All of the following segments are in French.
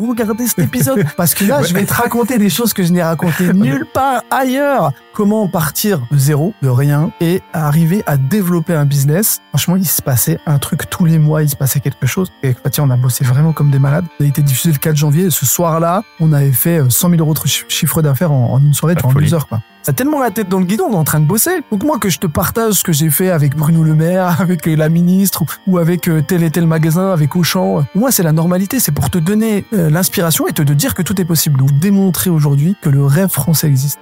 regardez cet épisode parce que là, je vais te raconter des choses que je n'ai racontées nulle part ailleurs. Comment partir de zéro, de rien, et arriver à développer un business. Franchement, il se passait un truc tous les mois, il se passait quelque chose. Et on a bossé vraiment comme des malades. Ça a été diffusé le 4 janvier. Et ce soir-là, on avait fait 100 000 euros de chiffre d'affaires en, une soirée, en 12 heures, quoi. Ça tellement la tête dans le guidon, on est en train de bosser. Donc moi, que je te partage ce que j'ai fait avec Bruno Le Maire, avec la ministre, ou avec euh, tel et tel magasin, avec Auchan. Moi, c'est la normalité. C'est pour te donner euh, l'inspiration et te dire que tout est possible. Donc démontrer aujourd'hui que le rêve français existe.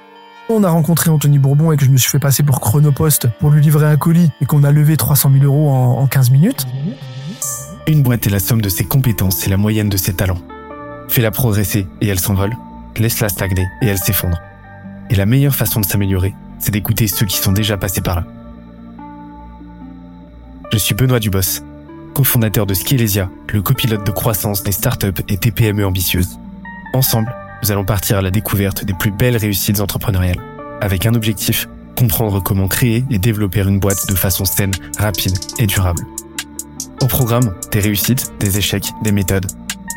On a rencontré Anthony Bourbon et que je me suis fait passer pour Chronopost pour lui livrer un colis et qu'on a levé 300 000 euros en, 15 minutes. Une boîte est la somme de ses compétences et la moyenne de ses talents. Fais-la progresser et elle s'envole. Laisse-la stagner et elle s'effondre. Et la meilleure façon de s'améliorer, c'est d'écouter ceux qui sont déjà passés par là. Je suis Benoît Dubos, cofondateur de Skelesia, le copilote de croissance des startups et TPME ambitieuses. Ensemble, nous allons partir à la découverte des plus belles réussites entrepreneuriales, avec un objectif, comprendre comment créer et développer une boîte de façon saine, rapide et durable. Au programme, des réussites, des échecs, des méthodes,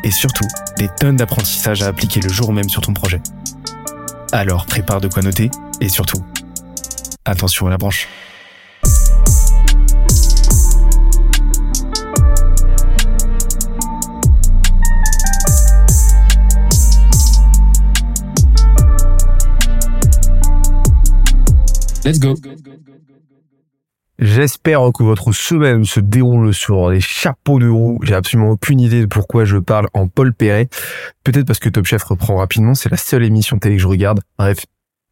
et surtout, des tonnes d'apprentissages à appliquer le jour même sur ton projet. Alors prépare de quoi noter, et surtout, attention à la branche. Let's go. J'espère que votre semaine se déroule sur les chapeaux de roue. J'ai absolument aucune idée de pourquoi je parle en Paul Perret. Peut-être parce que Top Chef reprend rapidement. C'est la seule émission télé que je regarde. Bref,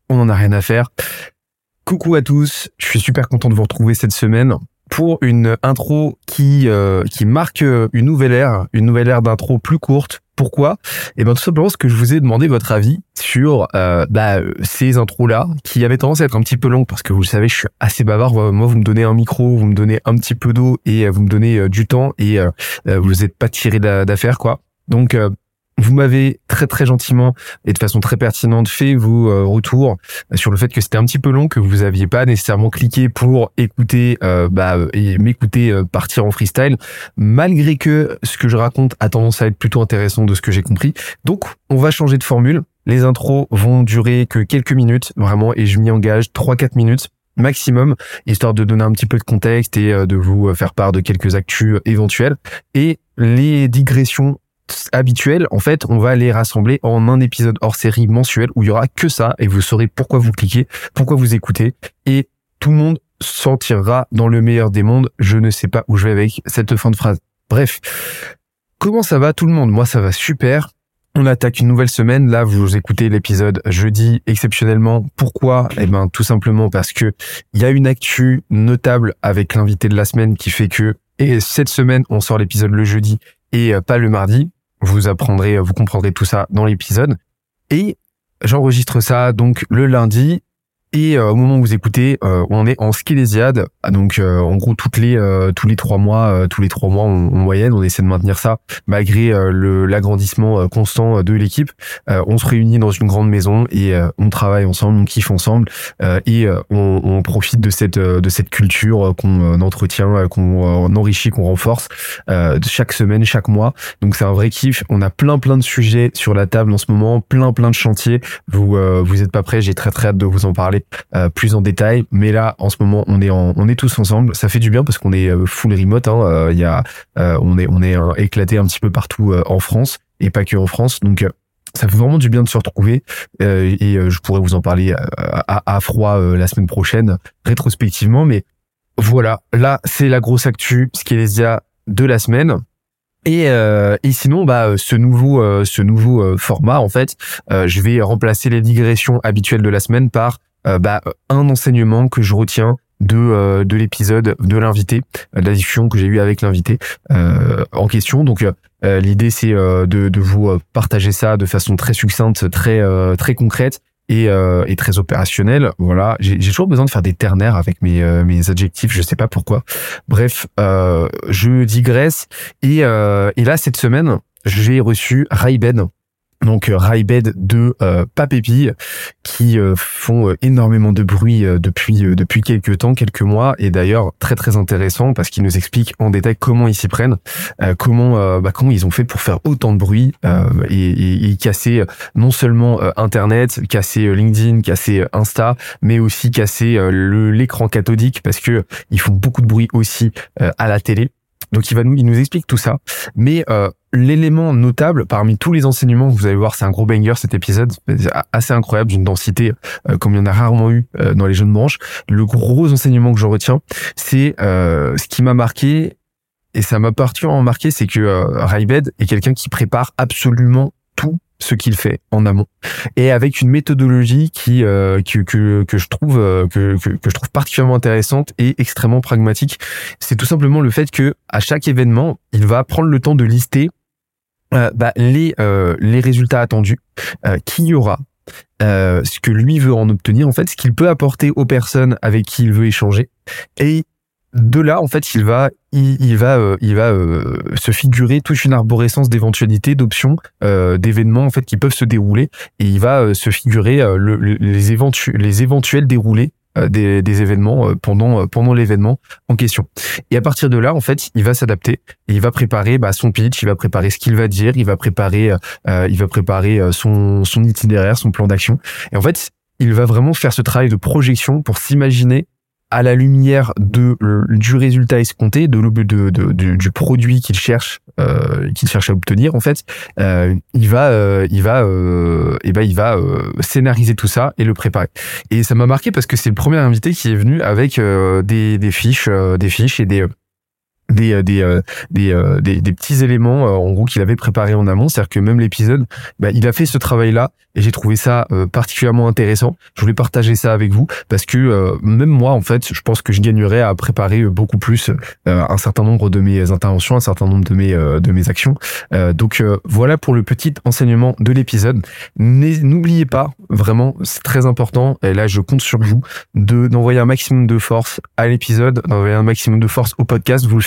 on n'en a rien à faire. Coucou à tous. Je suis super content de vous retrouver cette semaine pour une intro qui euh, qui marque une nouvelle ère, une nouvelle ère d'intro plus courte, pourquoi? Eh bien tout simplement parce que je vous ai demandé votre avis sur euh, bah, ces intros-là qui avaient tendance à être un petit peu longues parce que vous le savez, je suis assez bavard. Moi, vous me donnez un micro, vous me donnez un petit peu d'eau et euh, vous me donnez euh, du temps et vous n'êtes pas tiré d'affaire quoi. Donc vous m'avez très très gentiment et de façon très pertinente fait vos euh, retours sur le fait que c'était un petit peu long, que vous aviez pas nécessairement cliqué pour écouter euh, bah, et m'écouter euh, partir en freestyle, malgré que ce que je raconte a tendance à être plutôt intéressant de ce que j'ai compris. Donc on va changer de formule. Les intros vont durer que quelques minutes, vraiment, et je m'y engage 3-4 minutes maximum, histoire de donner un petit peu de contexte et de vous faire part de quelques actus éventuels. Et les digressions habituels, en fait, on va les rassembler en un épisode hors série mensuel où il y aura que ça et vous saurez pourquoi vous cliquez, pourquoi vous écoutez et tout le monde s'en tirera dans le meilleur des mondes. Je ne sais pas où je vais avec cette fin de phrase. Bref. Comment ça va tout le monde? Moi, ça va super. On attaque une nouvelle semaine. Là, vous écoutez l'épisode jeudi exceptionnellement. Pourquoi? Eh ben, tout simplement parce que il y a une actu notable avec l'invité de la semaine qui fait que et cette semaine, on sort l'épisode le jeudi et euh, pas le mardi. Vous apprendrez, vous comprendrez tout ça dans l'épisode. Et j'enregistre ça donc le lundi. Et euh, au moment où vous écoutez, euh, on est en skilésiade, ah, donc euh, en gros toutes les tous les trois mois, tous les trois mois en, moyenne, on essaie de maintenir ça malgré le l'agrandissement constant de l'équipe. on se réunit dans une grande maison et on travaille ensemble, on kiffe ensemble et on, on, profite de cette de cette culture qu'on entretient, qu'on enrichit, qu'on renforce chaque semaine, chaque mois. Donc c'est un vrai kiff. On a plein plein de sujets sur la table en ce moment, plein plein de chantiers. Vous vous êtes pas prêts J'ai très très hâte de vous en parler euh, plus en détail. Mais là, en ce moment, on est on est tous ensemble. Ça fait du bien parce qu'on est euh, full remote. Hein. Euh, il y a, on est, on est éclaté un petit peu partout en France et pas que en France. Donc ça fait vraiment du bien de se retrouver et je pourrais vous en parler à, froid la semaine prochaine rétrospectivement mais voilà là c'est la grosse actu Skelesia de la semaine et, et sinon bah ce nouveau ce nouveau format en fait je vais remplacer les digressions habituelles de la semaine par euh, bah, un enseignement que je retiens de euh, de l'épisode de l'invité, de la discussion que j'ai eue avec l'invité euh, en question. Donc l'idée c'est de, de vous partager ça de façon très succincte, très très concrète et, et très opérationnelle. Voilà, j'ai toujours besoin de faire des ternaires avec mes mes adjectifs, je sais pas pourquoi. Bref, je digresse et et là cette semaine j'ai reçu Ray Ben donc euh, Raibed de euh, Papépi qui euh, font euh, énormément de bruit euh, depuis euh, depuis quelques temps, quelques mois et d'ailleurs très très intéressant parce qu'ils nous expliquent en détail comment ils s'y prennent, comment bah, comment ils ont fait pour faire autant de bruit et, et, et casser non seulement internet, casser LinkedIn, casser Insta, mais aussi casser l'écran cathodique parce que ils font beaucoup de bruit aussi à la télé. Donc il va nous il nous explique tout ça, mais l'élément notable parmi tous les enseignements, vous allez voir, c'est un gros banger cet épisode, assez incroyable, d'une densité euh, comme il y en a rarement eu euh, dans les jeunes branches. Le gros enseignement que je retiens, c'est euh, ce qui m'a marqué et ça m'a particulièrement marqué, c'est que euh, Raibed est quelqu'un qui prépare absolument tout ce qu'il fait en amont. Et avec une méthodologie qui euh, que, que que je trouve euh, que, que que je trouve particulièrement intéressante et extrêmement pragmatique. C'est tout simplement le fait que à chaque événement il va prendre le temps de lister bah, les euh, les résultats attendus euh, qu'il y aura euh, ce que lui veut en obtenir en fait ce qu'il peut apporter aux personnes avec qui il veut échanger. Et de là, en fait, il va, il, va, euh, il va euh, se figurer toute une arborescence d'éventualités, d'options, euh, d'événements en fait qui peuvent se dérouler, et il va euh, se figurer euh, le- le- les, éventu les éventuels déroulés euh, des, des événements euh, pendant euh, pendant l'événement en question. Et à partir de là, en fait, il va s'adapter, il va préparer bah, son pitch, il va préparer ce qu'il va dire, il va préparer, euh, il va préparer euh, son son itinéraire, son plan d'action, et en fait, il va vraiment faire ce travail de projection pour s'imaginer à la lumière de du résultat escompté, de, de, du, du produit qu'il cherche, euh, qu'il cherche à obtenir en fait, euh, il va, euh, il va, euh, et ben il va euh, scénariser tout ça et le préparer. Et ça m'a marqué parce que c'est le premier invité qui est venu avec euh, des, des fiches, euh, des fiches et des euh, des des euh, des, euh, des, des petits éléments euh, en gros qu'il avait préparé en amont. C'est-à-dire que même l'épisode bah, il a fait ce travail là et j'ai trouvé ça euh, particulièrement intéressant. Je voulais partager ça avec vous parce que euh, même moi en fait je pense que je gagnerais à préparer beaucoup plus euh, un certain nombre de mes interventions un certain nombre de mes euh, de mes actions. Euh, donc euh, voilà pour le petit enseignement de l'épisode. N'oubliez pas vraiment c'est très important et là je compte sur vous de d'envoyer un maximum de force à l'épisode d'envoyer un maximum de force au podcast. Vous le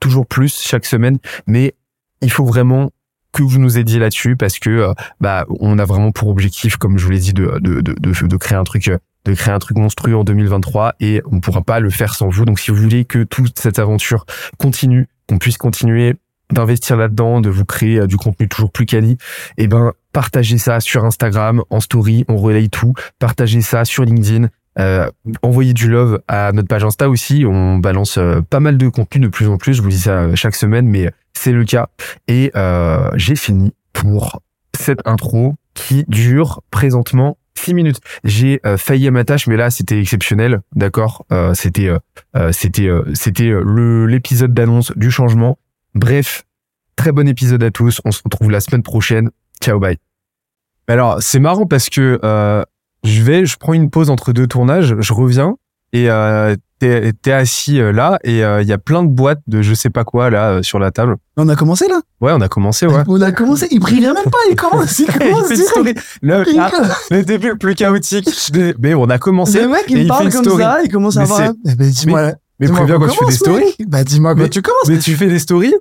toujours plus chaque semaine mais il faut vraiment que vous nous aidiez là-dessus parce que euh, bah on a vraiment pour objectif comme je vous l'ai dit de de, de de créer un truc euh, de créer un truc monstrueux en 2023 et on pourra pas le faire sans vous. Donc si vous voulez que toute cette aventure continue qu'on puisse continuer d'investir là-dedans de vous créer euh, du contenu toujours plus quali et ben partagez ça sur Instagram en story on relaye tout. Partagez ça sur LinkedIn euh, envoyez du love à notre page Insta aussi. On balance euh, pas mal de contenu de plus en plus. Je vous dis ça euh, chaque semaine, mais c'est le cas. Et euh, j'ai fini pour cette intro qui dure présentement 6 minutes. J'ai euh, failli à ma tâche, mais là c'était exceptionnel, d'accord? C'était c'était c'était l'épisode d'annonce du changement. Bref, très bon épisode à tous. On se retrouve la semaine prochaine. Ciao, bye. Alors, c'est marrant parce que je vais, je prends une pause entre deux tournages, je reviens et euh, t'es assis euh, là et euh, il y a plein de boîtes de je sais pas quoi là sur la table. On a commencé là? Ouais, on a commencé, ouais. On a commencé, il prévient même pas, il commence, il commence Il direct. Le, Il ah, le début plus chaotique. Mais on a commencé. Le mec, et il il fait parle une comme story. ça, il commence à avoir un... Eh ben, dis-moi, Mais préviens quand tu fais des stories. Bah, dis-moi Mais- quand tu commences. Mais tu fais des stories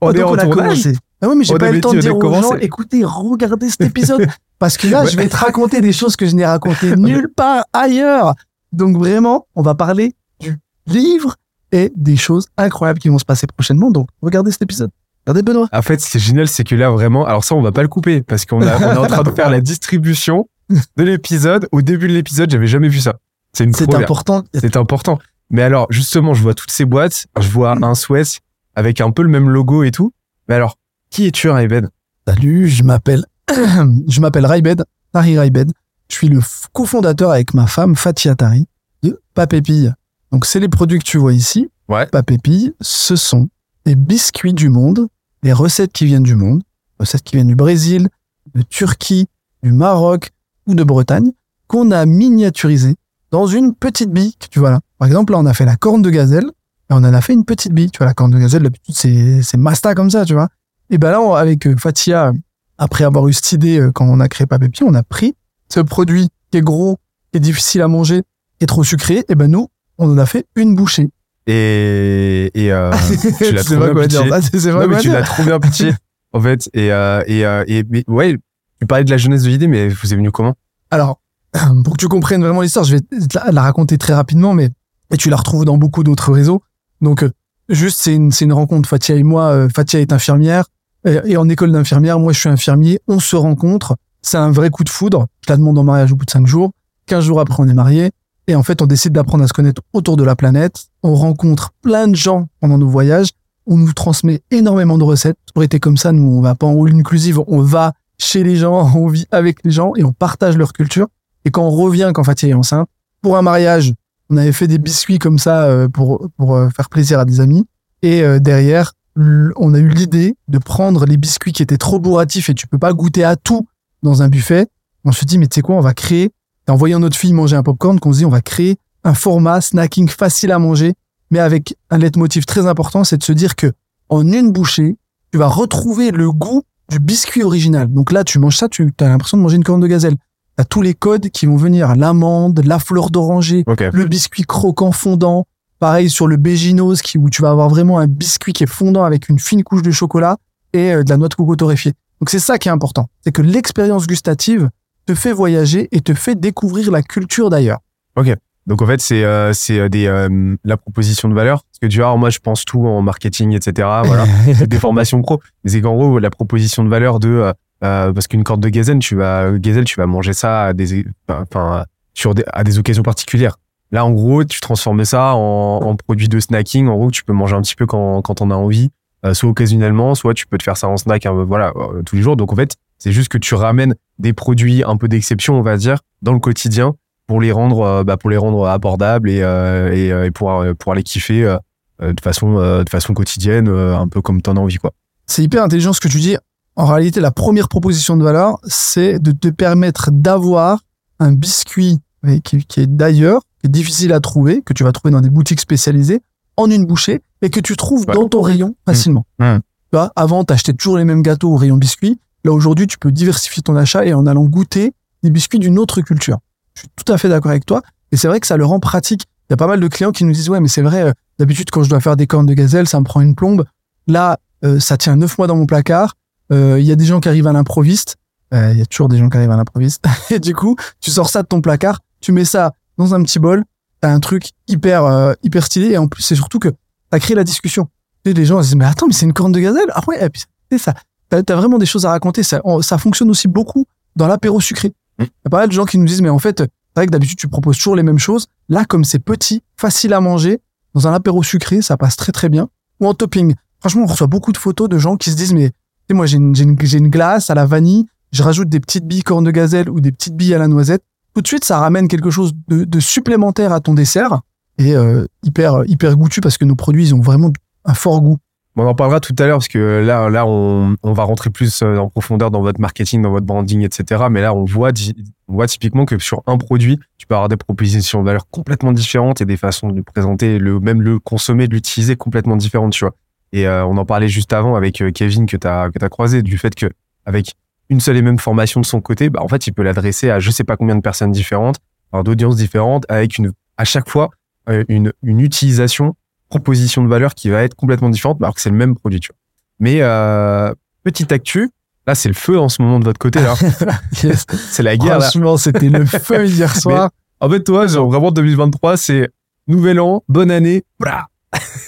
On Oh, est en on a tournage. commencé. Ah ouais, mais j'ai pas eu le temps de dire aux gens, écoutez, regardez cet épisode. Parce que là, Ouais. je vais te raconter des choses que je n'ai racontées nulle part ailleurs. Donc vraiment, on va parler du livre et des choses incroyables qui vont se passer prochainement. Donc, regardez cet épisode. Regardez Benoît. En fait, c'est génial, c'est que là vraiment, alors ça on va pas le couper parce qu'on est en train de faire la distribution de l'épisode. Au début de l'épisode, j'avais jamais vu ça. C'est une C'est important. C'est important. Mais alors, justement, je vois toutes ces boîtes, je vois un sweat avec un peu le même logo et tout. Mais alors, qui es-tu, Raibed? Salut, je m'appelle, je m'appelle Raibed, Tari Raibed. Je suis le cofondateur avec ma femme Fatia Tari de Papépille. Donc, c'est les produits que tu vois ici. Ouais. Papépille, ce sont les biscuits du monde, les recettes qui viennent du monde, recettes qui viennent du Brésil, de Turquie, du Maroc ou de Bretagne, qu'on a miniaturisées dans une petite bille que tu vois là. Par exemple, là, on a fait la corne de gazelle et on en a fait une petite bille. Tu vois, la corne de gazelle, d'habitude, c'est, c'est masta comme ça, tu vois. Et ben là, on- avec euh, Fatia, après avoir eu cette idée euh, quand on a créé Papépi, on a pris ce produit qui est gros, qui est difficile à manger, qui est trop sucré. Et ben nous, on en a fait une bouchée. Et, et euh, tu l'as pas bien pitché. dire. Ah, c'est- Non, mais tu l'as trop bien pitché, en fait. Et, euh, et, euh, et mais, ouais, tu parlais de la jeunesse de l'idée, mais vous êtes venu comment? Alors, pour que tu comprennes vraiment l'histoire, je vais la, la raconter très rapidement, mais et tu la retrouves dans beaucoup d'autres réseaux. Donc, euh, juste, c'est une, c'est une rencontre. Fatia et moi, Fatia est infirmière, et, en école d'infirmière, moi, je suis infirmier. On se rencontre. C'est un vrai coup de foudre. Je la demande en mariage au bout de cinq jours. Quinze jours après, on est mariés. Et en fait, on décide d'apprendre à se connaître autour de la planète. On rencontre plein de gens pendant nos voyages. On nous transmet énormément de recettes. Pour été comme ça, nous, on va pas en all inclusive. On va chez les gens, on vit avec les gens et on partage leur culture. Et quand on revient, quand Fatia est enceinte, pour un mariage, on avait fait des biscuits comme ça euh, pour, pour euh, faire plaisir à des amis. Et euh, derrière, on a eu l'idée de prendre les biscuits qui étaient trop bourratifs et tu peux pas goûter à tout dans un buffet. On se dit, mais tu sais quoi, on va créer, en voyant notre fille manger un popcorn, qu'on se dit, on va créer un format snacking facile à manger, mais avec un leitmotiv très important, c'est de se dire que en une bouchée, tu vas retrouver le goût du biscuit original. Donc là, tu manges ça, tu as l'impression de manger une corne de gazelle. T'as tous les codes qui vont venir, l'amande, la fleur d'oranger, le biscuit croquant fondant. Pareil sur le béginos, qui, où tu vas avoir vraiment un biscuit qui est fondant avec une fine couche de chocolat et euh, de la noix de coco torréfiée. Donc c'est ça qui est important. C'est que l'expérience gustative te fait voyager et te fait découvrir la culture d'ailleurs. Donc en fait, c'est euh, c'est euh, des euh, la proposition de valeur. Parce que tu vois, moi, je pense tout en marketing, etc. Voilà, des formations pro. Mais c'est qu'en gros, la proposition de valeur de euh, euh, parce qu'une corde de gazelle, tu vas gazelle, tu vas manger ça à des enfin sur des, à des occasions particulières. Là, en gros, tu transformes ça en, produit de snacking. En gros, tu peux manger un petit peu quand quand on a envie, euh, soit occasionnellement, soit tu peux te faire ça en snack, hein, voilà, euh, tous les jours. Donc en fait, c'est juste que tu ramènes des produits un peu d'exception, on va dire, dans le quotidien pour les rendre bah, pour les rendre abordables et et, euh, pouvoir les kiffer de façon de façon quotidienne un peu comme t'en as envie quoi C'est hyper intelligent ce que tu dis. En réalité, la première proposition de valeur, c'est de te permettre d'avoir un biscuit qui, qui est d'ailleurs, difficile à trouver, que tu vas trouver dans des boutiques spécialisées, en une bouchée, et que tu trouves Ouais. dans ton rayon facilement. Mmh. Tu vois, avant, t'achetais toujours les mêmes gâteaux au rayon biscuits. Là, aujourd'hui, tu peux diversifier ton achat et en allant goûter des biscuits d'une autre culture. Je suis tout à fait d'accord avec toi. Et c'est vrai que ça le rend pratique. Il y a pas mal de clients qui nous disent, ouais, mais c'est vrai, euh, d'habitude, quand je dois faire des cornes de gazelle, ça me prend une plombe. Là, euh, ça tient neuf mois dans mon placard. Euh, Il y a des gens qui arrivent à l'improviste. Il y a toujours des gens qui arrivent à l'improviste. Et du coup, tu sors ça de ton placard, tu mets ça dans un petit bol. T'as un truc hyper, euh, hyper stylé. Et en plus, c'est surtout que t'as créé la discussion. Les gens ils se disent, mais attends, mais c'est une corne de gazelle? Ah ouais, et puis, c'est ça. T'as as vraiment des choses à raconter. Ça, on- ça fonctionne aussi beaucoup dans l'apéro sucré. Il Mm. y a pas mal de gens qui nous disent, mais en fait, c'est vrai que d'habitude, tu proposes toujours les mêmes choses. Là, comme c'est petit, facile à manger, dans un apéro sucré, ça passe très très bien. Ou en topping. Franchement, on reçoit beaucoup de photos de gens qui se disent, mais moi, j'ai une, une glace à la vanille, je rajoute des petites billes corne de gazelle ou des petites billes à la noisette. Tout de suite, ça ramène quelque chose de, supplémentaire à ton dessert et euh, hyper hyper goûtu parce que nos produits, ils ont vraiment un fort goût. On en parlera tout à l'heure parce que là, là, on, on va rentrer plus euh, en profondeur dans votre marketing, dans votre branding, etc. Mais là, on voit, on voit typiquement que sur un produit, tu peux avoir des propositions de valeur complètement différentes et des façons de le présenter, le, même le consommer, de l'utiliser complètement différentes, tu vois. Et euh, on en parlait juste avant avec Kevin que t'as que t'as croisé du fait que avec une seule et même formation de son côté, bah en fait, il peut l'adresser à je sais pas combien de personnes différentes, d'audiences différentes, avec une à chaque fois euh, une une utilisation proposition de valeur qui va être complètement différente, alors que c'est le même produit, tu vois. Mais euh, petite actu, là c'est le feu en ce moment de votre côté là, Yes. c'est la guerre. Là. Franchement, c'était le feu hier soir. En fait, toi, genre vraiment 2023, c'est nouvel an, bonne année.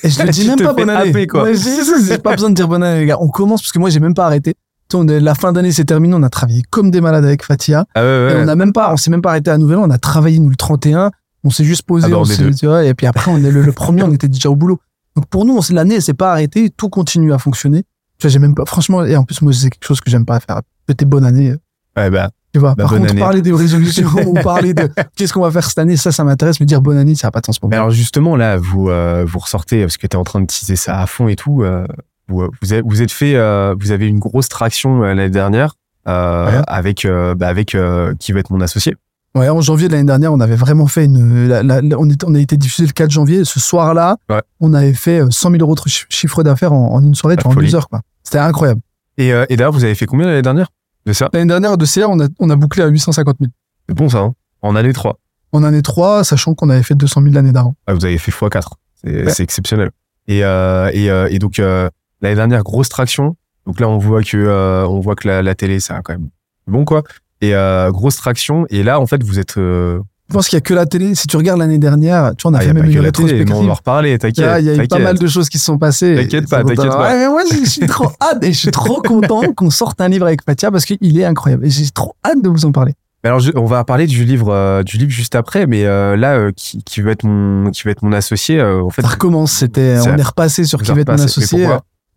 Et je le dis même pas bonne année. happer, quoi. Ouais, pas besoin de dire bonne année, les gars. On commence parce que moi, j'ai même pas arrêté. On est- la fin d'année, c'est terminé. On a travaillé comme des malades avec Fatia. Ah ouais, Et on a même pas, on s'est même pas arrêté à Nouvel An. On a travaillé, nous, le 31. On s'est juste posé. Ah bah, on on est s'est- deux. tu vois, et puis après, on est le, le premier, on était déjà au boulot. Donc pour nous, s'est- l'année, s'est pas arrêtée. Tout continue à fonctionner. Tu vois, j'ai même pas, franchement, et en plus, moi, c'est quelque chose que j'aime pas faire. Peut-être bonne année. Ouais, bah, Tu vois. Bah, Par contre, année. parler des résolutions ou parler de qu'est-ce qu'on va faire cette année, ça, ça m'intéresse. Mais dire bonne année, ça n'a pas de sens pour moi. alors justement, là, vous euh, vous ressortez parce que tu es en train de teaser ça à fond et tout. euh, vous, vous, êtes, fait, euh, vous avez une grosse traction euh, l'année dernière euh, Ouais. avec euh, bah, avec euh, qui va être mon associé. Ouais, en janvier de l'année dernière, on avait vraiment fait une. la- la- la- on, a été diffusé le 4 janvier. Ce soir-là, Ouais. on avait fait euh, 100 000 euros de chi- chiffre d'affaires en, en une soirée, en deux heures. quoi. C'était incroyable. Et, euh, et d'ailleurs, vous avez fait combien l'année dernière de ça L'année dernière, de CR, on a, on a bouclé à 850 000. C'est bon ça, hein en année 3. En année 3, sachant qu'on avait fait 200 000 l'année d'avant. Ah, vous avez fait x4. C'est Ouais. exceptionnel. Et, euh, et, euh, et donc, euh, l'année dernière, grosse traction. Donc là, on voit que, euh, on voit que la, la télé, ça a quand même bon quoi. Et euh, grosse traction. Et là, en fait, vous êtes. euh, Je pense qu'il y a que la télé. Si tu regardes l'année dernière, tu vois, on a ah, y fait a même pas une que la télé, mais on va en reparler. Il y T'inquiète. a, il y a eu pas mal de choses qui se sont passées. T'inquiète pas, t'inquiète pas. Ouais, mais moi, je suis trop hâte et je suis trop content qu'on sorte un livre avec Fatia parce qu'il est incroyable. Et j'ai trop hâte de vous en parler. Mais Alors, je- on va parler du livre, euh, du livre juste après, mais euh, là, euh, qui, qui va être mon, qui va être mon associé. en fait, Ça recommence. C'était, on est repassé sur qui va être mon associé.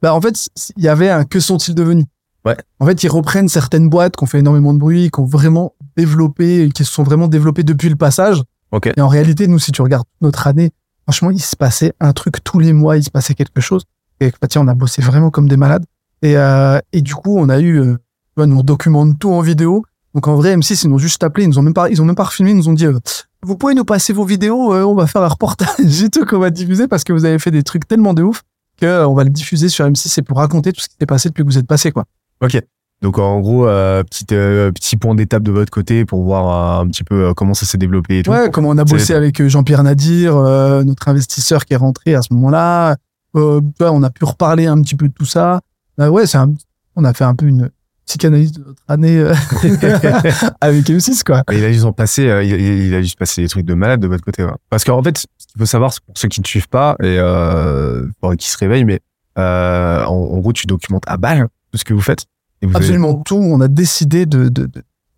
Bah, en fait, il y avait un que sont-ils devenus? Ouais. En fait, ils reprennent certaines boîtes qui ont fait énormément de bruit, qui ont vraiment développé, qui se sont vraiment développées depuis le passage. Ok. Et en réalité, nous, si tu regardes notre année, franchement, il se passait un truc tous les mois, il se passait quelque chose. Et avec Fatia, on a bossé vraiment comme des malades. Et, euh, et du coup, on a eu, euh, vois, nous, on documente tout en vidéo. Donc, en vrai, M6, ils nous ont juste appelé, ils nous ont même pas, ils ont même pas refilmé, ils nous ont dit, euh, vous pouvez nous passer vos vidéos, euh, on va faire un reportage et tout qu'on va diffuser parce que vous avez fait des trucs tellement de ouf que on va le diffuser sur M6 et pour raconter tout ce qui s'est passé depuis que vous êtes passé, quoi. Ok. Donc en gros, euh, petit, euh, petit point d'étape de votre côté pour voir euh, un petit peu comment ça s'est développé et tout. Ouais, comment on a bossé avec Jean-Pierre Nadir, notre investisseur qui est rentré à ce moment-là. On a pu reparler un petit peu de tout ça. Bah ouais, c'est on a fait un peu une psychanalyse de notre année avec M6, quoi. Il a juste en passé, il, a juste passé des trucs de malade de votre côté. ouais. Parce qu'en fait, qu'il faut savoir, pour ceux qui ne suivent pas et euh, qu'ils se réveillent, mais euh, en, en gros, tu documentes à balle tout ce que vous faites. Absolument tout. On a décidé de,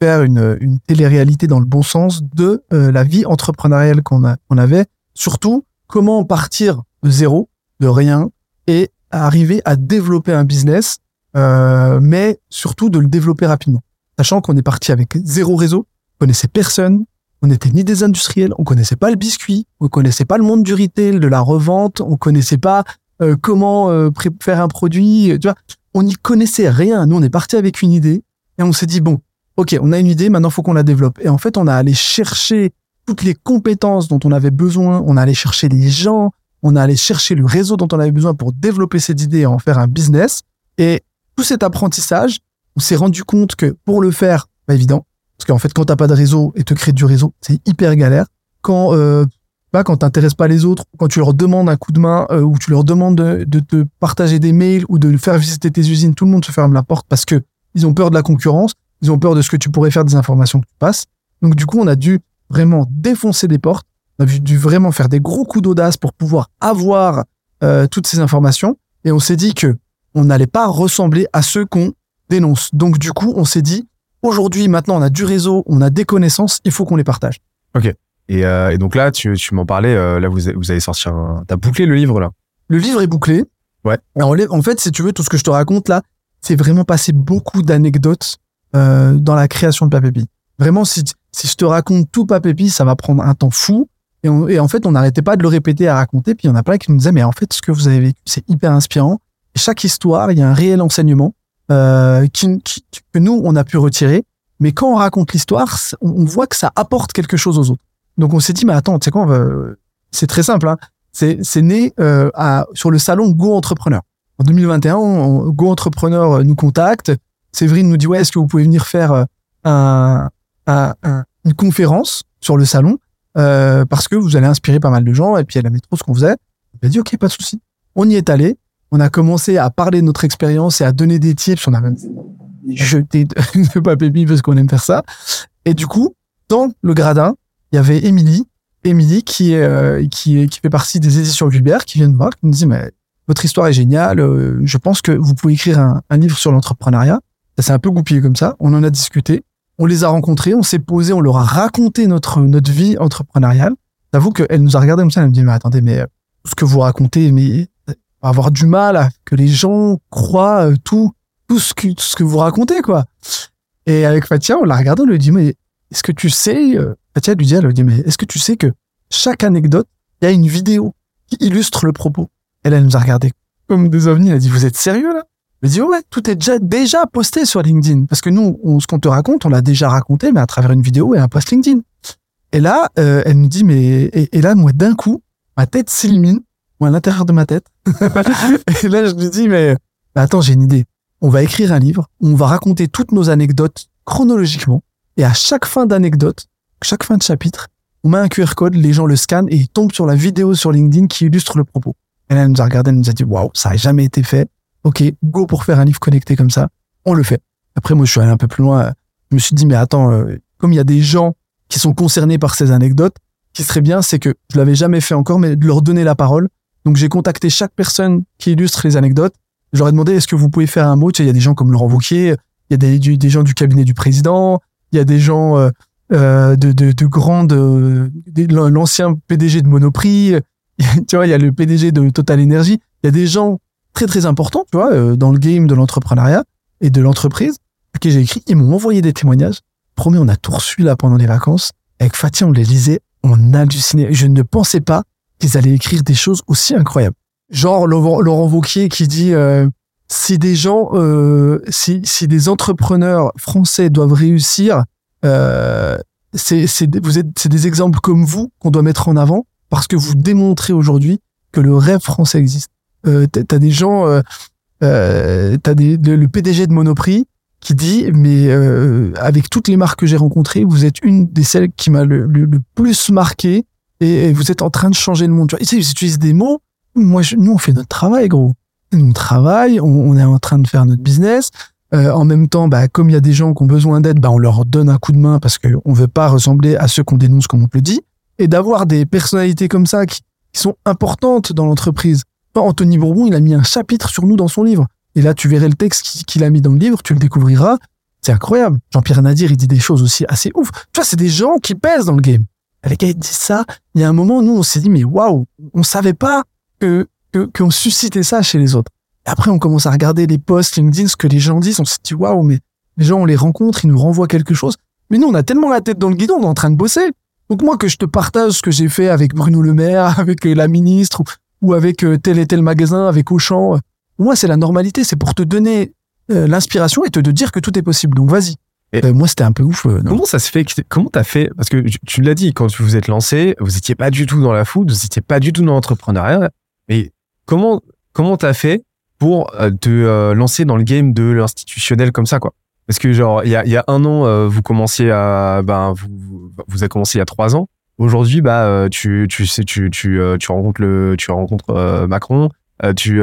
faire une, télé-réalité dans le bon sens de euh, la vie entrepreneuriale qu'on avait. Surtout, comment partir de zéro, de rien, et arriver à développer un business, mais surtout de le développer rapidement. Sachant qu'on est parti avec zéro réseau, on connaissait personne, on n'était ni des industriels, on connaissait pas le biscuit, on connaissait pas le monde du retail, de la revente, on connaissait pas euh, comment euh, faire un produit, tu vois on n'y connaissait rien. Nous, on est parti avec une idée et on s'est dit, bon, ok, on a une idée, maintenant, faut qu'on la développe. Et en fait, on a allé chercher toutes les compétences dont on avait besoin, on a allé chercher les gens, on a allé chercher le réseau dont on avait besoin pour développer cette idée et en faire un business. Et tout cet apprentissage, on s'est rendu compte que pour le faire, pas évident, parce qu'en fait, quand t'as pas de réseau et te créer du réseau, c'est hyper galère. Quand euh, bah, quand t'intéresses pas les autres, quand tu leur demandes un coup de main euh, ou tu leur demandes de, de te partager des mails ou de faire visiter tes usines, tout le monde se ferme la porte parce que ils ont peur de la concurrence, ils ont peur de ce que tu pourrais faire des informations que tu passes. Donc du coup, on a dû vraiment défoncer des portes, on a dû vraiment faire des gros coups d'audace pour pouvoir avoir euh, toutes ces informations et on s'est dit que on n'allait pas ressembler à ceux qu'on dénonce. Donc du coup, on s'est dit aujourd'hui, maintenant, on a du réseau, on a des connaissances, il faut qu'on les partage. Et, euh, et donc là, tu, tu m'en parlais, euh, là, vous, avez- vous avez sorti un. T'as bouclé le livre, là. Le livre est bouclé. Ouais. Alors, en fait, si tu veux, tout ce que je te raconte là, c'est vraiment passé beaucoup d'anecdotes euh, dans la création de Papépi. Vraiment, si, si je te raconte tout Papépi, ça va prendre un temps fou. Et, on- et en fait, on n'arrêtait pas de le répéter, à raconter. Puis il y en a plein qui nous disaient, mais en fait, ce que vous avez vécu, c'est hyper inspirant. Et chaque histoire, il y a un réel enseignement euh, qui, qui- que nous, on a pu retirer. Mais quand on raconte l'histoire, on, voit que ça apporte quelque chose aux autres. Donc on s'est dit, mais attends, tu sais quoi, va- c'est très simple. Hein. C'est, né euh, à, sur le salon Go Entrepreneur. En 2021, on- Go Entrepreneur euh, nous contacte. Séverine nous dit, ouais, est-ce que vous pouvez venir faire euh, un, un- un- une conférence sur le salon euh, parce que vous allez inspirer pas mal de gens et puis elle aimait trop ce qu'on faisait. Elle a dit, ok, pas de souci. On y est allé. On a commencé à parler de notre expérience et à donner des tips. On a même jeté de, de papépi parce qu'on aime faire ça. Et du coup, dans le gradin, il y avait Émilie, Émilie qui, euh, qui, fait partie des éditions Vulbert, qui vient de voir, qui nous dit, mais votre histoire est géniale, euh, je pense que vous pouvez écrire un, livre sur l'entrepreneuriat. Ça s'est un peu goupillé comme ça, on en a discuté, on les a rencontrés, on s'est posé, on leur a raconté notre, notre vie entrepreneuriale. J'avoue qu'elle nous a regardé comme ça, elle me dit, mais attendez, mais euh, ce que vous racontez, mais avoir du mal à que les gens croient euh, tout, tout ce que, ce que vous racontez, quoi. Et avec Fatia, on l'a regardé, on lui dit, mais est-ce que tu sais, euh, Fatia lui dit, elle lui dit, mais est-ce que tu sais que chaque anecdote, il y a une vidéo qui illustre le propos? Elle, elle nous a regardé comme des ovnis. Elle a dit, vous êtes sérieux là? A dit, ouais, tout est déjà, déjà posté sur LinkedIn. Parce que nous, on, ce qu'on te raconte, on l'a déjà raconté, mais à travers une vidéo et un post LinkedIn. Et là, euh, elle nous dit, mais et, et là, moi, d'un coup, ma tête s'illumine, ou à l'intérieur de ma tête. et là, je lui dis, mais, attends, j'ai une idée. On va écrire un livre, où on va raconter toutes nos anecdotes chronologiquement, et à chaque fin d'anecdote, chaque fin de chapitre, on met un QR code, les gens le scannent et ils tombent sur la vidéo sur LinkedIn qui illustre le propos. Et là, elle nous a regardé, elle nous a dit, waouh, ça n'a jamais été fait. Ok, go pour faire un livre connecté comme ça. On le fait. Après, moi, je suis allé un peu plus loin. je me suis dit, mais attends, euh, comme il y a des gens qui sont concernés par ces anecdotes, ce qui serait bien, c'est que je l'avais jamais fait encore, mais de leur donner la parole. Donc j'ai contacté chaque personne qui illustre les anecdotes. Je leur ai demandé, est-ce que vous pouvez faire un mot? Tu sais, il y a des gens comme Laurent Wauquiez, il y a des, gens du cabinet du président, il y a des gens euh, euh, de, de, de grandes, euh, l'ancien PDG de Monoprix, tu vois, il y a le PDG de Total Energy. Il y a des gens très très importants, tu vois, dans le game de l'entrepreneuriat et de l'entreprise, à qui j'ai écrit. Ils m'ont envoyé des témoignages. Promis, on a tout reçu là pendant les vacances. Avec Fatih, on les lisait, on hallucinait. Je ne pensais pas qu'ils allaient écrire des choses aussi incroyables. Genre Laurent, Laurent Wauquiez qui dit euh, si des gens, euh, si, si des entrepreneurs français doivent réussir, euh, c'est vous êtes c'est des exemples comme vous qu'on doit mettre en avant parce que vous démontrez aujourd'hui que le rêve français existe. Euh, t'as des gens, euh, euh, t'as des le, PDG de Monoprix qui dit mais euh, avec toutes les marques que j'ai rencontrées, vous êtes une des celles qui m'a le plus marqué et, vous êtes en train de changer le monde. Tu vois, ils utilisent des mots. Moi, je- nous, on fait notre travail, gros. On travaille, on, on est en train de faire notre business. Euh, en même temps, bah, comme il y a des gens qui ont besoin d'aide, bah, on leur donne un coup de main parce qu'on veut pas ressembler à ceux qu'on dénonce, comme on le dit. Et d'avoir des personnalités comme ça qui, qui sont importantes dans l'entreprise. Anthony Bourbon, il a mis un chapitre sur nous dans son livre. Et là, tu verrais le texte qu'il a mis dans le livre, tu le découvriras. C'est incroyable. Jean-Pierre Nadir, il dit des choses aussi assez ouf. Tu vois, c'est des gens qui pèsent dans le game. Gars, ils disent ça. Il y a un moment, nous, on s'est dit, mais waouh, on savait pas que, que, qu'on suscitait ça chez les autres. Après, on commence à regarder les posts LinkedIn, ce que les gens disent. On s'est dit, waouh, mais les gens, on les rencontre, ils nous renvoient quelque chose. Mais nous, on a tellement la tête dans le guidon, on est en train de bosser. Donc moi, que je te partage ce que j'ai fait avec Bruno Le Maire, avec la ministre, ou, avec euh, tel et tel magasin, avec Auchan, euh, moi, c'est la normalité. C'est pour te donner euh, l'inspiration et te dire que tout est possible. Donc vas-y. Et- Euh, moi, c'était un peu ouf. euh. Comment ça se fait que- Comment t'as fait Parce que tu- l'as dit, quand vous vous êtes lancé, vous étiez pas du tout dans la food, vous étiez pas du tout dans l'entrepreneuriat. Mais comment comment t'as fait pour euh, te euh, lancer dans le game de l'institutionnel comme ça, quoi? Parce que genre il y a, y a un an, euh, vous commenciez à ben vous vous- avez commencé il y a trois ans. Aujourd'hui, bah tu tu sais tu tu tu rencontres le tu rencontres Macron, tu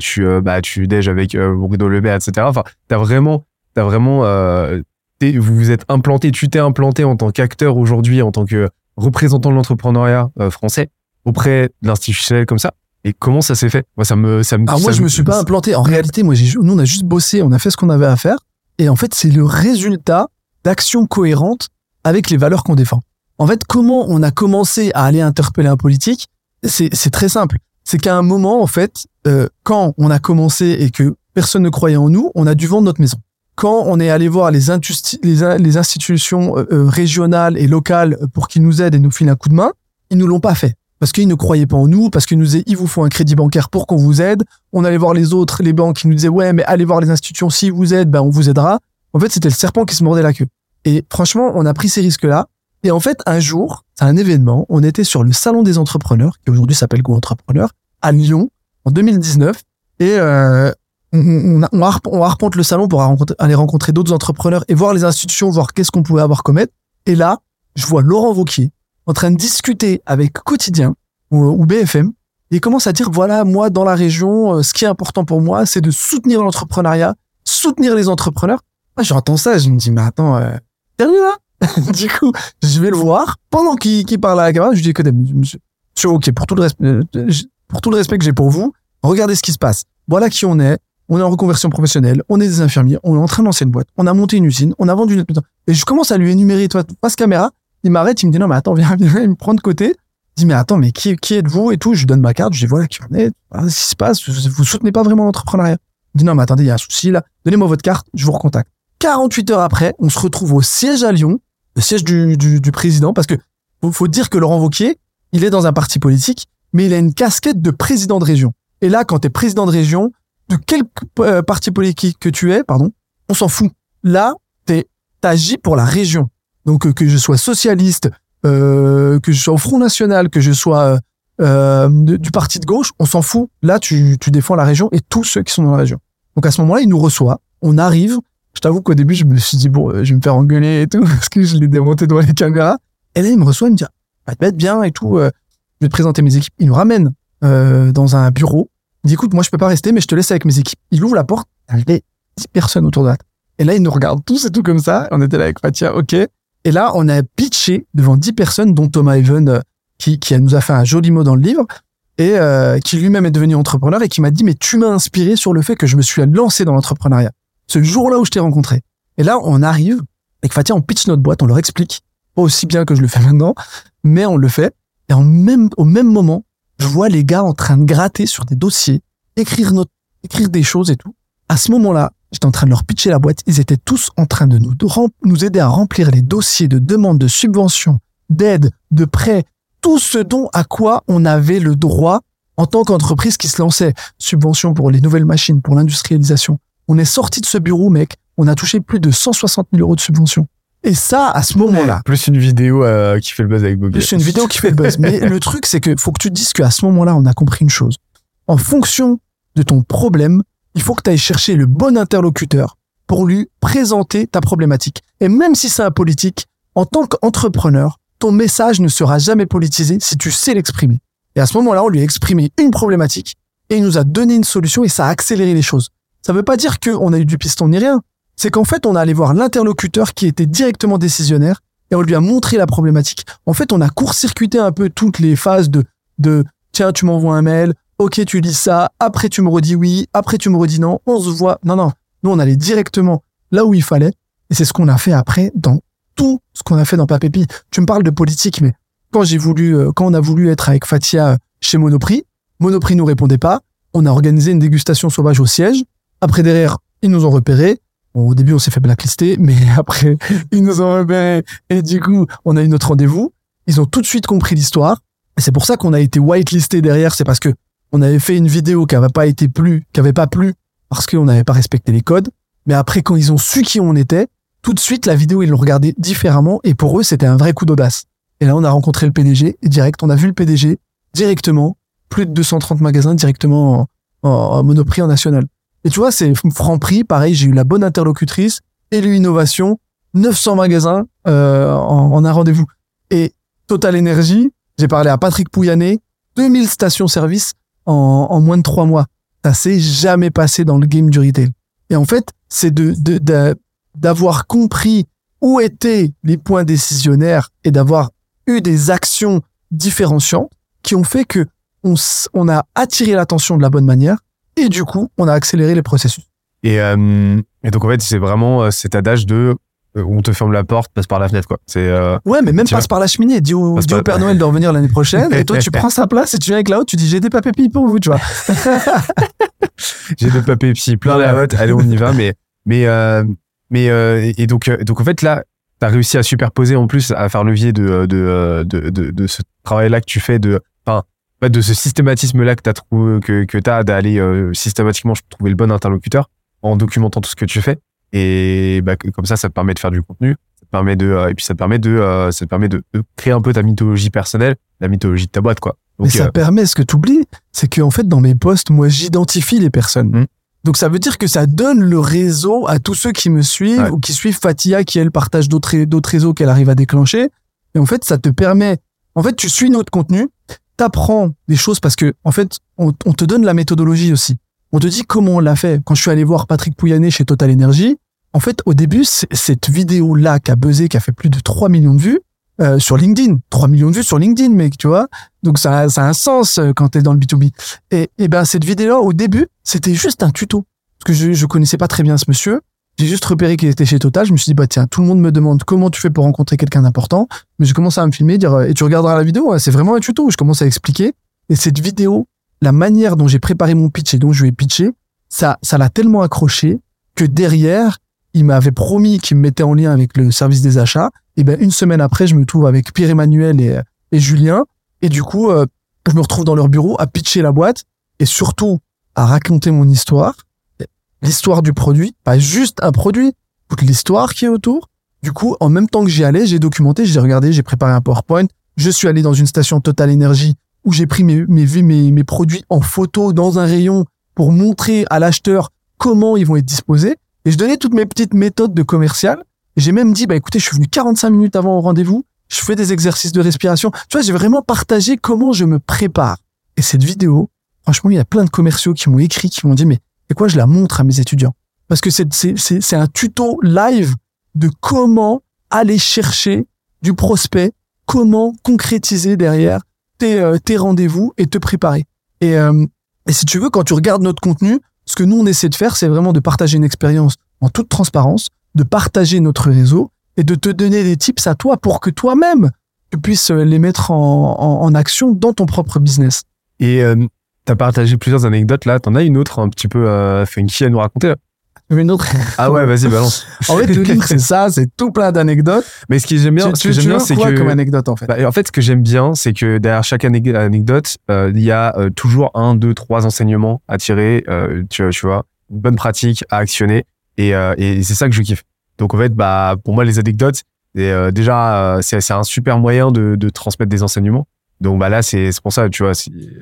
tu bah tu déj avec Bruno Le Maire, etc. Enfin, t'as vraiment t'as vraiment euh, vous vous êtes implanté, tu t'es implanté en tant qu'acteur aujourd'hui, en tant que représentant de l'entrepreneuriat euh, français auprès de l'institutionnel comme ça. Et comment ça s'est fait? Moi, ça me, ça me. Alors moi, je me suis pas implanté. En réalité, moi, j'ai, nous, on a juste bossé, on a fait ce qu'on avait à faire. Et en fait, c'est le résultat d'actions cohérentes avec les valeurs qu'on défend. En fait, comment on a commencé à aller interpeller un politique C'est, c'est très simple. C'est qu'à un moment, en fait, euh, quand on a commencé et que personne ne croyait en nous, on a dû vendre notre maison. Quand on est allé voir les, les institutions euh, euh, régionales et locales pour qu'ils nous aident et nous filent un coup de main, ils nous l'ont pas fait parce qu'ils ne croyaient pas en nous, parce qu'ils nous disaient il vous faut un crédit bancaire pour qu'on vous aide. On allait voir les autres, les banques, qui nous disaient ouais mais allez voir les institutions, si vous aident, ben on vous aidera. En fait c'était le serpent qui se mordait la queue. Et franchement on a pris ces risques-là. Et en fait un jour, c'est un événement, on était sur le salon des entrepreneurs, qui aujourd'hui s'appelle Go Entrepreneur, à Lyon en 2019, et euh, on, on, on, arp- on arpente le salon pour aller rencontrer d'autres entrepreneurs et voir les institutions, voir qu'est-ce qu'on pouvait avoir comme aide. Et là, je vois Laurent Vauquier en train de discuter avec Quotidien ou, BFM. Et il commence à dire, voilà, moi, dans la région, euh, ce qui est important pour moi, c'est de soutenir l'entrepreneuriat, soutenir les entrepreneurs. Moi, j'entends ça, je me dis, mais attends, euh, sérieux là? Du coup, je vais le voir. Pendant qu'il qu'il parle à la caméra, je lui dis, écoutez, monsieur, ok, pour tout le respect, euh, pour tout le respect que j'ai pour vous, regardez ce qui se passe. Voilà qui on est. On est en reconversion professionnelle. On est des infirmiers. On est en train de une boîte. On a monté une usine. On a vendu une... Et je commence à lui énumérer, toi, passe caméra. Il m'arrête, il me dit, non, mais attends, viens, viens, il me prend de côté. Il dit, mais attends, mais qui, qui êtes-vous et tout? Je lui donne ma carte. Je dis, voilà qui on est. Voilà ce qui se passe. Vous, soutenez pas vraiment l'entrepreneuriat. Il dit, non, mais attendez, il y a un souci là. Donnez-moi votre carte. Je vous recontacte. 48 heures après, on se retrouve au siège à Lyon, le siège du, du, président, parce que faut, faut dire que Laurent Wauquiez, il est dans un parti politique, mais il a une casquette de président de région. Et là, quand tu président de région, de quel euh, parti politique que tu es, pardon, on s'en fout. Là, t'agis pour la région. Donc, euh, que je sois socialiste, euh, que je sois au Front National, que je sois euh, euh, du parti de gauche, on s'en fout. Là, tu, tu défends la région et tous ceux qui sont dans la région. Donc, à ce moment-là, il nous reçoit. On arrive. Je t'avoue qu'au début, je me suis dit, bon, euh, je vais me faire engueuler et tout, parce que je l'ai démonté devant les caméras. Et là, il me reçoit, il me dit, va te mettre bien et tout. je vais te présenter mes équipes. Il nous ramène euh, dans un bureau. Il dit, écoute, moi, je peux pas rester, mais je te laisse avec mes équipes. Il ouvre la porte. Il y avait 10 personnes autour de la. Et là, ils nous regardent tous et tout comme ça. On était là avec Fatia, ok. Et là, on a pitché devant 10 personnes, dont Thomas Even, euh, qui, qui nous a fait un joli mot dans le livre, et euh, qui lui-même est devenu entrepreneur et qui m'a dit, mais tu m'as inspiré sur le fait que je me suis lancé dans l'entrepreneuriat. Ce jour-là où je t'ai rencontré. Et là, on arrive, avec Fatia, on pitch notre boîte, on leur explique, pas aussi bien que je le fais maintenant, mais on le fait. Et en même, au même moment, je vois les gars en train de gratter sur des dossiers, écrire, notre, écrire des choses et tout. À ce moment-là, j'étais en train de leur pitcher la boîte. Ils étaient tous en train de nous, de nous aider à remplir les dossiers de demande de subvention, d'aide, de prêt, tout ce dont à quoi on avait le droit en tant qu'entreprise qui se lançait. Subvention pour les nouvelles machines, pour l'industrialisation. On est sorti de ce bureau, mec. On a touché plus de 160 000 euros de subvention. Et ça, à ce moment-là, Plus une vidéo euh, qui fait le buzz avec Bobby. c'est une vidéo qui fait le buzz. Mais le truc, c'est que faut que tu te dises qu'à ce moment-là, on a compris une chose. En fonction de ton problème, il faut que tu ailles chercher le bon interlocuteur pour lui présenter ta problématique. Et même si c'est un politique, en tant qu'entrepreneur, ton message ne sera jamais politisé si tu sais l'exprimer. Et à ce moment-là, on lui a exprimé une problématique et il nous a donné une solution et ça a accéléré les choses. Ça veut pas dire qu'on a eu du piston ni rien. C'est qu'en fait, on a allé voir l'interlocuteur qui était directement décisionnaire et on lui a montré la problématique. En fait, on a court-circuité un peu toutes les phases de, de tiens, tu m'envoies un mail, ok, tu lis ça, après tu me redis oui, après tu me redis non, on se voit. Non, non, nous on allait directement là où il fallait et c'est ce qu'on a fait après dans tout ce qu'on a fait dans Papépi. Tu me parles de politique, mais quand j'ai voulu, euh, quand on a voulu être avec Fatia chez Monoprix, Monoprix nous répondait pas. On a organisé une dégustation sauvage au siège. Après derrière, ils nous ont repérés. Bon, au début, on s'est fait blacklister, mais après, ils nous ont repérés. Et du coup, on a eu notre rendez-vous. Ils ont tout de suite compris l'histoire. Et c'est pour ça qu'on a été whitelisté derrière. C'est parce que on avait fait une vidéo qui n'avait pas été plu, qui avait pas plu parce qu'on n'avait pas respecté les codes. Mais après, quand ils ont su qui on était, tout de suite, la vidéo, ils l'ont regardée différemment. Et pour eux, c'était un vrai coup d'audace. Et là, on a rencontré le PDG direct, on a vu le PDG directement, plus de 230 magasins directement en, en, en monoprix en national. Et tu vois, c'est Franprix, pareil, j'ai eu la bonne interlocutrice, élu innovation, 900 magasins euh, en, un rendez-vous. Et Total Energy, j'ai parlé à Patrick Pouyanné, 2000 stations-service en, moins de trois mois. Ça s'est jamais passé dans le game du retail. Et en fait, c'est de, de, de- d'avoir compris où étaient les points décisionnaires et d'avoir eu des actions différenciantes qui ont fait que on, on a attiré l'attention de la bonne manière et du coup, on a accéléré les processus. Et, euh, et donc en fait, c'est vraiment euh, cet adage de euh, on te ferme la porte, passe par la fenêtre quoi. C'est euh, Ouais, mais même passe par la cheminée. Dis au, dis au Père Noël de revenir l'année prochaine et toi, tu prends sa place et tu viens avec la haute, tu dis j'ai des papépis pour vous, tu vois. j'ai des papiers psy plein la hotte, allez on y va. Mais mais euh, mais euh, et donc donc en fait là, t'as réussi à superposer en plus à faire levier de de de de, de ce travail là que tu fais de enfin de ce systématisme là que t'as trouvé que que t'as d'aller euh, systématiquement trouver le bon interlocuteur en documentant tout ce que tu fais et bah, comme ça ça te permet de faire du contenu ça te permet de euh, et puis ça te permet de euh, ça te permet de, de créer un peu ta mythologie personnelle la mythologie de ta boîte quoi Mais donc ça euh, permet, ce que tu oublies, c'est qu'en fait, dans mes posts, moi, j'identifie les personnes. Mm. Donc, ça veut dire que ça donne le réseau à tous ceux qui me suivent Ouais. ou qui suivent Fatia, qui, elle, partage d'autres réseaux qu'elle arrive à déclencher. Et en fait, ça te permet, en fait, tu suis notre contenu, t'apprends des choses parce que, en fait, on, te donne la méthodologie aussi. On te dit comment on l'a fait. Quand je suis allé voir Patrick Pouyanné chez Total Energy, en fait, au début, cette vidéo-là qui a buzzé, qui a fait plus de 3 millions de vues, euh, sur LinkedIn. 3 millions de vues sur LinkedIn, mec, tu vois. Donc ça, ça a un sens euh, quand t'es dans le B2B. Et, et ben cette vidéo-là, au début, c'était juste un tuto. Parce que je, je connaissais pas très bien ce monsieur. J'ai juste repéré qu'il était chez Total. Je me suis dit, bah tiens, tout le monde me demande comment tu fais pour rencontrer quelqu'un d'important. Mais je commence à me filmer, dire, euh, et tu regarderas la vidéo, ouais, c'est vraiment un tuto. Je commence à expliquer. Et cette vidéo, la manière dont j'ai préparé mon pitch et dont je lui ai pitché, ça, ça l'a tellement accroché que derrière, il m'avait promis qu'il me mettait en lien avec le service des achats. Et ben une semaine après, je me trouve avec Pierre-Emmanuel et, et Julien. Et du coup, euh, je me retrouve dans leur bureau à pitcher la boîte et surtout à raconter mon histoire, l'histoire du produit, pas juste un produit, toute l'histoire qui est autour. Du coup, en même temps que j'y allais, j'ai documenté, j'ai regardé, j'ai préparé un PowerPoint. Je suis allé dans une station Total Energy où j'ai pris mes, mes, mes, mes produits en photo dans un rayon pour montrer à l'acheteur comment ils vont être disposés. Et je donnais toutes mes petites méthodes de commercial. J'ai même dit, bah écoutez, je suis venu 45 minutes avant au rendez-vous. Je fais des exercices de respiration. Tu vois, j'ai vraiment partagé comment je me prépare. Et cette vidéo, franchement, il y a plein de commerciaux qui m'ont écrit, qui m'ont dit, mais et quoi, je la montre à mes étudiants. parce que c'est un tuto live de comment aller chercher du prospect, comment concrétiser derrière tes euh, tes rendez-vous et te préparer. Et euh, et si tu veux, quand tu regardes notre contenu, ce que nous on essaie de faire, c'est vraiment de partager une expérience en toute transparence, de partager notre réseau et de te donner des tips à toi pour que toi-même tu puisses les mettre en action dans ton propre business. Et euh, t'as partagé plusieurs anecdotes là. T'en as une autre un petit peu euh, funky à nous raconter là Une autre. Ah ouais, vas-y, balance. En fait, le livre, c'est ça, c'est tout plein d'anecdotes. Mais ce que j'aime bien, Tu- ce que j'aime tu bien, c'est quoi que comme anecdote en fait? Bah, en fait, ce que j'aime bien, c'est que derrière chaque anecdote, euh, il y a euh, toujours un, deux, trois enseignements à tirer, euh, tu, tu vois, une bonne pratique à actionner, et, euh, et c'est ça que je kiffe. Donc en fait, bah pour moi, les anecdotes, déjà, c'est c'est un super moyen de, de transmettre des enseignements. Donc bah là, c'est c'est pour ça, tu vois,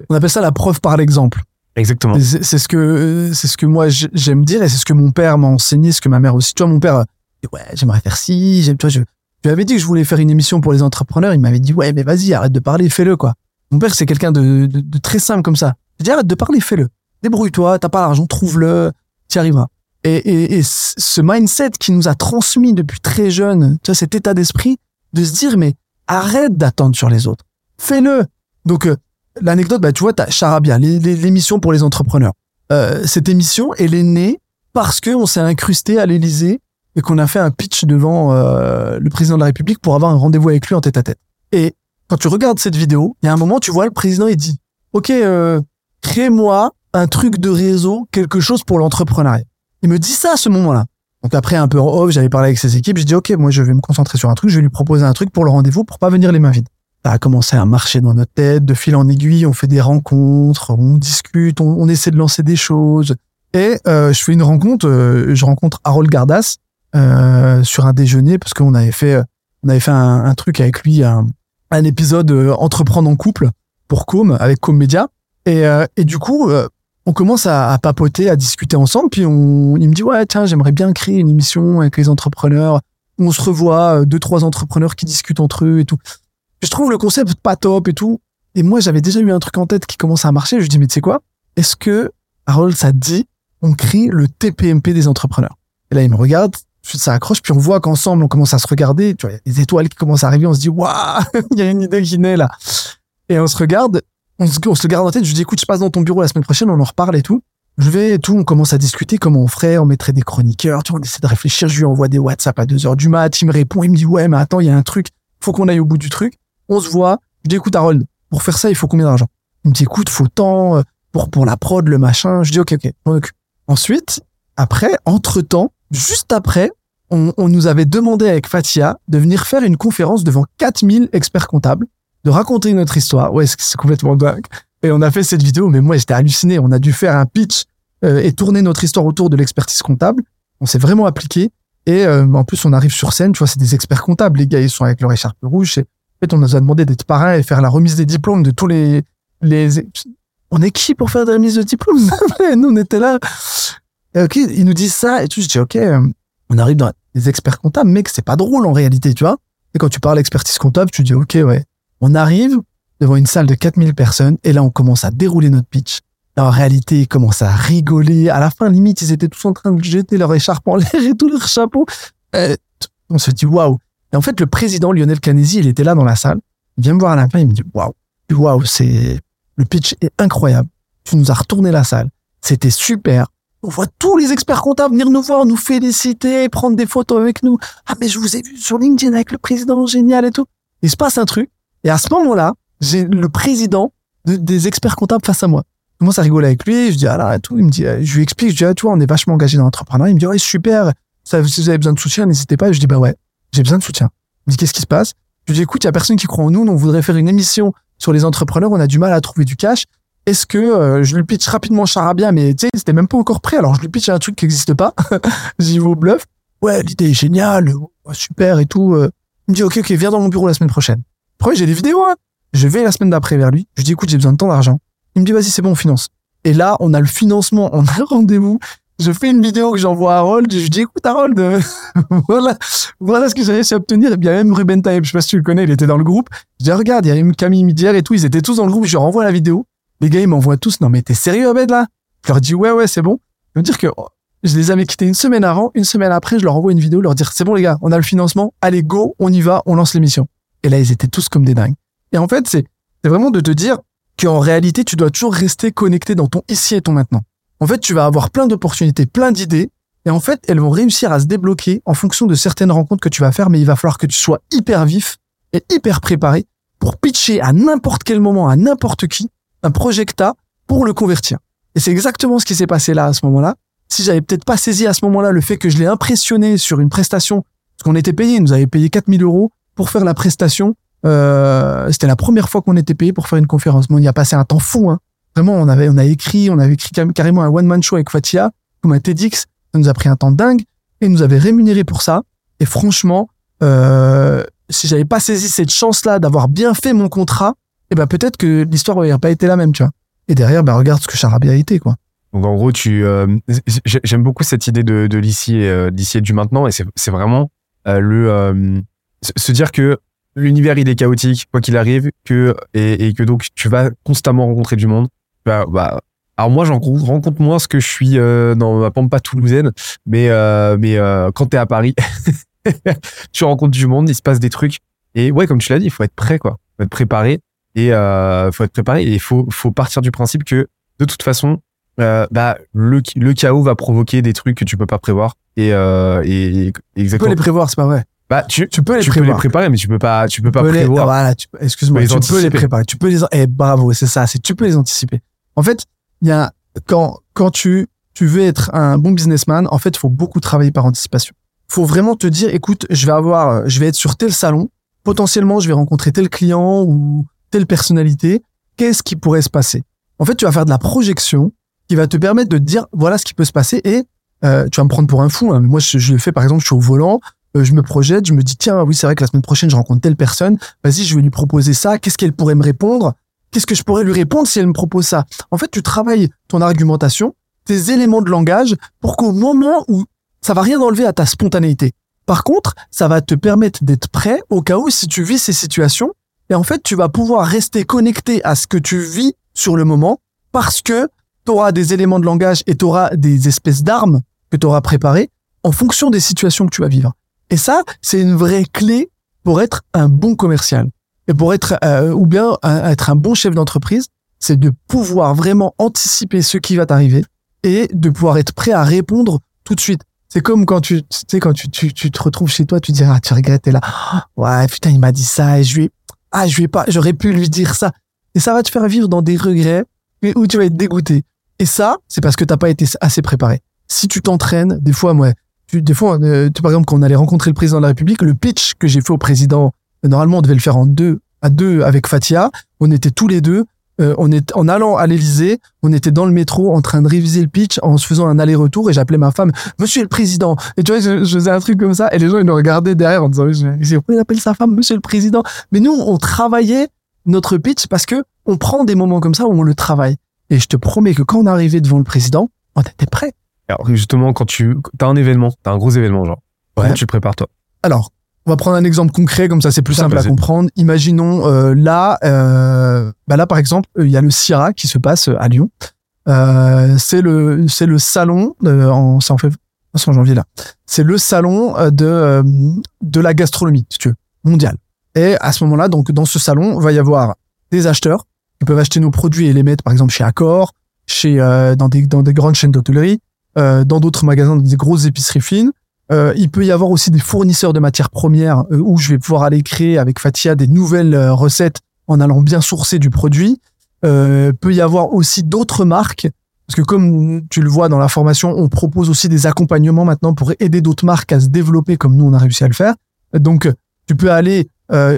On appelle ça la preuve par l'exemple. exactement. C'est ce que c'est ce que moi j'aime dire et c'est ce que mon père m'a enseigné, ce que ma mère aussi. Tu vois, mon père, euh, ouais, j'aimerais faire ci, j'aime. Tu vois, je, je lui avais dit que je voulais faire une émission pour les entrepreneurs. Il m'avait dit, ouais, mais vas-y, arrête de parler, fais-le quoi. Mon père, c'est quelqu'un de, de, de très simple comme ça. Il dit, arrête de parler, fais-le. Débrouille-toi, t'as pas l'argent, trouve-le, t'y arriveras. Et, et, et ce mindset qui nous a transmis depuis très jeune, tu vois, cet état d'esprit de se dire, mais arrête d'attendre sur les autres. Fais-le. Donc, euh, l'anecdote, bah, tu vois, t'as Charabia, l'émission pour les entrepreneurs. Euh, cette émission, elle est née parce que on s'est incrusté à l'Élysée et qu'on a fait un pitch devant euh, le président de la République pour avoir un rendez-vous avec lui en tête à tête. Et quand tu regardes cette vidéo, il y a un moment, tu vois, le président, il dit, OK, euh, crée-moi un truc de réseau, quelque chose pour l'entrepreneuriat. Il me dit ça à ce moment-là. Donc après, un peu en off, j'avais parlé avec ses équipes, je dis, OK, moi, je vais me concentrer sur un truc, je vais lui proposer un truc pour le rendez-vous pour pas venir les mains vides. Ça a commencé à marcher dans notre tête, de fil en aiguille, on fait des rencontres, on discute, on, on essaie de lancer des choses. Et euh, je fais une rencontre, euh, je rencontre Harold Gardas euh, sur un déjeuner parce qu'on avait fait, on avait fait un, truc avec lui, un, un épisode euh, entreprendre en couple pour Com avec Com Media. Et, euh, et du coup, euh, on commence à, à papoter, à discuter ensemble. Puis on, il me dit ouais tiens j'aimerais bien créer une émission avec les entrepreneurs. On se revoit deux trois entrepreneurs qui discutent entre eux et tout. Je trouve le concept pas top et tout. Et moi j'avais déjà eu un truc en tête qui commençait à marcher. Je dis mais tu sais quoi? Est-ce que Harold ça dit on crée le TPMP des entrepreneurs? Et là il me regarde, ça accroche. Puis on voit qu'ensemble on commence à se regarder. Tu vois, des étoiles qui commencent à arriver. On se dit waouh il y a une idée qui naît là. Et on se regarde on se, on se garde en tête. Je lui dis, écoute, je passe dans ton bureau la semaine prochaine, on en reparle et tout. Je vais et tout, on commence à discuter comment on ferait, on mettrait des chroniqueurs, tu vois, on essaie de réfléchir. Je lui envoie des WhatsApp à 2 heures du mat, il me répond, il me dit, ouais, mais attends, il y a un truc, faut qu'on aille au bout du truc. On se voit. Je dis, écoute, Harold, pour faire ça, il faut combien d'argent? Il me dit, écoute, faut tant, euh, pour, pour la prod, le machin. Je dis, ok, ok, occupe. Ensuite, après, entre temps, juste après, on, on nous avait demandé avec Fatia de venir faire une conférence devant 4000 experts comptables de raconter notre histoire. Ouais, c'est complètement dingue. Et on a fait cette vidéo, mais moi j'étais halluciné. On a dû faire un pitch euh, et tourner notre histoire autour de l'expertise comptable. On s'est vraiment appliqué. Et euh, en plus, on arrive sur scène, tu vois, c'est des experts comptables. Les gars, ils sont avec leur écharpe rouge. En fait, on nous a demandé d'être parrain et faire la remise des diplômes de tous les... les... On est qui pour faire des remises de diplômes? Nous, on était là. Et ok, ils nous disent ça et tout. Je dis, ok, euh, on arrive dans les experts comptables, mec, c'est pas drôle en réalité, tu vois. Et quand tu parles expertise comptable, tu dis, ok, ouais. On arrive devant une salle de 4000 personnes et là, on commence à dérouler notre pitch. En réalité, ils commencent à rigoler. À la fin, limite, ils étaient tous en train de jeter leur écharpe en l'air et tout leur chapeau. Euh, on se dit, waouh. Et en fait, le président Lionel Canesi, il était là dans la salle. Il vient me voir à la fin, il me dit, waouh. Waouh, c'est, le pitch est incroyable. Tu nous as retourné la salle. C'était super. On voit tous les experts comptables venir nous voir, nous féliciter, prendre des photos avec nous. Ah, mais je vous ai vu sur LinkedIn avec le président, génial et tout. Il se passe un truc. Et à ce moment-là, j'ai le président de- des experts comptables face à moi. Je commence à rigoler avec lui. Je dis, ah là, et tout. Il me dit, euh, je lui explique, je dis, ah, tu vois, on est vachement engagé dans l'entrepreneuriat. Il me dit, ouais, super. Si vous avez besoin de soutien, n'hésitez pas. Je dis, bah ouais, j'ai besoin de soutien. Il me dit, qu'est-ce qui se passe? Je lui dis, écoute, il y a personne qui croit en nous. On voudrait faire une émission sur les entrepreneurs. On a du mal à trouver du cash. Est-ce que euh, je lui pitch rapidement Charabia, mais tu sais, c'était même pas encore prêt. Alors je lui pitch un truc qui n'existe pas. J'y vais bluff. Ouais, l'idée est géniale, super et tout. euh. Il me dit ok, ok, viens dans mon bureau la semaine prochaine. Après, j'ai des vidéos. Hein. Je vais la semaine d'après vers lui. Je lui dis écoute, j'ai besoin de tant d'argent. Il me dit vas-y, c'est bon, on finance. Et là, on a le financement, on a un rendez-vous. Je fais une vidéo que j'envoie à Harold. Je dis écoute Harold, euh, voilà, voilà ce que j'ai réussi à obtenir. Et bien même Ruben Taïeb, je sais pas si tu le connais, il était dans le groupe. Je dis regarde, il y a Camille Midière et tout, ils étaient tous dans le groupe. Je leur envoie la vidéo. Les gars, ils m'envoient tous. Non mais t'es sérieux Abed là? Je leur dis ouais ouais c'est bon. Ça veut dire que oh, Je les avais quittés une semaine avant, une semaine après, je leur envoie une vidéo, leur dire c'est bon les gars, on a le financement, allez go, on y va, on lance l'émission. Et là, ils étaient tous comme des dingues. Et en fait, c'est vraiment de te dire qu'en réalité, tu dois toujours rester connecté dans ton ici et ton maintenant. En fait, tu vas avoir plein d'opportunités, plein d'idées, et en fait, elles vont réussir à se débloquer en fonction de certaines rencontres que tu vas faire, mais il va falloir que tu sois hyper vif et hyper préparé pour pitcher à n'importe quel moment, à n'importe qui, un t'as pour le convertir. Et c'est exactement ce qui s'est passé là à ce moment-là. Si j'avais peut-être pas saisi à ce moment-là le fait que je l'ai impressionné sur une prestation, parce qu'on était payé, ils nous avaient payé 4000 euros pour faire la prestation. Euh, c'était la première fois qu'on était payé pour faire une conférence. Bon, il y a passé un temps fou. Hein. Vraiment, on avait, on a écrit, on avait écrit carrément un one-man show avec Fatia, comme un TEDx. Ça nous a pris un temps dingue et nous avait rémunéré pour ça. Et franchement, euh, si j'avais pas saisi cette chance-là d'avoir bien fait mon contrat, eh ben peut-être que l'histoire n'aurait pas été la même, tu vois. Et derrière, ben regarde ce que Charabia a été, quoi. Donc en gros, tu, euh, j'ai- j'aime beaucoup cette idée de, l'ici euh, et du maintenant, et c'est vraiment euh, le se- dire que l'univers il est chaotique quoi qu'il arrive, que et que donc tu vas constamment rencontrer du monde. Bah, bah, alors moi j'en rencontre moins ce que je suis euh, dans ma pampa toulousaine, mais euh, mais euh, quand t'es à Paris, tu rencontres du monde, il se passe des trucs. Et ouais, comme tu l'as dit, il faut être prêt quoi, faut être préparé et euh, faut être préparé et il faut faut partir du principe que de toute façon euh, bah le le chaos va provoquer des trucs que tu peux pas prévoir et euh, et, et Tu peux exactement les prévoir, c'est pas vrai. bah tu Tu peux les tu peux les préparer mais tu peux pas tu peux pas Tu peux les- prévoir ah, voilà, tu peux- excuse-moi, les tu peux les préparer. Tu peux les, eh, bravo, c'est ça, c'est, tu peux les anticiper. En fait, il y a, quand, quand tu, tu veux être un bon businessman, en fait, il faut beaucoup travailler par anticipation. Faut vraiment te dire, écoute, je vais avoir, je vais être sur tel salon, potentiellement, je vais rencontrer tel client ou telle personnalité. Qu'est-ce qui pourrait se passer? En fait, tu vas faire de la projection qui va te permettre de te dire, voilà ce qui peut se passer et, euh, tu vas me prendre pour un fou, hein, moi, je, je le fais, par exemple, je suis au volant, euh, je me projette, je me dis, tiens, oui, c'est vrai que la semaine prochaine, je rencontre telle personne, vas-y, je vais lui proposer ça, qu'est-ce qu'elle pourrait me répondre? Qu'est-ce que je pourrais lui répondre si elle me propose ça? En fait, tu travailles ton argumentation, tes éléments de langage, pour qu'au moment où ça va rien enlever à ta spontanéité. Par contre, ça va te permettre d'être prêt au cas où si tu vis ces situations, et en fait, tu vas pouvoir rester connecté à ce que tu vis sur le moment, parce que tu auras des éléments de langage et tu auras des espèces d'armes que tu préparées en fonction des situations que tu vas vivre. Et ça, c'est une vraie clé pour être un bon commercial. Et pour être, euh, ou bien un- être un bon chef d'entreprise, c'est de pouvoir vraiment anticiper ce qui va t'arriver et de pouvoir être prêt à répondre tout de suite. C'est comme quand tu, tu sais, quand tu, tu, tu te retrouves chez toi, tu dis, ah, tu regrettes, et là, ouais, putain, il m'a dit ça, et je lui, ah, je lui ai pas, j'aurais pu lui dire ça. Et ça va te faire vivre dans des regrets, où tu vas être dégoûté. Et ça, c'est parce que t'as pas été assez préparé. Si tu t'entraînes, des fois, moi, tu, des fois, euh, tu, par exemple, quand on allait rencontrer le président de la République, le pitch que j'ai fait au président, euh, normalement, on devait le faire en deux, à deux avec Fatia. On était tous les deux. euh, on est en allant à l'Élysée, on était dans le métro en train de réviser le pitch en se faisant un aller-retour et j'appelais ma femme Monsieur le Président. Et tu vois, je, je faisais un truc comme ça et les gens ils nous regardaient derrière en disant pourquoi il appelle sa femme Monsieur le Président? Mais nous, on travaillait notre pitch parce que on prend des moments comme ça où on le travaille. Et je te promets que quand on arrivait devant le président, on était prêt. alors justement quand tu as un événement t'as un gros événement genre comment tu prépares toi? Alors, on va prendre un exemple concret, comme ça c'est plus Ça, simple à comprendre. Imaginons euh, là, euh, bah là par exemple, il y a le Sierra qui se passe euh, à Lyon. Euh, c'est le c'est le salon euh, en c'est en c'est en janvier là. C'est le salon euh, de euh, de la gastronomie, si tu veux, mondiale. Et à ce moment-là, donc dans ce salon, va y avoir des acheteurs qui peuvent acheter nos produits et les mettre par exemple chez Accor, chez euh, dans des dans des grandes chaînes d'hôtellerie, euh, dans d'autres magasins, dans des grosses épiceries fines. Euh, il peut y avoir aussi des fournisseurs de matières premières euh, où je vais pouvoir aller créer avec Fatia des nouvelles euh, recettes en allant bien sourcer du produit. Euh, peut y avoir aussi d'autres marques parce que comme tu le vois dans la formation, on propose aussi des accompagnements maintenant pour aider d'autres marques à se développer comme nous on a réussi à le faire. Donc tu peux aller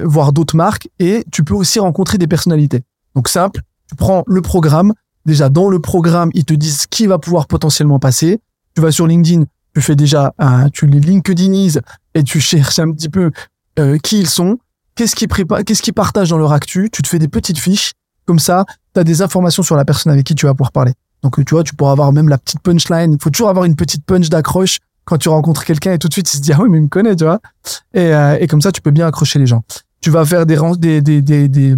voir d'autres marques et tu peux aussi rencontrer des personnalités. Donc simple, tu prends le programme. Déjà dans le programme, ils te disent qui va pouvoir potentiellement passer. Tu vas sur LinkedIn, tu fais déjà, un, tu les LinkedInises et tu cherches un petit peu euh, qui ils sont, qu'est-ce qu'ils préparent, qu'est-ce qu'ils partagent dans leur actu. Tu te fais des petites fiches. Comme ça, tu as des informations sur la personne avec qui tu vas pouvoir parler. Donc, tu vois, tu pourras avoir même la petite punchline. Il faut toujours avoir une petite punch d'accroche quand tu rencontres quelqu'un et tout de suite, il se dit, ah oui, mais il me connaît, tu vois. Et, euh, et comme ça, tu peux bien accrocher les gens. Tu vas faire des, des, des, des, des,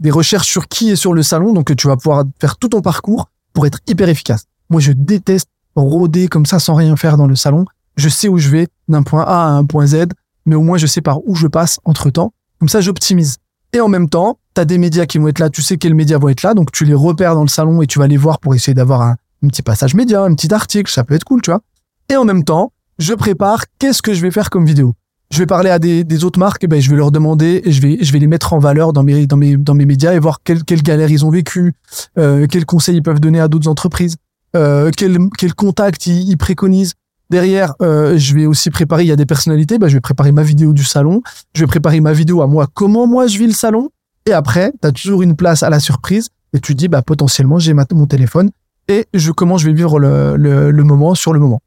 des recherches sur qui est sur le salon. Donc, tu vas pouvoir faire tout ton parcours pour être hyper efficace. Moi, je déteste rôder comme ça sans rien faire dans le salon. Je sais où je vais d'un point A à un point Z, mais au moins je sais par où je passe entre temps. Comme ça, j'optimise. Et en même temps, tu as des médias qui vont être là, tu sais quels médias vont être là, donc tu les repères dans le salon et tu vas les voir pour essayer d'avoir un, petit passage média, un petit article, ça peut être cool, tu vois. Et en même temps, je prépare qu'est-ce que je vais faire comme vidéo. Je vais parler à des, autres marques, et ben je vais leur demander et je vais je vais les mettre en valeur dans mes dans mes dans mes médias et voir quelles quelles galères ils ont vécu, euh, quels conseils ils peuvent donner à d'autres entreprises, euh, quel quel contact ils, ils préconisent. Derrière, euh, je vais aussi préparer. Il y a des personnalités. Ben, je vais préparer ma vidéo du salon. Je vais préparer ma vidéo à moi. Comment moi je vis le salon. Et après, tu as toujours une place à la surprise. Et tu dis, bah potentiellement, j'ai mon téléphone et je comment je vais vivre le, le, le moment sur le moment.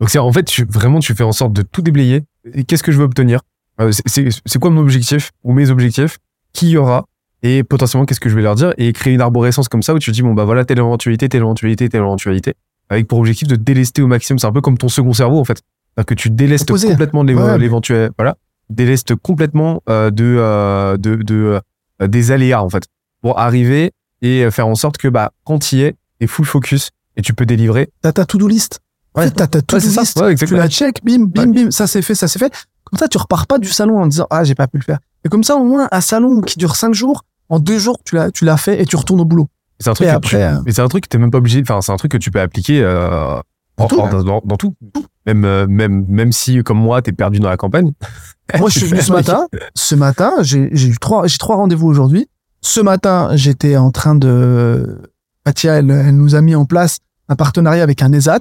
Donc c'est en fait tu, vraiment tu fais en sorte de tout déblayer. Et qu'est-ce que je veux obtenir? Euh, C'est c'est quoi mon objectif ou mes objectifs? Qui y aura? Et potentiellement qu'est-ce que je vais leur dire? Et créer une arborescence comme ça où tu te dis bon bah voilà telle éventualité, telle éventualité, telle éventualité, avec pour objectif de délester au maximum. C'est un peu comme ton second cerveau en fait. C'est-à-dire que tu délestes Opposé. complètement Ouais. l'éventuel, voilà, délestes complètement euh, de, euh, de, de euh, des aléas en fait pour arriver et faire en sorte que bah quand y es, t'es full focus et tu peux délivrer. T'as ta to-do list. Ouais. T'as ta to-do Ouais, list. Ouais, tu la check, bim, bim, bim, ça c'est fait, ça c'est fait. Comme ça, tu repars pas du salon en disant ah j'ai pas pu le faire. Et comme ça, au moins un salon qui dure cinq jours, en deux jours tu l'as, tu l'as fait et tu retournes au boulot. C'est un truc que après, tu- euh, mais c'est un truc que t'es même pas obligé. Enfin, c'est un truc que tu peux appliquer euh, Dans en- tout. en- dans, dans tout. Même euh, même même si comme moi t'es perdu dans la campagne. Moi, je suis venu ce matin. Ce matin, j'ai j'ai eu trois, j'ai trois rendez-vous aujourd'hui. Ce matin, j'étais en train de, Patia, elle, elle nous a mis en place un partenariat avec un ESAT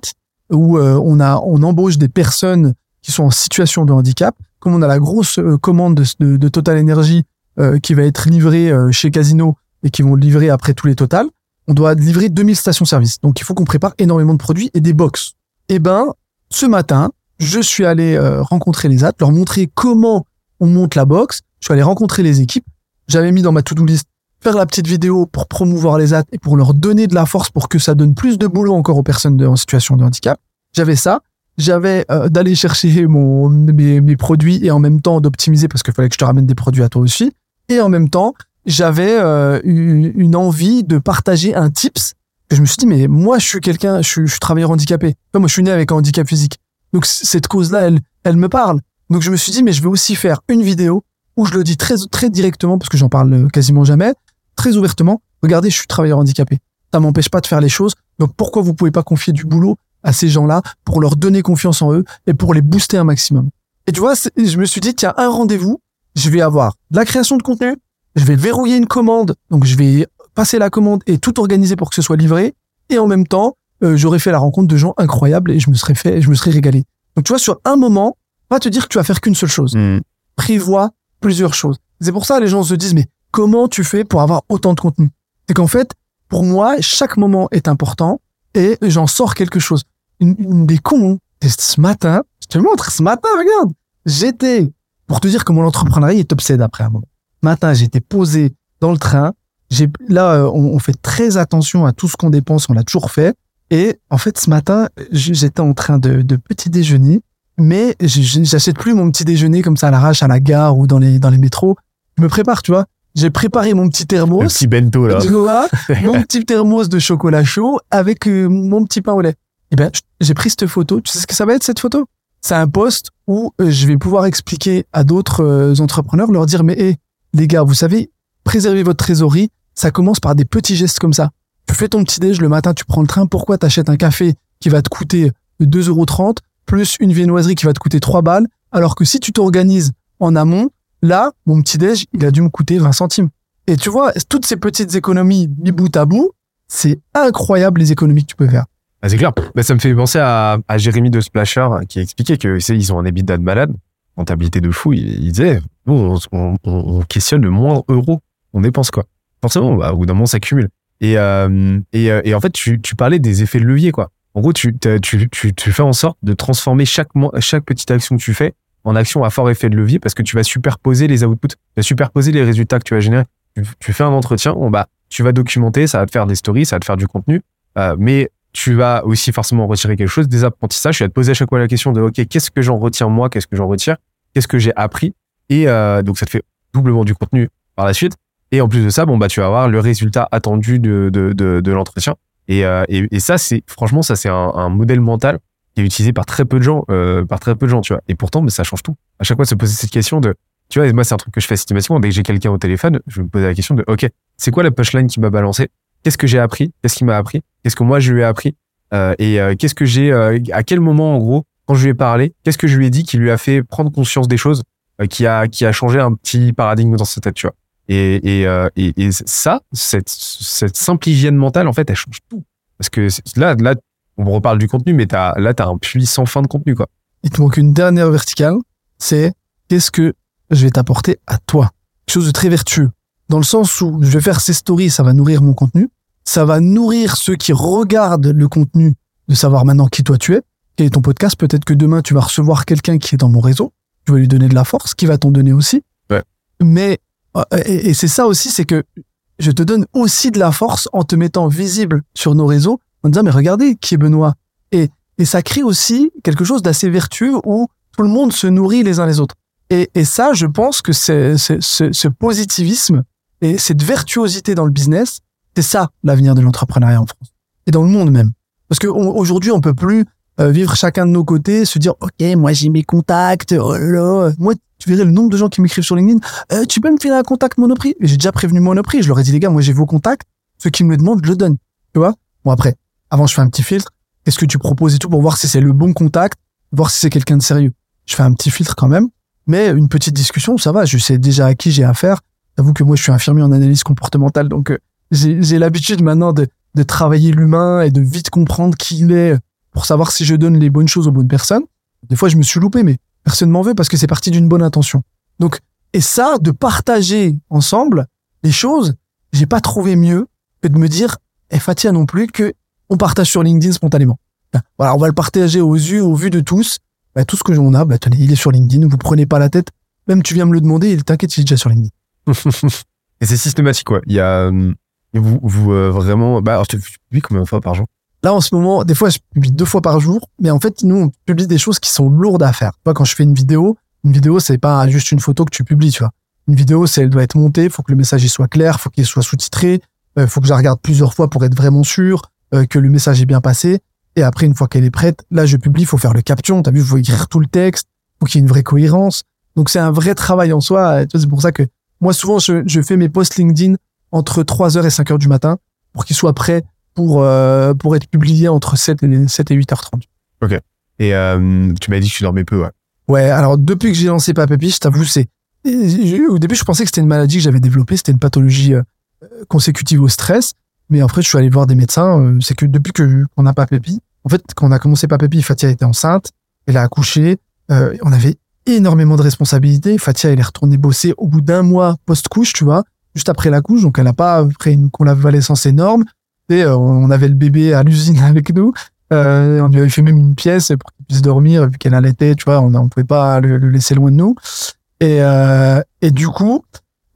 où on a, on embauche des personnes qui sont en situation de handicap. Comme on a la grosse commande de, de, de Total Energy euh, qui va être livrée euh, chez Casino et qui vont livrer après tous les Total, on doit livrer 2000 stations-service. Donc, il faut qu'on prépare énormément de produits et des box. Eh ben, ce matin, je suis allé euh, rencontrer les AT, leur montrer comment on monte la box. Je suis allé rencontrer les équipes. J'avais mis dans ma to-do list faire la petite vidéo pour promouvoir les AT et pour leur donner de la force pour que ça donne plus de boulot encore aux personnes en situation de handicap. J'avais ça. J'avais euh, d'aller chercher mon, mes, mes produits et en même temps d'optimiser parce qu'il fallait que je te ramène des produits à toi aussi. Et en même temps, j'avais euh, une, envie de partager un tips. Et je me suis dit, mais moi, je suis quelqu'un, je suis, travailleur handicapé. Moi, je suis né avec un handicap physique. Donc, cette cause-là, elle, elle me parle. Donc, je me suis dit, mais je vais aussi faire une vidéo où je le dis très, directement, parce que j'en parle euh, quasiment jamais, très ouvertement. Regardez, je suis travailleur handicapé. Ça m'empêche pas de faire les choses. Donc, pourquoi vous pouvez pas confier du boulot à ces gens-là pour leur donner confiance en eux et pour les booster un maximum? Et tu vois, je me suis dit, tiens, un rendez-vous, je vais avoir de la création de contenu, je vais verrouiller une commande, donc je vais passer la commande et tout organiser pour que ce soit livré, et en même temps, euh, j'aurais fait la rencontre de gens incroyables et je me serais fait, je me serais régalé. Donc tu vois, sur un moment, pas te dire que tu vas faire qu'une seule chose. Hmm. Prévois plusieurs choses. C'est pour ça les gens se disent mais comment tu fais pour avoir autant de contenu? C'est qu'en fait, pour moi, chaque moment est important et j'en sors quelque chose. Une, une des cons, c'est ce matin, je te montre ce matin, regarde, j'étais pour te dire comment l'entrepreneuriat est obsédé après un moment. Matin, j'étais posé dans le train. J'ai là, euh, on, on fait très attention à tout ce qu'on dépense. On l'a toujours fait. Et en fait, ce matin, j'étais en train de, de petit déjeuner, mais j'achète plus mon petit déjeuner comme ça à l'arrache à la gare ou dans les dans les métros. Je me prépare, tu vois. J'ai préparé mon petit Le thermos, petit bento là. vois, mon petit thermos de chocolat chaud avec euh, mon petit pain au lait. Eh ben, j'ai pris cette photo. Tu sais ce que ça va être cette photo? C'est un post où euh, je vais pouvoir expliquer à d'autres euh, entrepreneurs, leur dire mais hé, les gars, vous savez, préserver votre trésorerie, ça commence par des petits gestes comme ça. Tu fais ton petit déj le matin, tu prends le train. Pourquoi t'achètes un café qui va te coûter 2,30 euros plus une viennoiserie qui va te coûter 3 balles, alors que si tu t'organises en amont, là, mon petit déj, il a dû me coûter 20 centimes. Et tu vois, toutes ces petites économies mis bout à bout, c'est incroyable les économies que tu peux faire. Ah, c'est clair. Bah, ça me fait penser à, à Jérémy de Splasher qui expliquait que ils ont un EBITDA de malade, rentabilité de fou. Il, il disait, nous, on, on- on- on questionne le moins euro. On dépense quoi Forcément, bah, au bout d'un moment, ça cumule. Et, euh, et, euh, et en fait, tu, tu parlais des effets de levier, quoi. En gros, tu, tu, tu, tu fais en sorte de transformer chaque, chaque petite action que tu fais en action à fort effet de levier parce que tu vas superposer les outputs, tu vas superposer les résultats que tu vas générer. Tu, tu fais un entretien, bah, tu vas documenter, ça va te faire des stories, ça va te faire du contenu, euh, mais tu vas aussi forcément retirer quelque chose, des apprentissages. Tu vas te poser à chaque fois la question de, OK, qu'est-ce que j'en retiens moi? Qu'est-ce que j'en retire? Qu'est-ce que j'ai appris? Et euh, donc, ça te fait doublement du contenu par la suite. Et en plus de ça, bon, bah, tu vas avoir le résultat attendu de, de, de, de l'entretien. Et, euh, et, ça, c'est franchement, ça c'est un, un modèle mental qui est utilisé par très peu de gens, euh, par très peu de gens, tu vois. Et pourtant, mais ça change tout. À chaque fois, se poser cette question de, tu vois, et moi, c'est un truc que je fais systématiquement. Dès que j'ai quelqu'un au téléphone, je me poser la question de, ok, c'est quoi la punchline qui m'a balancé Qu'est-ce que j'ai appris? Qu'est-ce qui m'a appris? Qu'est-ce que moi je lui ai appris? Euh, Et euh, qu'est-ce que j'ai euh, À quel moment, en gros, quand je lui ai parlé, qu'est-ce que je lui ai dit qui lui a fait prendre conscience des choses, qui a qui a changé un petit paradigme dans sa tête, tu vois? Et, et, et, ça, cette, cette simple hygiène mentale, en fait, elle change tout. Parce que là, là, on reparle du contenu, mais t'as, là, t'as un puits sans fin de contenu, quoi. Il te manque une dernière verticale, c'est qu'est-ce que je vais t'apporter à toi? Quelque chose de très vertueux. Dans le sens où je vais faire ces stories, ça va nourrir mon contenu, ça va nourrir ceux qui regardent le contenu de savoir maintenant qui toi tu es, quel est ton podcast? Peut-être que demain tu vas recevoir quelqu'un qui est dans mon réseau, tu vas lui donner de la force, qui va t'en donner aussi. Ouais. Mais euh, et, et c'est ça aussi, c'est que je te donne aussi de la force en te mettant visible sur nos réseaux, en disant mais regardez qui est Benoît. Et et ça crée aussi quelque chose d'assez vertueux où tout le monde se nourrit les uns les autres. Et, et ça, je pense que c'est, c'est- ce, ce positivisme et cette virtuosité dans le business, c'est ça l'avenir de l'entrepreneuriat en France et dans le monde même. Parce qu'aujourd'hui, on peut plus euh, vivre chacun de nos côtés, se dire ok, moi j'ai mes contacts, oh là moi tu verrais le nombre de gens qui m'écrivent sur LinkedIn, Euh, tu peux me filer un contact Monoprix? J'ai déjà prévenu Monoprix, je leur ai dit les gars, moi j'ai vos contacts, ceux qui me le demandent, je le donne, tu vois? Bon après, avant je fais un petit filtre, qu'est-ce que tu proposes et tout pour voir si c'est le bon contact, voir si c'est quelqu'un de sérieux? Je fais un petit filtre quand même, mais une petite discussion, ça va, je sais déjà à qui j'ai affaire. J'avoue que moi, je suis infirmier en analyse comportementale, donc euh, j'ai l'habitude maintenant de, de travailler l'humain et de vite comprendre qui il est pour savoir si je donne les bonnes choses aux bonnes personnes. Des fois, je me suis loupé, mais personne m'en veut parce que c'est parti d'une bonne intention. Donc, et ça, de partager ensemble les choses, j'ai pas trouvé mieux que de me dire, et Fatia non plus, que on partage sur LinkedIn spontanément. Ben, Voilà, on va le partager aux yeux, au vu de tous. Ben, tout ce que l'on a, ben, tenez, il est sur LinkedIn, vous prenez pas la tête. Même tu viens me le demander, il t'inquiète, il est déjà sur LinkedIn. Et c'est systématique, quoi. Il y a, euh, vous, euh, vraiment, bah, alors, tu publies combien de fois par jour? Là, en ce moment, des fois, je publie deux fois par jour, mais en fait, nous, on publie des choses qui sont lourdes à faire. Tu quand je fais une vidéo, une vidéo, c'est pas juste une photo que tu publies, tu vois. Une vidéo, c'est, elle doit être montée, faut que le message il soit clair, faut qu'il soit sous-titré, euh, faut que je la regarde plusieurs fois pour être vraiment sûr euh, que le message est bien passé. Et après, une fois qu'elle est prête, là, je publie, faut faire le caption, t'as vu, faut écrire tout le texte, faut qu'il y ait une vraie cohérence. Donc, c'est un vrai travail en soi. C'est pour ça que moi, souvent, je, je fais mes posts LinkedIn entre 3h et 5h du matin pour qu'ils soient prêts pour, euh, pour être publiés entre 7 et, 7 et 8h30. Et euh, tu m'as dit que tu dormais peu, ouais. Ouais, alors depuis que j'ai lancé Papépi, je t'avoue, c'est au début je pensais que c'était une maladie que j'avais développée, c'était une pathologie euh, consécutive au stress, mais après je suis allé voir des médecins, euh, c'est que depuis que qu'on a Papépi, en fait quand on a commencé Papépi, Fatia était enceinte, elle a accouché, euh, on avait énormément de responsabilités, Fatia elle est retournée bosser au bout d'un mois post-couche, tu vois, juste après la couche, donc elle a pas pris une convalescence énorme, et euh, on avait le bébé à l'usine avec nous, euh, on lui avait fait même une pièce pour qu'il puisse dormir vu qu'elle allaitait, tu vois, on ne pouvait pas le, laisser loin de nous. Et, euh, et du coup,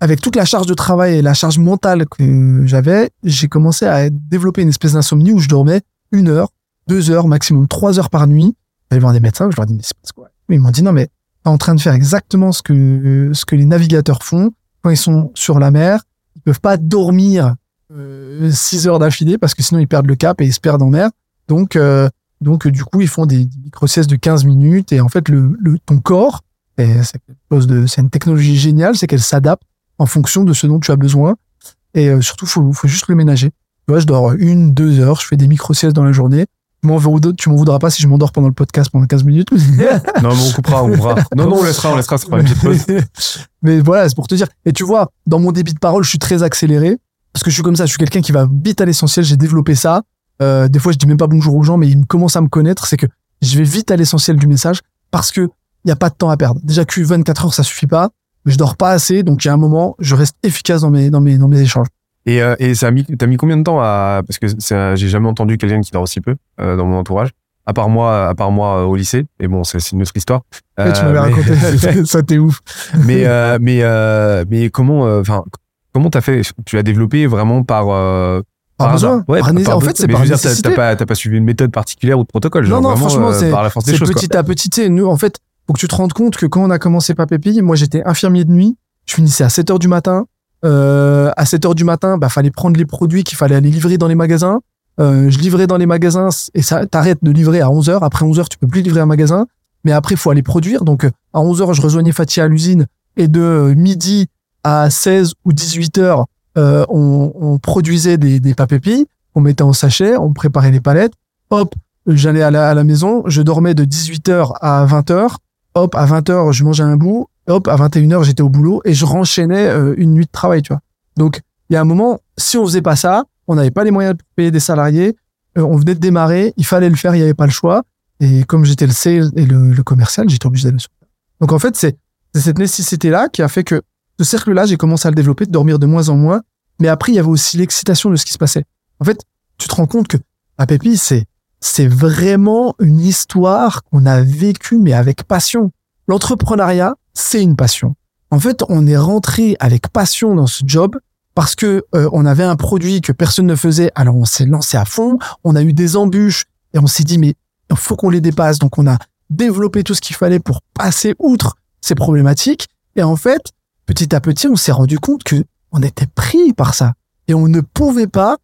avec toute la charge de travail et la charge mentale que j'avais, j'ai commencé à développer une espèce d'insomnie où je dormais une heure, deux heures, maximum trois heures par nuit. J'allais voir des médecins, je leur dis mais c'est quoi? Ils m'ont dit non mais en train de faire exactement ce que ce que les navigateurs font quand ils sont sur la mer. Ils peuvent pas dormir euh, six heures d'affilée parce que sinon ils perdent le cap et ils se perdent en mer. Donc, euh, donc du coup, ils font des micro-siestes de 15 minutes et en fait, le, le ton corps, c'est quelque chose de, c'est une technologie géniale, c'est qu'elle s'adapte en fonction de ce dont tu as besoin. Et euh, surtout, faut, faut juste le ménager. Tu vois, je dors une, deux heures, je fais des micro-siestes dans la journée. Tu m'en voudras- tu m'en voudras pas si je m'endors pendant le podcast pendant 15 minutes. Non, mais on coupera, on coupera. Non, non, on laissera, on laissera, ça fera une petite pause. Mais voilà, c'est pour te dire. Et tu vois, dans mon débit de parole, je suis très accéléré. Parce que je suis comme ça, je suis quelqu'un qui va vite à l'essentiel, j'ai développé ça. Euh, des fois, je dis même pas bonjour aux gens, mais ils me commencent à me connaître. C'est que je vais vite à l'essentiel du message parce que il y a pas de temps à perdre. Déjà que 24 heures, ça suffit pas. Mais je dors pas assez, donc il y a un moment, je reste efficace dans mes, dans mes, dans mes échanges. Et, euh, et ça a mis, t'as mis combien de temps à, parce que un- j'ai jamais entendu quelqu'un qui dort aussi peu, euh, dans mon entourage. À part moi, à part moi euh, au lycée. Et bon, c'est c'est une autre histoire. Ouais, tu Euh, m'avais mais- raconté, ça t'es ouf. mais euh, mais euh, mais comment euh, enfin comment t'as fait tu l'as développé vraiment par euh, Par besoin. Ouais, Par par en fait, c'est Mais par je veux dire, t'as- nécessité. t'as pas t'as pas suivi une méthode particulière ou de protocole genre Non, non, vraiment, franchement, euh, c'est- par la force des C'est choses quoi. petit à petit, tu sais, nous, en fait, faut que tu te rendes compte que quand on a commencé Papépi, moi, j'étais infirmier de nuit. Je finissais à 7 heures du matin. Euh, à 7 heures du matin, bah, fallait prendre les produits qu'il fallait aller livrer dans les magasins. Euh, je livrais dans les magasins et ça t'arrête de livrer à 11h. Après 11h, tu peux plus livrer un magasin. Mais après, faut aller produire. Donc, à 11h, je rejoignais Fatih à l'usine et de euh, midi à 16 ou 18 heures, euh, on, on produisait des, des papépilles, on mettait en sachet, on préparait les palettes. Hop, j'allais à la, à la maison, je dormais de 18h à 20h. Hop, à 20h, je mangeais un bout. Hop, à 21h, j'étais au boulot et je renchaînais euh, une nuit de travail, tu vois. Donc, il y a un moment, si on faisait pas ça, on n'avait pas les moyens de payer des salariés, euh, on venait de démarrer, il fallait le faire, il n'y avait pas le choix. Et comme j'étais le sales et le, commercial, j'étais obligé d'aller sur. Donc en fait, c'est cette nécessité-là qui a fait que ce cercle-là, j'ai commencé à le développer, de dormir de moins en moins. Mais après, il y avait aussi l'excitation de ce qui se passait. En fait, tu te rends compte que à Pépi, c'est c'est vraiment une histoire qu'on a vécue, mais avec passion. L'entrepreneuriat, c'est une passion. En fait, on est rentré avec passion dans ce job parce que euh, on avait un produit que personne ne faisait. Alors on s'est lancé à fond. On a eu des embûches et on s'est dit mais il faut qu'on les dépasse. Donc on a développé tout ce qu'il fallait pour passer outre ces problématiques. Et en fait, petit à petit, on s'est rendu compte que on était pris par ça et on ne pouvait pas.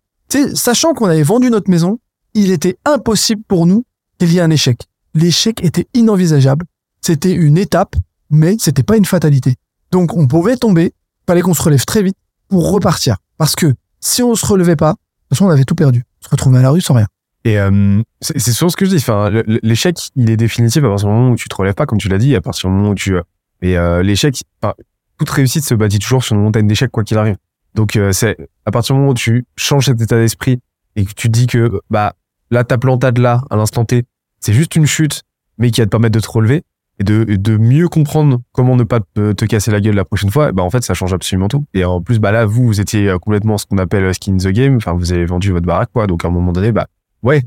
Sachant qu'on avait vendu notre maison, il était impossible pour nous qu'il y ait un échec. L'échec était inenvisageable. C'était une étape, mais c'était pas une fatalité. Donc on pouvait tomber, fallait qu'on se relève très vite pour repartir. Parce que si on se relevait pas, de toute façon on avait tout perdu. On se retrouvait à la rue sans rien. Et euh, c'est souvent ce que je dis. Enfin, l'échec, il est définitif à partir du moment où tu te relèves pas, comme tu l'as dit, à partir du moment où tu. euh, Et euh, l'échec, enfin, toute réussite se bâtit toujours sur une montagne d'échecs, quoi qu'il arrive. Donc euh, c'est à partir du moment où tu changes cet état d'esprit et que tu dis que bah là ta plantade là à l'instant T, c'est juste une chute, mais qui va te permettre de te relever et de, de mieux comprendre comment ne pas te, casser la gueule la prochaine fois. Bah en fait ça change absolument tout. Et en plus bah là vous vous étiez euh, complètement ce qu'on appelle skin in the game. Enfin vous avez vendu votre baraque quoi. Donc à un moment donné bah ouais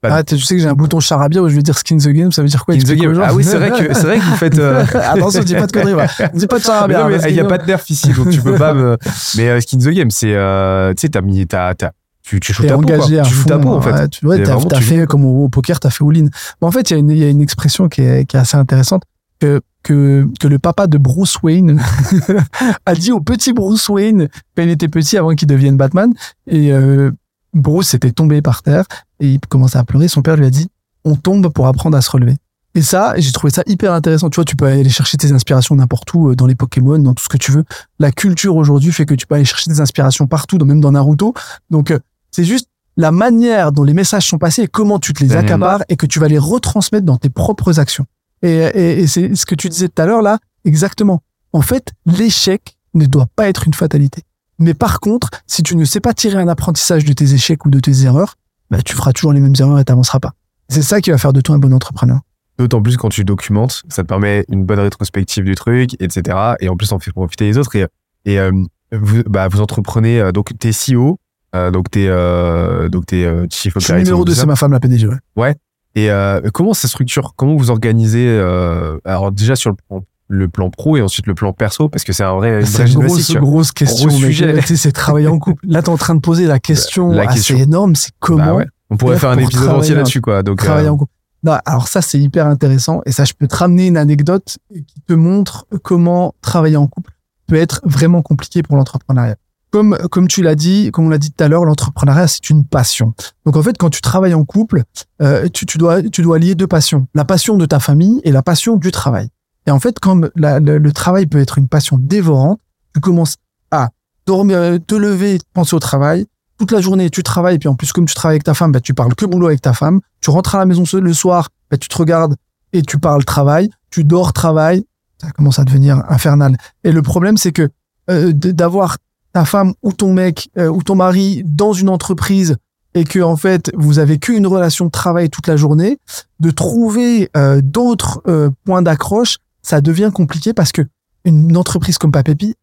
Pas de- Ah, tu sais que j'ai un bouton charabia où je vais dire skin the game, ça veut dire quoi Skin the game. gens. Ah oui, c'est vrai que c'est vrai que vous faites. euh, Attention, dis pas de conneries. ouais. Dis pas de charabia. il y a que- pas de nerf ici, donc tu peux pas me. Mais euh, skin the game, c'est euh, tu sais t'as mis t'as t'as tu tu joues ta peau quoi. Tu joues ta peau en fait. ouais, tu vraiment, t'as tu fait comme au, au poker, t'as fait all-in. En fait, il y, a une- il y a une expression qui est, qui est assez intéressante que, que, que le papa de Bruce Wayne a dit au petit Bruce Wayne quand il était petit avant qu'il devienne Batman. Et euh, Bruce était tombé par terre et il commençait à pleurer. Son père lui a dit On tombe pour apprendre à se relever. Et ça, j'ai trouvé ça hyper intéressant. Tu vois, tu peux aller chercher tes inspirations n'importe où, euh, dans les Pokémon, dans tout ce que tu veux. La culture aujourd'hui fait que tu peux aller chercher des inspirations partout, même dans Naruto. Donc, euh, c'est juste la manière dont les messages sont passés et comment tu te les Daniel. accapares et que tu vas les retransmettre dans tes propres actions. Et, et, et c'est ce que tu disais tout à l'heure là, exactement. En fait, l'échec ne doit pas être une fatalité. Mais par contre, si tu ne sais pas tirer un apprentissage de tes échecs ou de tes erreurs, bah, tu feras toujours les mêmes erreurs et t'avanceras pas. C'est ça qui va faire de toi un bon entrepreneur. D'autant plus quand tu documentes, ça te permet une bonne rétrospective du truc, etc. Et en plus, on fait profiter les autres. Et, et euh, vous, bah, vous entreprenez, euh, donc t'es CEO, euh, donc t'es euh, donc t'es euh, chief Je suis operating numéro 2, officer. c'est ma femme la PDG. ouais. Et euh, comment ça structure Comment vous organisez euh, Alors déjà sur le plan, le plan pro et ensuite le plan perso, parce que c'est un vrai, C'est une grosse, question. Gros sujet. C'est travailler en couple. Là, t'es en train de poser la question, La assez question. énorme. C'est comment Bah ouais. On pourrait faire un épisode entier en- là-dessus, quoi. Donc, travailler en couple. Non, alors ça, c'est hyper intéressant. Et ça, je peux te ramener une anecdote qui te montre comment travailler en couple peut être vraiment compliqué pour l'entrepreneuriat. Comme, comme tu l'as dit, comme on l'a dit tout à l'heure, l'entrepreneuriat, c'est une passion. Donc, en fait, quand tu travailles en couple, euh, tu, tu, dois, tu dois lier deux passions. La passion de ta famille et la passion du travail. Et en fait, la- le, travail peut être une passion dévorante, tu commences à dormir, te lever, penser au travail. Toute la journée, tu travailles. Puis, en plus, comme tu travailles avec ta femme, bah, tu parles que boulot avec ta femme. Tu rentres à la maison le soir, bah, tu te regardes et tu parles travail. Tu dors travail. Ça commence à devenir infernal. Et le problème, c'est que euh, d'avoir ta femme ou ton mec euh, ou ton mari dans une entreprise et que en fait vous avez qu'une relation de travail toute la journée, de trouver euh, d'autres euh, points d'accroche, ça devient compliqué parce que une entreprise comme Papépi,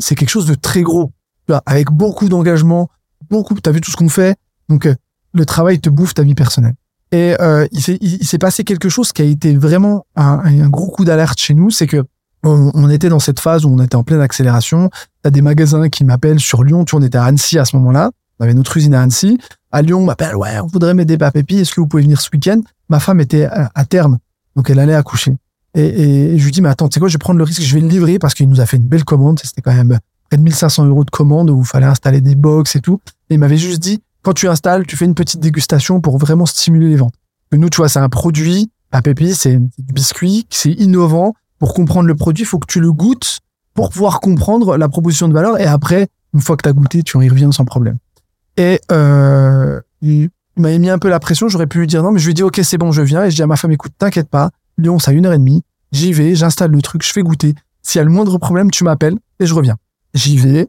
c'est- quelque chose de très gros, avec beaucoup d'engagement, beaucoup. T'as vu tout ce qu'on fait, donc euh, le travail te bouffe ta vie personnelle. Et euh, il s'est passé quelque chose qui a été vraiment un gros coup d'alerte chez nous, c'est que on, était dans cette phase où on était en pleine accélération. T'as des magasins qui m'appellent sur Lyon. Tu vois, on était à Annecy à ce moment-là. On avait notre usine à Annecy. À Lyon, on m'appelle, ouais, on voudrait m'aider Papépi. Est-ce que vous pouvez venir ce week-end? Ma femme était à, à terme. Donc, elle allait accoucher. Et je lui dis, mais attends, tu sais quoi, je vais prendre le risque, je vais le livrer parce qu'il nous a fait une belle commande. C'était quand même près de 1500 euros de commande où il fallait installer des box et tout. Et il m'avait juste dit, quand tu installes, tu fais une petite dégustation pour vraiment stimuler les ventes. Que nous, tu vois, c'est un produit, à Pépi, c'est du biscuit, c'est innovant. Pour comprendre le produit, il faut que tu le goûtes pour pouvoir comprendre la proposition de valeur. Et après, une fois que tu as goûté, tu y reviens sans problème. Et euh, il m'avait mis un peu la pression. J'aurais pu lui dire non, mais je lui dis ok, c'est bon, je viens. Et je dis à ma femme, écoute, t'inquiète pas, Lyon, ça a une heure et demie. J'y vais, j'installe le truc, je fais goûter. S'il y a le moindre problème, tu m'appelles et je reviens. J'y vais,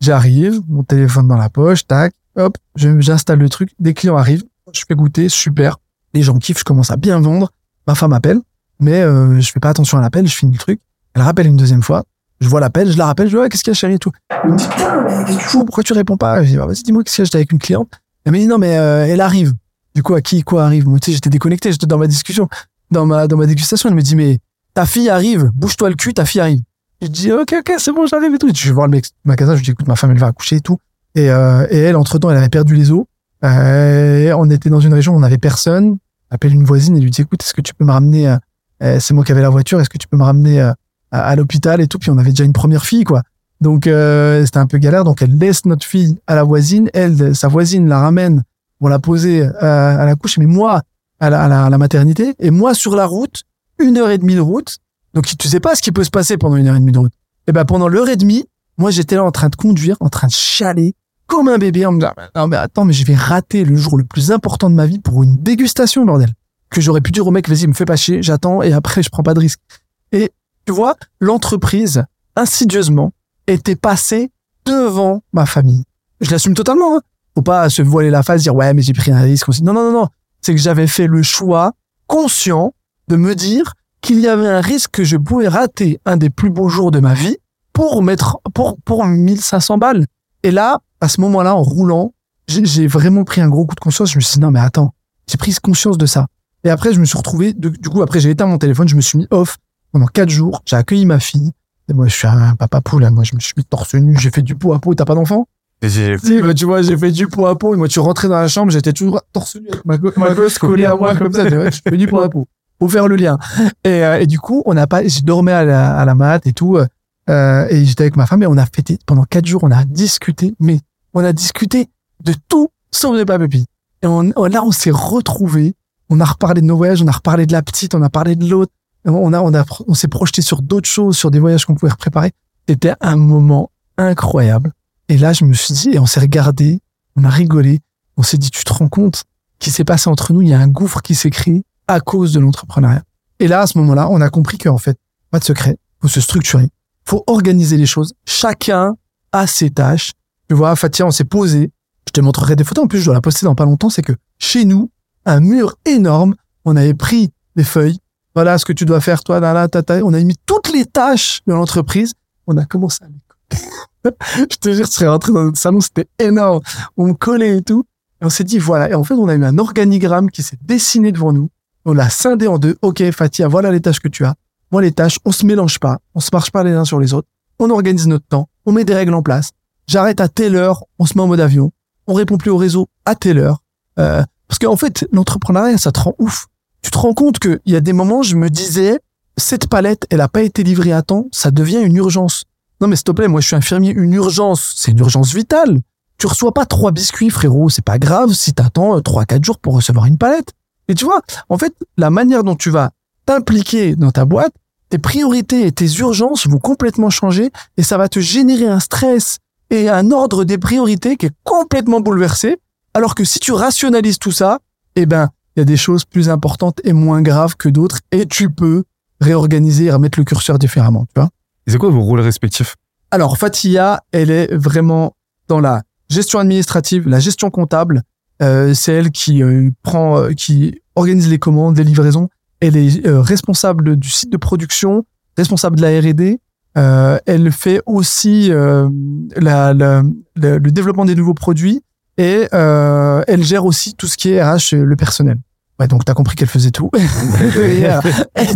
j'arrive, mon téléphone dans la poche, tac, hop, j'installe le truc. Des clients arrivent, je fais goûter, super. Les gens kiffent, je commence à bien vendre. Ma femme appelle, mais euh, je fais pas attention à l'appel, je finis le truc. Elle rappelle une deuxième fois. Je vois l'appel, je la rappelle, je dis ouais, qu'est-ce qu'il y a chérie et tout. Elle me dit putain, mais que Pourquoi tu réponds pas? Je dis bah, vas-y, dis-moi qu'est-ce a, j'étais avec une cliente. Elle me dit non mais euh, elle arrive. Du coup à qui quoi arrive? Moi tu sais j'étais déconnecté, j'étais dans ma discussion, dans ma dans ma dégustation. Elle me dit mais ta fille arrive, bouge-toi le cul, ta fille arrive. Je dis ok ok c'est bon j'arrive et tout. Je vais voir le mec magasin, je lui dis écoute ma femme elle va accoucher et tout. Et, euh, et elle entre temps elle avait perdu les os. Euh, on était dans une région où on avait personne. Appelle une voisine et lui dit écoute est-ce que tu peux me ramener euh, c'est moi qui avais la voiture est-ce que tu peux me ramener euh, à, à l'hôpital et tout? Puis on avait déjà une première fille quoi. Donc euh, c'était un peu galère. Donc elle laisse notre fille à la voisine. Elle sa voisine la ramène pour la poser euh, à la couche. Mais moi à la, à la, à maternité. Et moi sur la route une heure et demie de route. Donc tu sais pas ce qui peut se passer pendant une heure et demie de route. Et ben pendant l'heure et demie moi j'étais là en train de conduire en train de chialer comme un bébé en me disant non mais attends mais je vais rater le jour le plus important de ma vie pour une dégustation bordel que j'aurais pu dire au mec vas-y me fais pas chier j'attends et après je prends pas de risque. Et tu vois l'entreprise insidieusement était passée devant ma famille. Je l'assume totalement hein. faut pas se voiler la face dire ouais mais j'ai pris un risque non non non non. C'est que j'avais fait le choix conscient de me dire qu'il y avait un risque que je pouvais rater un des plus beaux jours de ma vie pour mettre pour pour 1500 balles. Et là à ce moment-là en roulant j'ai vraiment pris un gros coup de conscience. Je me suis dit non mais attends j'ai pris conscience de ça et après je me suis retrouvé de- du coup après j'ai éteint mon téléphone je me suis mis off pendant quatre jours j'ai accueilli ma fille et moi je suis un papa poule hein. moi je me suis mis torse nu j'ai fait du pot à pot t'as pas d'enfant? Si, bah, tu vois, j'ai fait du pot à pot. Et moi, tu rentrais dans la chambre, j'étais toujours torse nu avec ma, ma gosse collée à moi comme ça. Tu vois, je fais du pot à pot. Pour faire le lien. Et, euh, et du coup, on n'a pas, je dormais à la, à la mat et tout. Euh, et j'étais avec ma femme et on a fêté pendant quatre jours. On a discuté, mais on a discuté de tout sauf de Papépi. Et on- là, on s'est retrouvés. On a reparlé de nos voyages. On a reparlé de la petite. On a parlé de l'autre. On a, on a, on s'est projeté sur d'autres choses, sur des voyages qu'on pouvait préparer. C'était un moment incroyable. Et là, je me suis dit, et on s'est regardé, on a rigolé, on s'est dit, tu te rends compte qu'il s'est passé entre nous, il y a un gouffre qui s'est créé à cause de l'entrepreneuriat. Et là, à ce moment-là, on a compris qu'en fait, pas de secret, faut se structurer, faut organiser les choses. Chacun a ses tâches. Tu vois, Fatia, on s'est posé. Je te montrerai des photos. En plus, je dois la poster dans pas longtemps. C'est que chez nous, un mur énorme, on avait pris des feuilles. Voilà ce que tu dois faire, toi, là, là, tata. On a mis toutes les tâches de l'entreprise. On a commencé à les je te jure, tu serais rentré dans notre salon, c'était énorme. On me collait et tout. Et on s'est dit, voilà. Et en fait, on a eu un organigramme qui s'est dessiné devant nous. On l'a scindé en deux. OK, Fatia, voilà les tâches que tu as. Moi, les tâches, on se mélange pas. On se marche pas les uns sur les autres. On organise notre temps. On met des règles en place. J'arrête à telle heure. On se met en mode avion. On répond plus au réseau à telle heure. Euh, parce qu'en fait, l'entrepreneuriat, ça te rend ouf. Tu te rends compte qu'il y a des moments, je me disais, cette palette, elle a pas été livrée à temps. Ça devient une urgence. Non, mais s'il te plaît, moi, je suis infirmier. Une urgence, c'est une urgence vitale. Tu reçois pas trois biscuits, frérot. C'est pas grave si t'attends euh, trois, quatre jours pour recevoir une palette. Et tu vois, en fait, la manière dont tu vas t'impliquer dans ta boîte, tes priorités et tes urgences vont complètement changer et ça va te générer un stress et un ordre des priorités qui est complètement bouleversé. Alors que si tu rationalises tout ça, eh ben, il y a des choses plus importantes et moins graves que d'autres et tu peux réorganiser et remettre le curseur différemment, tu vois. Et C'est quoi vos rôles respectifs? Alors, Fatia, elle est vraiment dans la gestion administrative, la gestion comptable. Euh, c'est elle qui euh, prend, euh, qui organise les commandes, les livraisons. Elle est euh, responsable du site de production, responsable de la R&D. Euh, elle fait aussi euh, la, la- le développement des nouveaux produits et euh, elle gère aussi tout ce qui est RH, euh, le personnel. Ouais, donc t'as compris qu'elle faisait tout. derrière,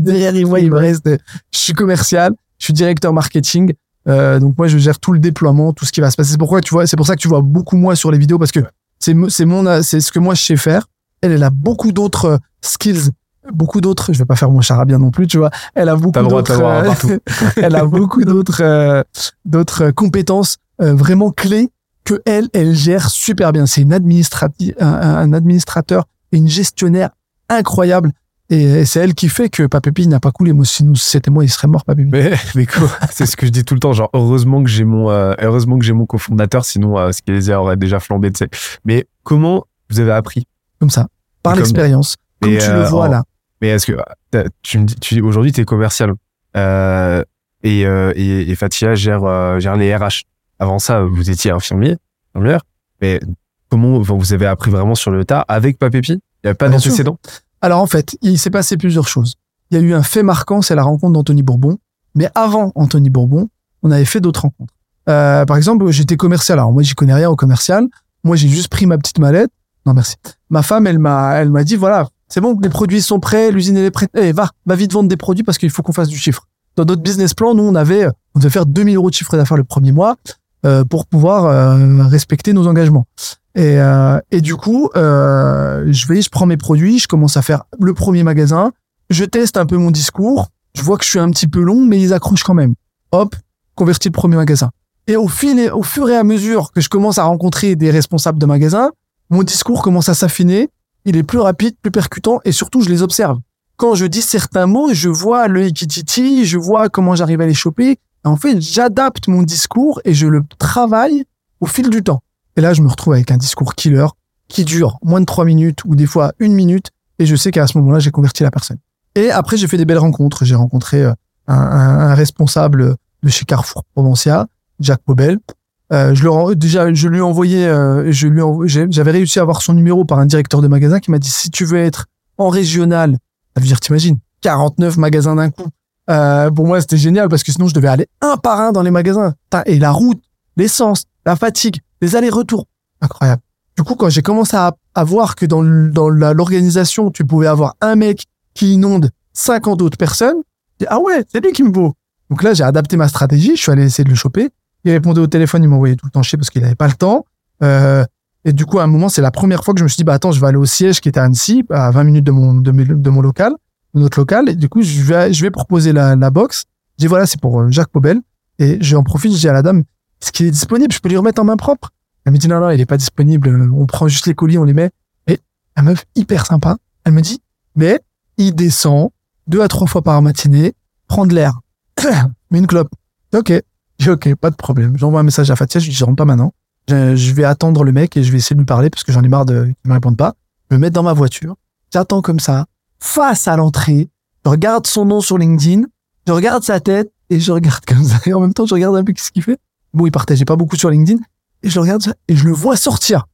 derrière moi, il me reste. Je suis commercial, je suis directeur marketing. Euh, donc moi, je gère tout le déploiement, tout ce qui va se passer. C'est pourquoi tu vois, c'est pour ça que tu vois beaucoup moins sur les vidéos parce que c'est c'est mon c'est ce que moi je sais faire. Elle, elle a beaucoup d'autres euh, skills, beaucoup d'autres. Je vais pas faire mon charabia non plus, tu vois. Elle a beaucoup d'autres. euh, elle a beaucoup d'autres euh, d'autres compétences euh, vraiment clés que elle, elle gère super bien. C'est une administrative, un, un administrateur et une gestionnaire incroyable. Et c'est elle qui fait que Papépi n'a pas coulé. Moi, si nous, c'était moi, il serait mort, Papépi. Mais, mais quoi C'est ce que je dis tout le temps. Genre, heureusement que j'ai mon, euh, heureusement que j'ai mon cofondateur, sinon, euh, Skelésia aurait déjà flambé, tu sais. Mais comment vous avez appris Comme ça. Par comme- l'expérience. Comme tu euh, le vois en- là. Mais est-ce que t'as- tu me dis, tu aujourd'hui, t'es commercial euh, et, euh, et, et Fatia gère, euh, gère les RH. Avant ça, vous étiez infirmier, infirmière. Mais comment vous avez appris vraiment sur le tas avec Papépi Il n'y avait pas d'antécédent? Alors en fait, il s'est passé plusieurs choses. Il y a eu un fait marquant, c'est la rencontre d'Anthony Bourbon. Mais avant Anthony Bourbon, on avait fait d'autres rencontres. Euh, par exemple, j'étais commercial. Alors moi, j'y connais rien au commercial. Moi, j'ai juste pris ma petite mallette. Non, merci. Ma femme, elle m'a, elle m'a dit, voilà, c'est bon, les produits sont prêts, l'usine est prête. Eh, va, va vite vendre des produits parce qu'il faut qu'on fasse du chiffre. Dans notre business plan, nous, on avait, on devait faire 2000 euros de chiffre d'affaires le premier mois pour pouvoir euh, respecter nos engagements. Et, euh, et du coup, euh, je vais, je prends mes produits, je commence à faire le premier magasin, je teste un peu mon discours, je vois que je suis un petit peu long, mais ils accrochent quand même. Hop, converti le premier magasin. Et au fil et au fur et à mesure que je commence à rencontrer des responsables de magasins, mon discours commence à s'affiner, il est plus rapide, plus percutant, et surtout je les observe. Quand je dis certains mots, je vois le je vois comment j'arrive à les choper. En fait, j'adapte mon discours et je le travaille au fil du temps. Et là, je me retrouve avec un discours killer qui dure moins de trois minutes ou des fois une minute. Et je sais qu'à ce moment-là, j'ai converti la personne. Et après, j'ai fait des belles rencontres. J'ai rencontré euh, un, responsable de chez Carrefour Provencia, Jack Pobel. Euh, je lui ai envoyé, euh, j'avais réussi à avoir son numéro par un directeur de magasin qui m'a dit si tu veux être en régional, ça veut dire t'imagines 49 magasins d'un coup. Euh, pour moi, c'était génial parce que sinon je devais aller un par un dans les magasins. Et la route, l'essence, la fatigue, les allers-retours, incroyable. Du coup, quand j'ai commencé à, à voir que dans, l'organisation, tu pouvais avoir un mec qui inonde 50 autres personnes, j'ai ah ouais, c'est lui qui me vaut. Donc là, j'ai adapté ma stratégie, je suis allé essayer de le choper. Il répondait au téléphone, il m'envoyait tout le temps chier parce qu'il n'avait pas le temps. Euh, et du coup, à un moment, c'est la première fois que je me suis dit, bah attends, je vais aller au siège qui était à Annecy, à 20 minutes de mon, de, de mon local, notre local. Et du coup, je vais, je vais proposer la, la box. Je dis, voilà, c'est pour euh, Jacques Pobel. Et j'en profite, je dis à la dame, est-ce qu'il est disponible? Je peux lui remettre en main propre? Elle me dit, non, non, il est pas disponible. Euh, On prend juste les colis, on les met. Et la meuf, hyper sympa, elle me dit, mais il descend deux à trois fois par matinée, prend de l'air, met une clope. Ok. Dis, ok, pas de problème. J'envoie un message à Fatia, je lui dis, je rentre pas maintenant. Je, vais attendre le mec et je vais essayer de lui parler parce que j'en ai marre de qu'il me réponde pas. Je me mets dans ma voiture. J'attends comme ça, face à l'entrée. Je regarde son nom sur LinkedIn. Je regarde sa tête et je regarde comme ça. Et en même temps, je regarde un peu ce qu'il fait. Bon, il partageait pas beaucoup sur LinkedIn. Et je le regarde et je le vois sortir.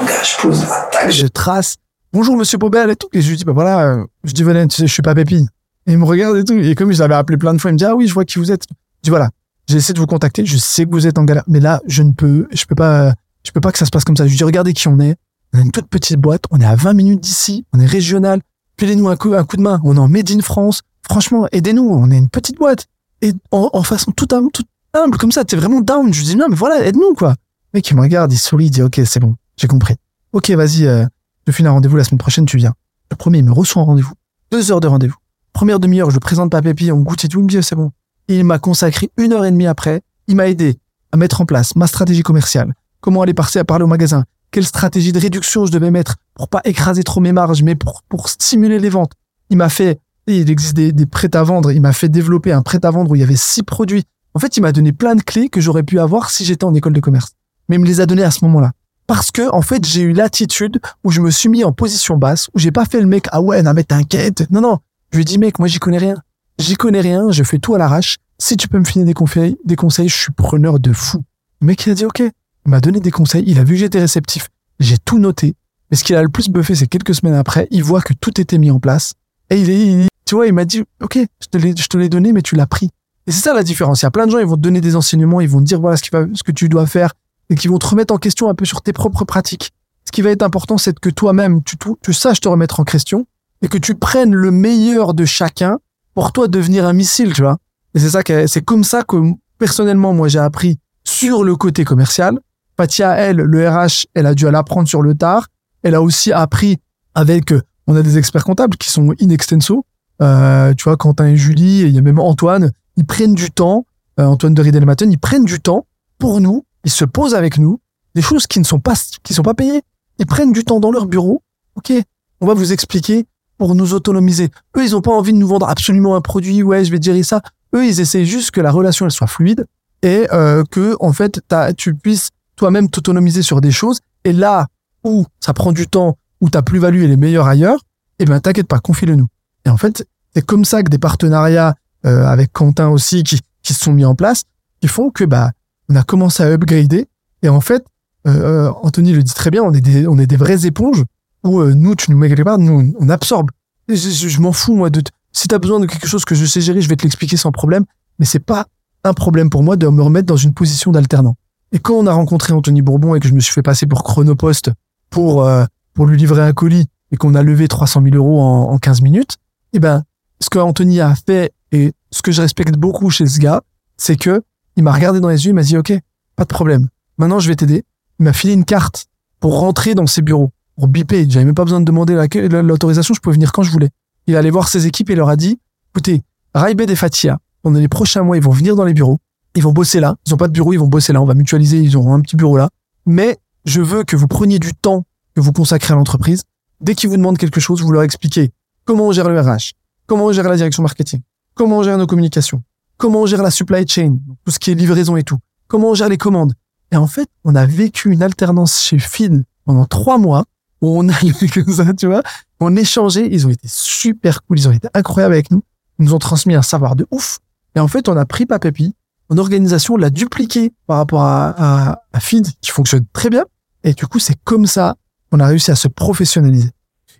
Je pose, tac, je trace. Bonjour, monsieur Pobel et tout. Et je lui dis, bah voilà, euh, je dis, venez, tu sais, je suis pas Pépi. Et il me regarde et tout. Et comme je l'avais appelé plein de fois, il me dit, ah oui, je vois qui vous êtes. Je dis, voilà, j'ai essayé de vous contacter. Je sais que vous êtes en galère. Mais là, je ne peux, je peux pas, je peux pas que ça se passe comme ça. Je lui dis, regardez qui on est. On a une toute petite boîte. On est à 20 minutes d'ici. On est régional. Filez-nous un coup, un coup de main. On est en Made in France. Franchement, aidez-nous. On est une petite boîte. Et en, en façon toute humble, toute humble, comme ça, t'es vraiment down. Je lui dis, non, mais voilà, aide-nous, quoi. Le mec, il me regarde, il sourit, il dit, ok, c'est bon. J'ai compris. Ok, vas-y, euh, je file un rendez-vous la semaine prochaine, tu viens. Le premier, il me reçoit un rendez-vous. Deux heures de rendez-vous. Première demi-heure, je présente pas Pépi, on goûte et tout, me c'est bon. Il m'a consacré une heure et demie après. Il m'a aidé à mettre en place ma stratégie commerciale. Comment aller passer à parler au magasin. Quelle stratégie de réduction je devais mettre pour pas écraser trop mes marges, mais pour, pour stimuler les ventes? Il m'a fait, il existe des, des prêts à vendre. Il m'a fait développer un prêt à vendre où il y avait six produits. En fait, il m'a donné plein de clés que j'aurais pu avoir si j'étais en école de commerce. Mais il me les a données à ce moment-là. Parce que, en fait, j'ai eu l'attitude où je me suis mis en position basse, où j'ai pas fait le mec, ah ouais, non, mais t'inquiète. Non, non. Je lui ai dit, mec, moi, j'y connais rien. J'y connais rien, je fais tout à l'arrache. Si tu peux me filer des conseils, des conseils, je suis preneur de fou. Le mec, il a dit, ok. Il m'a donné des conseils, il a vu que j'étais réceptif. J'ai tout noté. Mais ce qu'il a le plus buffé, c'est quelques semaines après, il voit que tout était mis en place. Et il est, tu vois, il m'a dit, ok, je te l'ai, je te l'ai donné, mais tu l'as pris. Et c'est ça la différence. Il y a plein de gens, ils vont te donner des enseignements, ils vont te dire, voilà ce, qui va, ce que tu dois faire, et qui vont te remettre en question un peu sur tes propres pratiques. Ce qui va être important, c'est que toi-même, tu, tu, tu saches te remettre en question, et que tu prennes le meilleur de chacun pour toi devenir un missile, tu vois. Et c'est ça que, c'est comme ça que, personnellement, moi, j'ai appris sur le côté commercial. Fatia, elle, le RH, elle a dû l'apprendre sur le tard. Elle a aussi appris avec, euh, on a des experts comptables qui sont in extenso. Euh, tu vois, Quentin et Julie, il y a même Antoine, ils prennent du temps, euh, Antoine de Riedelmatten, ils prennent du temps pour nous, ils se posent avec nous, des choses qui ne sont pas, qui sont pas payées. Ils prennent du temps dans leur bureau. OK, on va vous expliquer pour nous autonomiser. Eux, ils ont pas envie de nous vendre absolument un produit. Ouais, je vais gérer ça. Eux, ils essaient juste que la relation, elle soit fluide et euh, que, en fait, tu puisses toi-même t'autonomiser sur des choses. Et là où ça prend du temps, où ta plus-value elle est meilleure ailleurs, eh ben, t'inquiète pas, confie-le nous. Et en fait, c'est comme ça que des partenariats euh, avec Quentin aussi qui, se sont mis en place, qui font que bah on a commencé à upgrader. Et en fait, euh, euh, Anthony le dit très bien, on est des, on est des vraies éponges où nous, tu nous mets quelque part, nous, on absorbe. Je, je- m'en fous, moi, de, si t'as besoin de quelque chose que je sais gérer, je vais te l'expliquer sans problème. Mais c'est pas un problème pour moi de me remettre dans une position d'alternant. Et quand on a rencontré Anthony Bourbon et que je me suis fait passer pour Chronopost pour, euh, pour lui livrer un colis et qu'on a levé 300 000 euros en, en 15 minutes, eh ben, ce que Anthony a fait et ce que je respecte beaucoup chez ce gars, c'est que il m'a regardé dans les yeux, il m'a dit, OK, pas de problème. Maintenant, je vais t'aider. Il m'a filé une carte pour rentrer dans ses bureaux, pour biper. J'avais même pas besoin de demander la- la- l'autorisation, je pouvais venir quand je voulais. Il allait voir ses équipes et leur a dit, écoutez, Raibed et Fatia, pendant les prochains mois, ils vont venir dans les bureaux. Ils vont bosser là. Ils ont pas de bureau, ils vont bosser là. On va mutualiser, ils auront un petit bureau là. Mais je veux que vous preniez du temps que vous consacrez à l'entreprise. Dès qu'ils vous demandent quelque chose, vous leur expliquez comment on gère le RH, comment on gère la direction marketing, comment on gère nos communications, comment on gère la supply chain, tout ce qui est livraison et tout, comment on gère les commandes. Et en fait, on a vécu une alternance chez Fid pendant trois mois où on a comme ça, tu vois, on échangeait. Ils ont été super cool, ils ont été incroyables avec nous. Ils nous ont transmis un savoir de ouf. Et en fait, on a pris Papépi, en organisation, on l'a dupliqué par rapport à, à, à Feed, qui fonctionne très bien. Et du coup, c'est comme ça qu'on a réussi à se professionnaliser.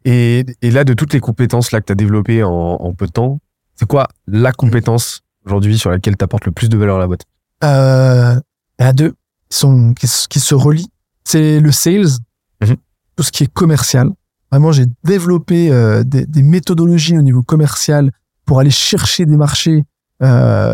Et, et là, de toutes les compétences là que tu as développées en, en peu de temps, c'est quoi la compétence aujourd'hui sur laquelle tu apportes le plus de valeur à la boîte? Euh, il y a deux qui, sont, qui, se relient. C'est le sales, Mhm. tout ce qui est commercial. Vraiment, j'ai développé euh, des, des méthodologies au niveau commercial pour aller chercher des marchés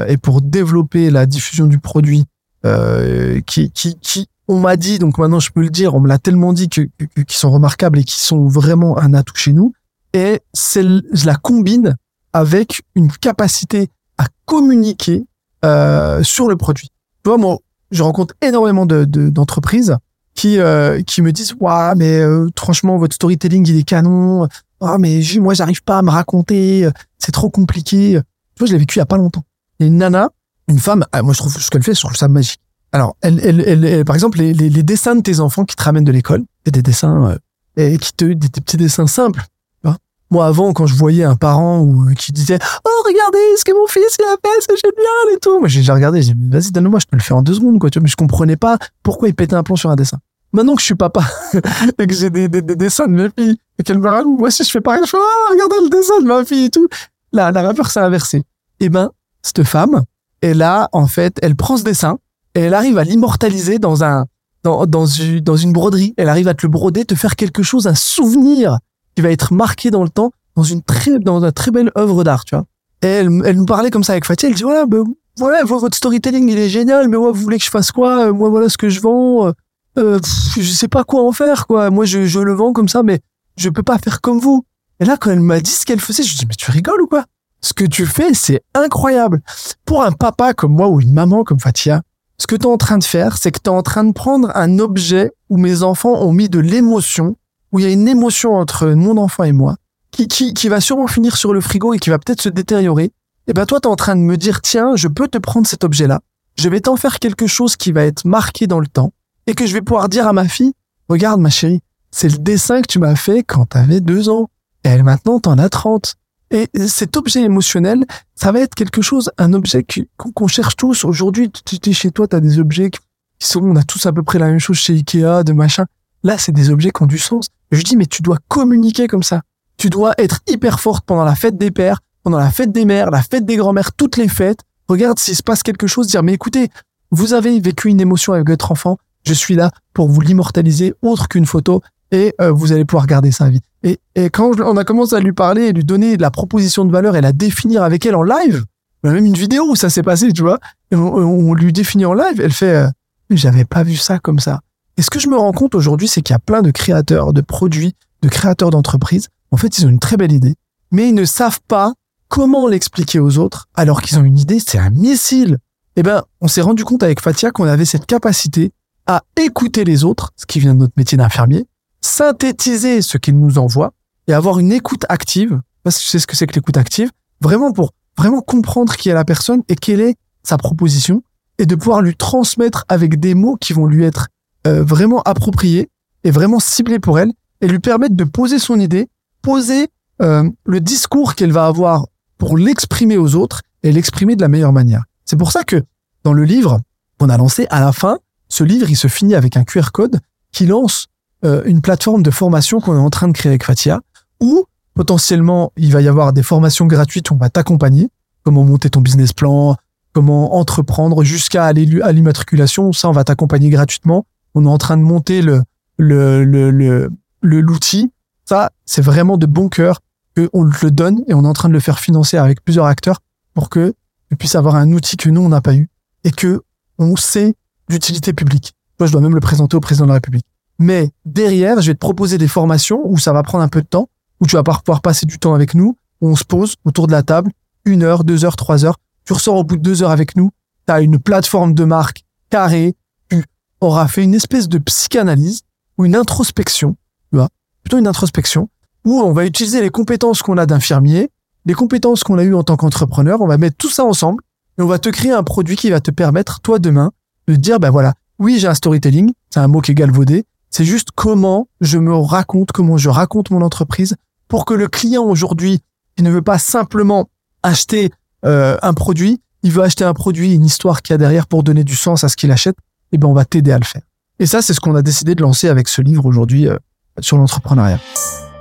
et pour développer la diffusion du produit euh, qui, qui, qui, on m'a dit, donc maintenant je peux le dire, on me l'a tellement dit que, que- qui sont remarquables et qui sont vraiment un atout chez nous. Et je la combine avec une capacité à communiquer euh, sur le produit. Tu vois, moi, je rencontre énormément de, de- d'entreprises qui euh, qui me disent waouh mais euh, franchement votre storytelling il est canon ah mais j- moi j'arrive pas à me raconter euh, c'est trop compliqué tu vois je l'ai vécu il y a pas longtemps. A une nana une femme ah, moi je trouve ce qu'elle fait je trouve ça magique. Alors elle, elle, elle, elle- par exemple les, les, les dessins de tes enfants qui te ramènent de l'école c'est des dessins euh, et qui te des, des petits dessins simples tu moi avant quand je voyais un parent ou qui disait oh regardez ce que mon fils il a fait c'est génial et tout! Moi j'ai j'ai regardé j'ai dit vas-y donne-le-moi je te le fais en deux secondes quoi tu vois mais je comprenais pas pourquoi il pétait un plomb sur un dessin maintenant que je suis papa et que j'ai des, des, des dessins de mes filles et qu'elles me racontent moi si je fais pareil je fais ah regardez le dessin de ma fille et tout la, la vapeur s'est inversée et ben cette femme elle a en fait elle prend ce dessin et elle arrive à l'immortaliser dans un dans, une, broderie. Elle arrive à te le broder te faire quelque chose un souvenir qui va être marqué dans le temps dans une très dans une très belle œuvre d'art tu vois. Et elle, elle nous parlait comme ça avec Fatih elle dit voilà ben, voilà vo- votre storytelling il est génial mais moi vous voulez que je fasse quoi? Euh, moi voilà ce que je vends euh, euh, pff, je sais pas quoi en faire quoi. Moi je, je le vends comme ça mais je peux pas faire comme vous et là quand elle m'a dit ce qu'elle faisait je me dis mais tu rigoles ou quoi? Ce que tu fais c'est incroyable. Pour un papa comme moi ou une maman comme Fatia ce que tu es en train de faire c'est que tu es en train de prendre un objet où mes enfants ont mis de l'émotion où il y a une émotion entre mon enfant et moi qui, qui, qui va sûrement finir sur le frigo et qui va peut-être se détériorer. Et ben toi tu es en train de me dire tiens je peux te prendre cet objet là je vais t'en faire quelque chose qui va être marqué dans le temps et que je vais pouvoir dire à ma fille, regarde ma chérie, c'est le dessin que tu m'as fait quand t'avais deux ans. Et maintenant t'en as 30. Et cet objet émotionnel, ça va être quelque chose, un objet qu'on cherche tous. Aujourd'hui, tu tu es chez toi, t'as des objets qui sont, on a tous à peu près la même chose chez Ikea, de machin. Là, c'est des objets qui ont du sens. Je dis, mais tu dois communiquer comme ça. Tu dois être hyper forte pendant la fête des pères, pendant la fête des mères, la fête des grands-mères, toutes les fêtes. Regarde s'il se passe quelque chose, dire, mais écoutez, vous avez vécu une émotion avec votre enfant, je suis là pour vous l'immortaliser autre qu'une photo et euh, vous allez pouvoir garder ça vie. Et, et quand on a commencé à lui parler et lui donner de la proposition de valeur et la définir avec elle en live, a même une vidéo où ça s'est passé, tu vois, on lui définit en live, elle fait euh, j'avais pas vu ça comme ça. Et ce que je me rends compte aujourd'hui, c'est qu'il y a plein de créateurs de produits, de créateurs d'entreprises. En fait, ils ont une très belle idée, mais ils ne savent pas comment l'expliquer aux autres alors qu'ils ont une idée, c'est un missile. Eh ben, on s'est rendu compte avec Fatia qu'on avait cette capacité à écouter les autres, ce qui vient de notre métier d'infirmier, synthétiser ce qu'ils nous envoient et avoir une écoute active, parce que tu sais ce que c'est que l'écoute active, vraiment pour vraiment comprendre qui est la personne et quelle est sa proposition et de pouvoir lui transmettre avec des mots qui vont lui être euh, vraiment appropriés et vraiment ciblés pour elle et lui permettre de poser son idée, poser euh, le discours qu'elle va avoir pour l'exprimer aux autres et l'exprimer de la meilleure manière. C'est pour ça que dans le livre qu'on a lancé, à la fin, ce livre, il se finit avec un QR code qui lance euh, une plateforme de formation qu'on est en train de créer avec Fatia, où potentiellement il va y avoir des formations gratuites où on va t'accompagner, comment monter ton business plan, comment entreprendre jusqu'à aller à l'immatriculation. Ça, on va t'accompagner gratuitement. On est en train de monter le le le le l'outil. Ça, c'est vraiment de bon cœur que on le donne et on est en train de le faire financer avec plusieurs acteurs pour que tu puisses avoir un outil que nous on n'a pas eu et que on sait d'utilité publique. Moi, je dois même le présenter au président de la République. Mais derrière, je vais te proposer des formations où ça va prendre un peu de temps, où tu vas pouvoir passer du temps avec nous, où on se pose autour de la table, une heure, deux heures, trois heures. Tu ressors au bout de deux heures avec nous, tu as une plateforme de marque carrée, tu auras fait une espèce de psychanalyse ou une introspection, tu vois, plutôt une introspection, où on va utiliser les compétences qu'on a d'infirmier, les compétences qu'on a eues en tant qu'entrepreneur, on va mettre tout ça ensemble et on va te créer un produit qui va te permettre, toi, demain, de dire, ben voilà, oui, j'ai un storytelling, c'est un mot qui est galvaudé, c'est juste comment je me raconte, comment je raconte mon entreprise pour que le client aujourd'hui, qui ne veut pas simplement acheter euh, un produit, il veut acheter un produit, une histoire qu'il y a derrière pour donner du sens à ce qu'il achète, eh ben on va t'aider à le faire. Et ça, c'est ce qu'on a décidé de lancer avec ce livre aujourd'hui euh, sur l'entrepreneuriat.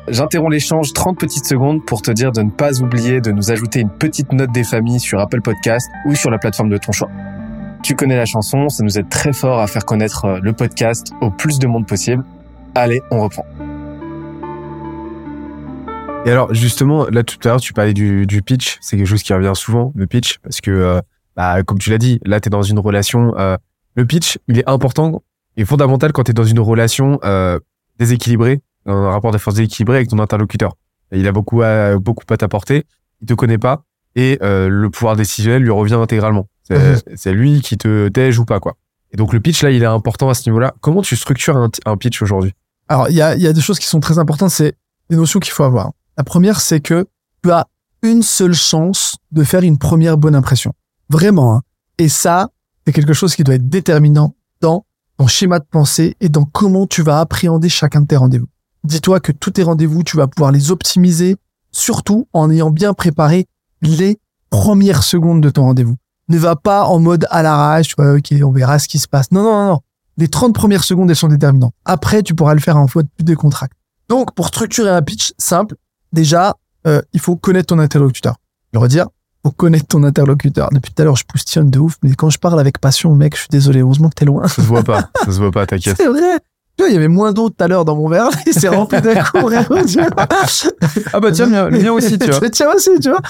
J'interromps l'échange 30 petites secondes pour te dire de ne pas oublier de nous ajouter une petite note des familles sur Apple Podcast ou sur la plateforme de ton choix. Tu connais la chanson, ça nous aide très fort à faire connaître euh, le podcast au plus de monde possible. Allez, on reprend. Et alors justement, là tout à l'heure tu parlais du, pitch, c'est quelque chose qui revient souvent, le pitch, parce que euh, bah, comme tu l'as dit, là tu es dans une relation, euh, le pitch il est important et fondamental quand tu es dans une relation euh, déséquilibrée un rapport de force équilibré avec ton interlocuteur. il a beaucoup à, beaucoup à t'apporter, il te connaît pas et euh, le pouvoir décisionnel lui revient intégralement. Mhm. C'est lui qui te tège ou pas quoi. Et donc le pitch là, il est important à ce niveau-là. Comment tu structures un, un pitch aujourd'hui? Alors il y a, y a des choses qui sont très importantes, c'est des notions qu'il faut avoir. La première, c'est que tu as une seule chance de faire une première bonne impression. Vraiment. Hein. Et ça, c'est quelque chose qui doit être déterminant dans ton schéma de pensée et dans comment tu vas appréhender chacun de tes rendez-vous. Dis-toi que tous tes rendez-vous, tu vas pouvoir les optimiser, surtout en ayant bien préparé les premières secondes de ton rendez-vous. Ne va pas en mode à l'arrache, tu vois, ok, on verra ce qui se passe. Non, non, non, non. Les 30 premières secondes, elles sont déterminantes. Après, tu pourras le faire en faute plus décontracté. Donc, pour structurer un pitch simple, déjà, euh, il faut connaître ton interlocuteur. Je le redire, faut connaître ton interlocuteur. Depuis tout à l'heure, je poussionne de ouf, mais quand je parle avec passion, mec, je suis désolé, heureusement que t'es loin. Ça se voit pas, ça se voit pas, t'inquiète. C'est vrai. Tu vois, il y avait moins d'eau tout à l'heure dans mon verre, il s'est rempli d'un coup, vraiment, tu vois. Ah bah tiens, le mien aussi, tu vois. Le tien aussi, tu vois.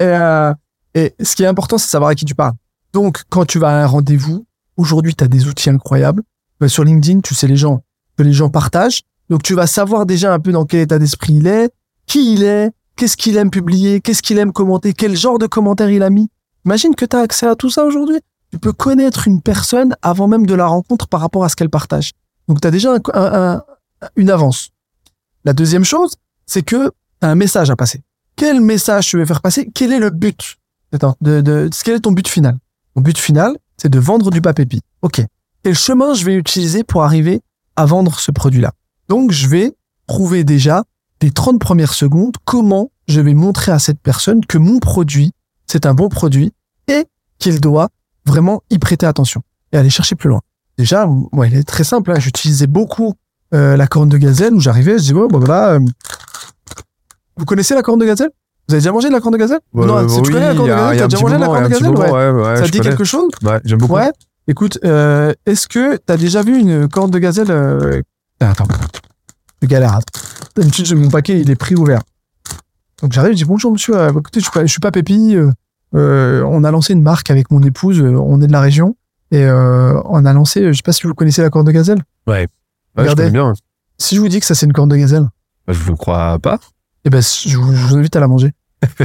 Et, euh, et ce qui est important, c'est de savoir à qui tu parles. Donc, quand tu vas à un rendez-vous, aujourd'hui, tu as des outils incroyables. Euh, Sur LinkedIn, tu sais les gens que les gens partagent. Donc, tu vas savoir déjà un peu dans quel état d'esprit il est, qui il est, qu'est-ce qu'il aime publier, qu'est-ce qu'il aime commenter, quel genre de commentaire il a mis. Imagine que tu as accès à tout ça aujourd'hui. Tu peux connaître une personne avant même de la rencontre par rapport à ce qu'elle partage. Donc, tu as déjà un- un- un- une avance. La deuxième chose, c'est que tu un message à passer. Quel message tu veux faire passer? Quel est le but de, de, Quel est ton but final? Mon but final, c'est de vendre du papépi. OK. Quel chemin je vais utiliser pour arriver à vendre ce produit-là? Donc, je vais trouver déjà des 30 premières secondes comment je vais montrer à cette personne que mon produit, c'est un bon produit et qu'il doit vraiment y prêter attention et aller chercher plus loin. Déjà, moi, il est très simple. hein. J'utilisais beaucoup euh, la corne de gazelle où j'arrivais, je dis, ouais, bon, voilà. euh, Vous connaissez la corne de gazelle? Vous avez déjà mangé de la corne de gazelle? Non, tu connais la corne de gazelle? T'as déjà mangé de la corne de gazelle? ouais. ouais, ouais, Ça te dit connais. quelque chose? Ouais, j'aime beaucoup. Ouais. Écoute, euh, est-ce que t'as déjà vu une corne de gazelle euh... ah, Attends, je galère. D'habitude, mon paquet, il est pris ouvert. Donc j'arrive, je dis bonjour monsieur, euh, écoutez, je suis pas, je suis pas Pépi. euh, euh, on a lancé une marque avec mon épouse, euh, on est de la région et euh, on a lancé, euh, je sais pas si vous connaissez la corne de gazelle. Ouais, je Regardez. bien. Si je vous dis que ça c'est une corne de gazelle, Bah, Je le crois pas. eh ben je vous, je vous invite à la manger.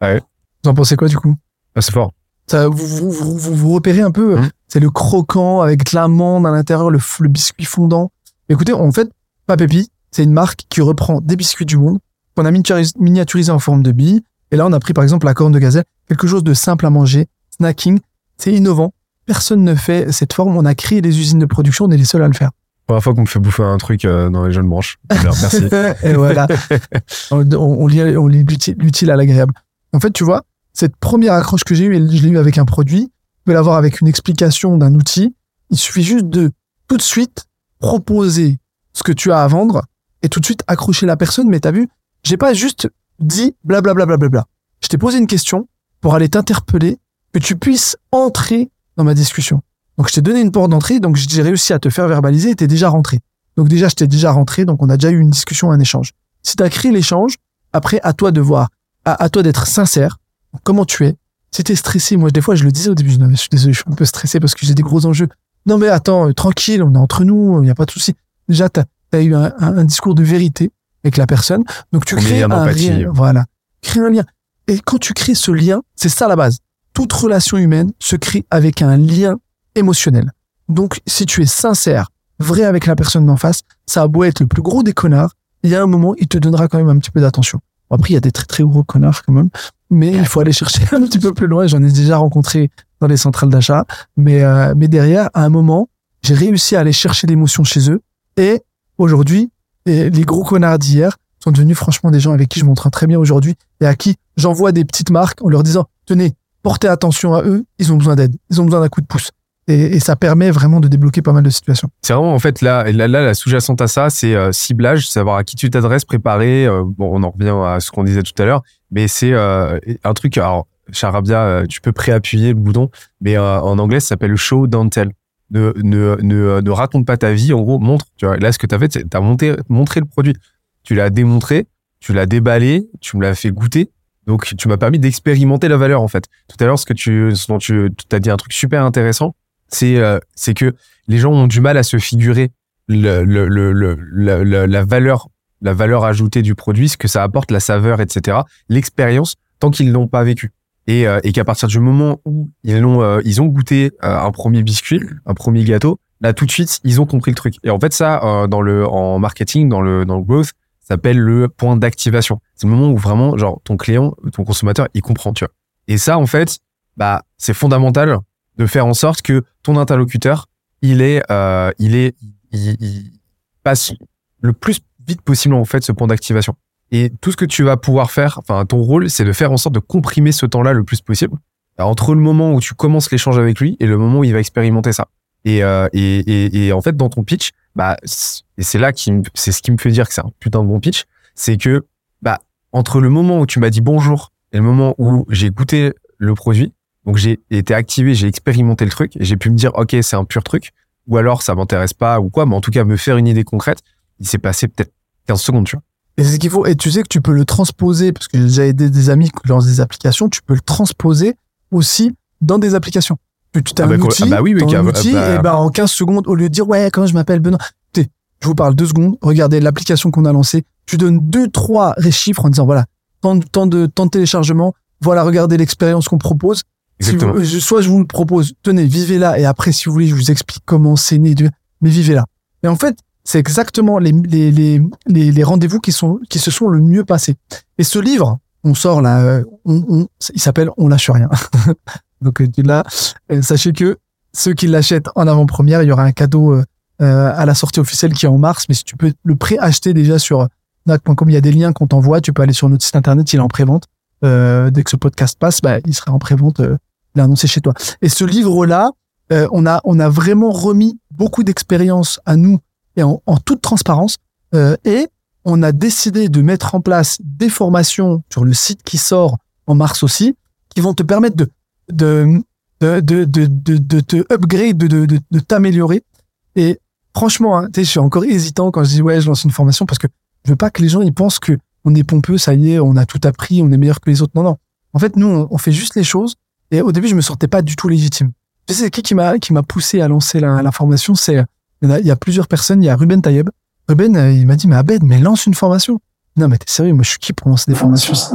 Ouais. Vous en pensez quoi du coup? Ah, c'est fort. Ça, vous, vous, vous, vous, vous repérez un peu. Mhm. C'est le croquant avec de l'amande à l'intérieur, le, le biscuit fondant. Écoutez, en fait, Papépi, c'est une marque qui reprend des biscuits du monde qu'on a miniaturis- miniaturisé en forme de billes. Et là, on a pris par exemple la corne de gazelle, quelque chose de simple à manger, snacking. C'est innovant. Personne ne fait cette forme. On a créé des usines de production. On est les seuls à le faire. Première fois qu'on me fait bouffer un truc euh, dans les jeunes branches. Alors, merci. et voilà. on, on, lie l'utile à l'agréable. En fait, tu vois, cette première accroche que j'ai eue, je l'ai eue avec un produit. Tu peux l'avoir avec une explication d'un outil. Il suffit juste de tout de suite proposer ce que tu as à vendre et tout de suite accrocher la personne. Mais t'as vu, j'ai pas juste dit blablabla. Bla, bla, bla, bla. Je t'ai posé une question pour aller t'interpeller, que tu puisses entrer dans ma discussion. Donc je t'ai donné une porte d'entrée, donc j'ai réussi à te faire verbaliser et t'es déjà rentré. Donc déjà, je t'ai déjà rentré, donc on a déjà eu une discussion, un échange. Si tu as créé l'échange, après, à toi de voir, à, à toi d'être sincère, comment tu es. Si t'es stressé, moi, des fois, je le disais au début, je, disais, Non, mais je suis désolé, je suis un peu stressé parce que j'ai des gros enjeux. Non, mais attends, euh, tranquille, on est entre nous, il n'y a pas de souci. Déjà, tu as, eu un, un- un discours de vérité avec la personne, donc tu On crées un lien. Voilà. Crée un lien. Et quand tu crées ce lien, c'est ça la base. Toute relation humaine se crée avec un lien émotionnel. Donc, si tu es sincère, vrai avec la personne d'en face, ça a beau être le plus gros des connards, il y a un moment, il te donnera quand même un petit peu d'attention. Bon, après, il y a des très très gros connards quand même, mais il faut aller chercher un petit peu plus loin. J'en ai déjà rencontré dans les centrales d'achat, mais euh, mais derrière, à un moment, j'ai réussi à aller chercher l'émotion chez eux. Et aujourd'hui, les gros connards d'hier sont devenus franchement des gens avec qui je m'entraîne très bien aujourd'hui et à qui j'envoie des petites marques en leur disant tenez, portez attention à eux, ils ont besoin d'aide, ils ont besoin d'un coup de pouce. Et, ça permet vraiment de débloquer pas mal de situations. C'est vraiment en fait là, là, là, la sous-jacente à ça, c'est euh, ciblage, savoir à qui tu t'adresses, préparer. euh, bon, on en revient à ce qu'on disait tout à l'heure, mais c'est euh, un truc. Alors, Charabia, tu peux préappuyer le bouton, mais en anglais, ça s'appelle show don't tell. Ne, ne, ne, ne raconte pas ta vie, en gros, montre. Tu vois, là, ce que tu as fait, c'est tu as monté, montré le produit. Tu l'as démontré, tu l'as déballé, tu me l'as fait goûter. Donc, tu m'as permis d'expérimenter la valeur, en fait. Tout à l'heure, ce que tu, ce dont tu as dit un truc super intéressant, c'est euh, c'est que les gens ont du mal à se figurer le, le, le, la, la- valeur la valeur ajoutée du produit, ce que ça apporte, la saveur, etc. L'expérience, tant qu'ils l'ont pas vécu. Et, euh, et qu'à partir du moment où ils l'ont, euh, ils ont goûté euh, un premier biscuit, un premier gâteau, là tout de suite ils ont compris le truc. Et en fait ça, euh, dans le en marketing, dans le dans le growth, s'appelle le point d'activation. C'est le moment où vraiment genre ton client, ton consommateur, il comprend, tu vois. Et ça en fait, bah c'est fondamental de faire en sorte que ton interlocuteur, il est, euh, il est, il, passe le plus vite possible en fait ce point d'activation. Et tout ce que tu vas pouvoir faire, enfin ton rôle, c'est de faire en sorte de comprimer ce temps-là le plus possible Alors, entre le moment où tu commences l'échange avec lui et le moment où il va expérimenter ça. Et, euh, et, et, et en fait, dans ton pitch, bah, et c'est là qui, c'est ce qui me fait dire que c'est un putain de bon pitch, c'est que bah entre le moment où tu m'as dit bonjour et le moment où j'ai goûté le produit, donc j'ai été activé, j'ai expérimenté le truc et j'ai pu me dire ok c'est un pur truc ou alors ça m'intéresse pas ou quoi, mais en tout cas me faire une idée concrète, il s'est passé peut-être 15 secondes, tu vois. Et c'est ce qu'il faut. Et tu sais que tu peux le transposer, parce que j'ai déjà aidé des amis qui lancent des applications, tu peux le transposer aussi dans des applications. Tu tu as Ah bah, un outil, ah bah oui, oui, t'as un outil, bah- et ben en 15 secondes, au lieu de dire ouais, comment je m'appelle Benoît, je vous parle deux secondes, regardez l'application qu'on a lancée, tu donnes deux, trois chiffres en disant voilà, tant, de- tant de, tant de téléchargements, voilà, regardez l'expérience qu'on propose. Si Exactement. vous- je- soit je vous le propose, tenez, vivez là, et après, si vous voulez, je vous explique comment c'est né, mais vivez là. Et en fait, c'est exactement les, les, les, les, les rendez-vous qui, sont, qui se sont le mieux passés. Et ce livre, on sort là, euh, on, on- il s'appelle On lâche rien. Donc euh, là, euh, sachez que ceux qui l'achètent en avant-première, il y aura un cadeau euh, à la sortie officielle qui est en mars. Mais si tu peux le pré-acheter déjà sur nac.com, il y a des liens qu'on t'envoie. Tu peux aller sur notre site internet, il est en pré-vente. Euh, dès que ce podcast passe, bah, il sera en pré-vente, euh, il est annoncé chez toi. Et ce livre-là, euh, on a on a vraiment remis beaucoup d'expérience à nous et en, en toute transparence. Et on a décidé de mettre en place des formations sur le site qui sort en mars aussi, qui vont te permettre de de de de de, de, te upgrade, de de, de, de t'améliorer. Et franchement, hein, je suis encore hésitant quand je dis ouais, je lance une formation parce que je veux pas que les gens ils pensent que on est pompeux, ça y est, on a tout appris, on est meilleur que les autres. Non, non. En fait, nous, on, on fait juste les choses. Et au début, je me sentais pas du tout légitime. Tu sais, c'est qui qui m'a qui m'a poussé à lancer la, la formation C'est il y a- il y a plusieurs personnes. Il y a Ruben Tayeb. Ruben, euh, il m'a dit mais Abed, mais lance une formation. Non, mais t'es sérieux Moi, je suis qui pour lancer des formations? C'est-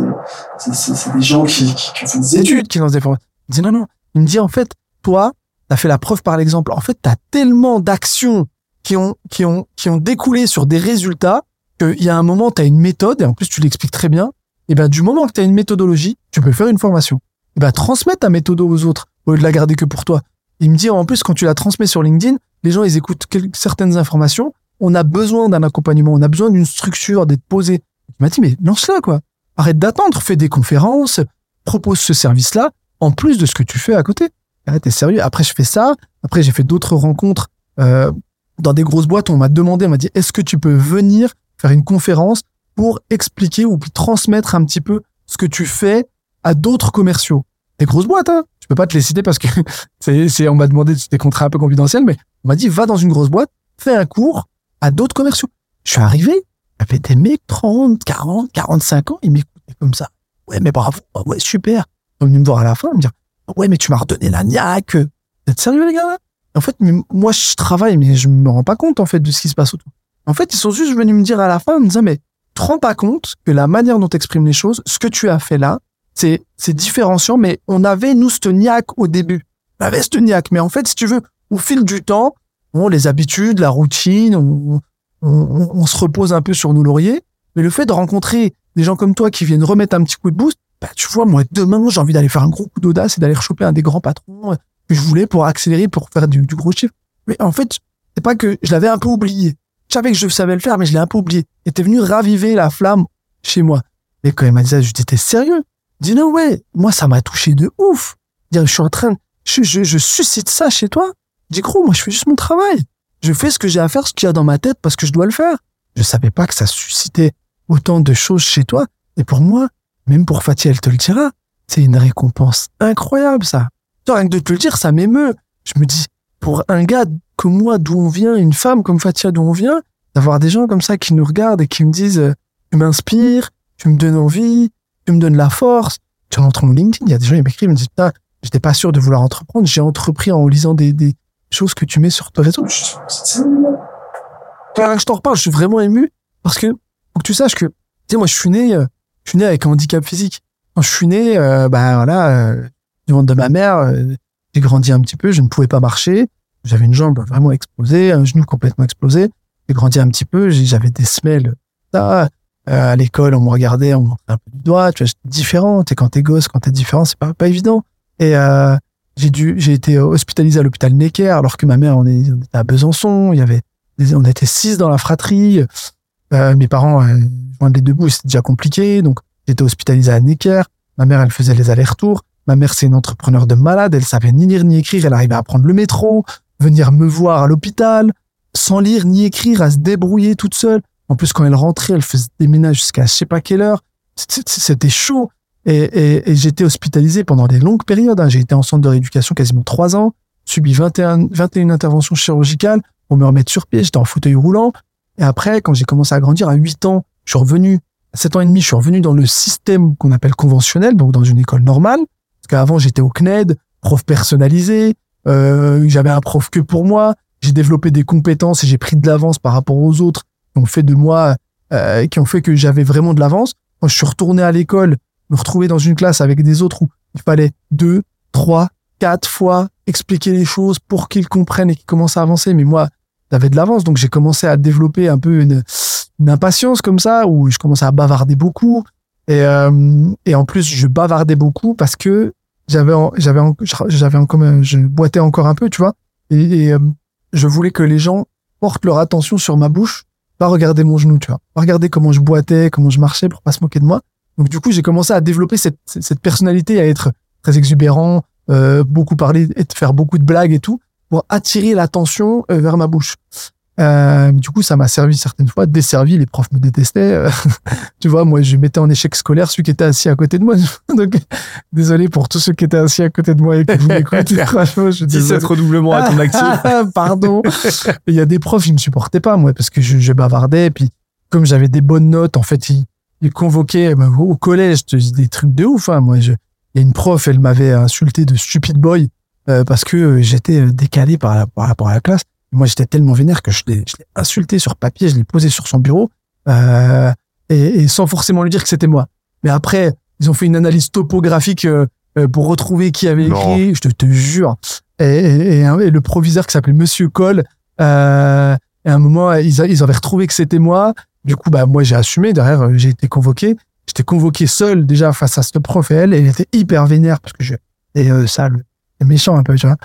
C'est c'est- c'est des gens qui, qui, qui font des études qui lancent des formations. Il dit non, non, Il me dit, en fait, toi, t'as fait la preuve par l'exemple. En fait, t'as tellement d'actions qui ont, qui ont, qui ont découlé sur des résultats qu'il y a un moment, t'as une méthode, et en plus, tu l'expliques très bien. Et ben, du moment que t'as une méthodologie, tu peux faire une formation. Et ben, transmets ta méthode aux autres, au lieu de la garder que pour toi. Il me dit, en plus, quand tu la transmets sur LinkedIn, les gens, ils écoutent certaines informations. On a besoin d'un accompagnement, on a besoin d'une structure, d'être posé. Il m'a dit, mais lance-la, quoi. Arrête d'attendre, fais des conférences, propose ce service-là, en plus de ce que tu fais à côté. T'es sérieux. Après, je fais ça. Après, j'ai fait d'autres rencontres euh, dans des grosses boîtes. On m'a demandé, on m'a dit, est-ce que tu peux venir faire une conférence pour expliquer ou transmettre un petit peu ce que tu fais à d'autres commerciaux? Des grosses boîtes, hein. Je peux pas te les citer parce que c'est, on m'a demandé des contrats un peu confidentiels, mais on m'a dit, va dans une grosse boîte, fais un cours à d'autres commerciaux. Je suis arrivé, avait des mecs 30, 40, 45 ans, ils m'écoutaient comme ça. Ouais, mais bravo, ouais, super. Sont venus me voir à la fin, me dire, ouais, mais tu m'as redonné la niaque. Vous sérieux, les gars? En fait, moi, je travaille, mais je me rends pas compte, en fait, de ce qui se passe autour. En fait, ils sont juste venus me dire à la fin, en me disant, mais, te rends pas compte que la manière dont tu exprimes les choses, ce que tu as fait là, c'est, c'est différenciant, mais on avait, nous, ce niaque au début. On avait ce niaque. Mais en fait, si tu veux, au fil du temps, bon, les habitudes, la routine, on, on, on, se repose un peu sur nos lauriers. Mais le fait de rencontrer des gens comme toi qui viennent remettre un petit coup de boost, bah, tu vois, moi, demain, j'ai envie d'aller faire un gros coup d'audace et d'aller choper un des grands patrons que je voulais pour accélérer, pour faire du, gros chiffre. Mais en fait, c'est pas que je l'avais un peu oublié. Je savais que je savais le faire, mais je l'ai un peu oublié. Et t'es venu raviver la flamme chez moi. Et quand il m'a dit ça, t'es sérieux? dis, non, ouais, moi, ça m'a touché de ouf. Je suis en train, je, je, je suscite ça chez toi. Dis, gros, moi, je fais juste mon travail. Je fais ce que j'ai à faire, ce qu'il y a dans ma tête, parce que je dois le faire. Je savais pas que ça suscitait autant de choses chez toi. Et pour moi, même pour Fatih, elle te le dira, c'est une récompense incroyable, ça. Rien que de te le dire, ça m'émeut. Je me dis, pour un gars comme moi, d'où on vient, une femme comme Fatia, d'où on vient, d'avoir des gens comme ça qui nous regardent et qui me disent, euh, tu m'inspires, tu me donnes envie, tu me donnes la force. Tu rentres mon LinkedIn, il y a des gens qui m'écrivent, ils me disent, putain, j'étais pas sûr de vouloir entreprendre, j'ai entrepris en lisant des, des choses que tu mets sur ton réseau. Quand je t'en reparle, je suis vraiment ému parce que, faut que tu saches que, tu sais, moi, je suis né, euh, je suis né avec un handicap physique. Quand je suis né, euh, bah voilà, euh, du ventre de ma mère, euh, j'ai grandi un petit peu, je ne pouvais pas marcher, j'avais une jambe vraiment explosée, un genou complètement explosé. J'ai grandi un petit peu, j'avais des semelles. Ça, à l'école, on me regardait, on me montrait un peu du doigt, tu vois, j'étais différent. Et quand t'es gosse, quand t'es différent, c'est pas pas évident. Et j'ai dû, j'ai été hospitalisé à l'hôpital Necker, alors que ma mère, on, on était à Besançon. Il y avait, on était six dans la fratrie. Mes parents, joindre les deux bouts, c'était déjà compliqué. Donc, j'étais hospitalisé à Necker. Ma mère, elle faisait les allers-retours. Ma mère, c'est une entrepreneur de malade. Elle savait ni lire ni écrire. Elle arrivait à prendre le métro, venir me voir à l'hôpital, sans lire ni écrire, à se débrouiller toute seule. En plus, quand elle rentrait, elle faisait des ménages jusqu'à je sais pas quelle heure. C'était chaud. Et, et, et j'étais hospitalisé pendant des longues périodes. Hein. J'ai été en centre de rééducation quasiment trois ans, subi 21, 21 interventions chirurgicales pour me remettre sur pied. J'étais en fauteuil roulant. Et après, quand j'ai commencé à grandir à 8 ans, je suis revenu, à 7 ans et demi, je suis revenu dans le système qu'on appelle conventionnel, donc dans une école normale. Parce qu'avant, j'étais au CNED, prof personnalisé, euh, j'avais un prof que pour moi, j'ai développé des compétences et j'ai pris de l'avance par rapport aux autres qui ont fait de moi, euh, qui ont fait que j'avais vraiment de l'avance. Quand je suis retourné à l'école, me retrouver dans une classe avec des autres où il fallait deux, trois, quatre fois expliquer les choses pour qu'ils comprennent et qu'ils commencent à avancer. Mais moi, j'avais de l'avance, donc j'ai commencé à développer un peu une, une impatience comme ça où je commençais à bavarder beaucoup. Et euh, et en plus je bavardais beaucoup parce que j'avais j'avais j'avais encore je boitais encore un peu tu vois. Et, et euh, je voulais que les gens portent leur attention sur ma bouche pas regarder mon genou tu vois. Pas regarder comment je boitais comment je marchais pour pas se moquer de moi. Donc du coup j'ai commencé à développer cette cette personnalité à être très exubérant euh, beaucoup parler et faire beaucoup de blagues et tout pour attirer l'attention euh, vers ma bouche euh, du coup, ça m'a servi certaines fois, desservi. Les profs me détestaient. Euh, tu vois, moi, je mettais en échec scolaire celui qui était assis à côté de moi. Donc, désolé pour tous ceux qui étaient assis à côté de moi et qui vous écoutent. Franchement, je 17 redoublements à ton actif. Pardon. Il y a des profs, ils me supportaient pas, moi, parce que je, je bavardais. Et puis, comme j'avais des bonnes notes, en fait, ils, ils convoquaient euh, au collège des trucs de ouf. Hein. Moi, je, il y a une prof, elle m'avait insulté de stupid boy euh, parce que j'étais décalé par, par rapport à la classe. Moi, j'étais tellement vénère que je l'ai insulté sur papier, je l'ai posé sur son bureau, euh, et, et, sans forcément lui dire que c'était moi. Mais après, ils ont fait une analyse topographique euh, euh, pour retrouver qui avait Non. écrit, je te, te jure. Et, le proviseur qui s'appelait Monsieur Cole, euh, et à un moment, ils, a- ils avaient retrouvé que c'était moi. Du coup, bah, moi, j'ai assumé. Derrière, euh, j'ai été convoqué. J'étais convoqué seul, déjà, face à ce prof et elle. Et elle était hyper vénère parce que je, et euh, sale, et méchant un peu, tu vois.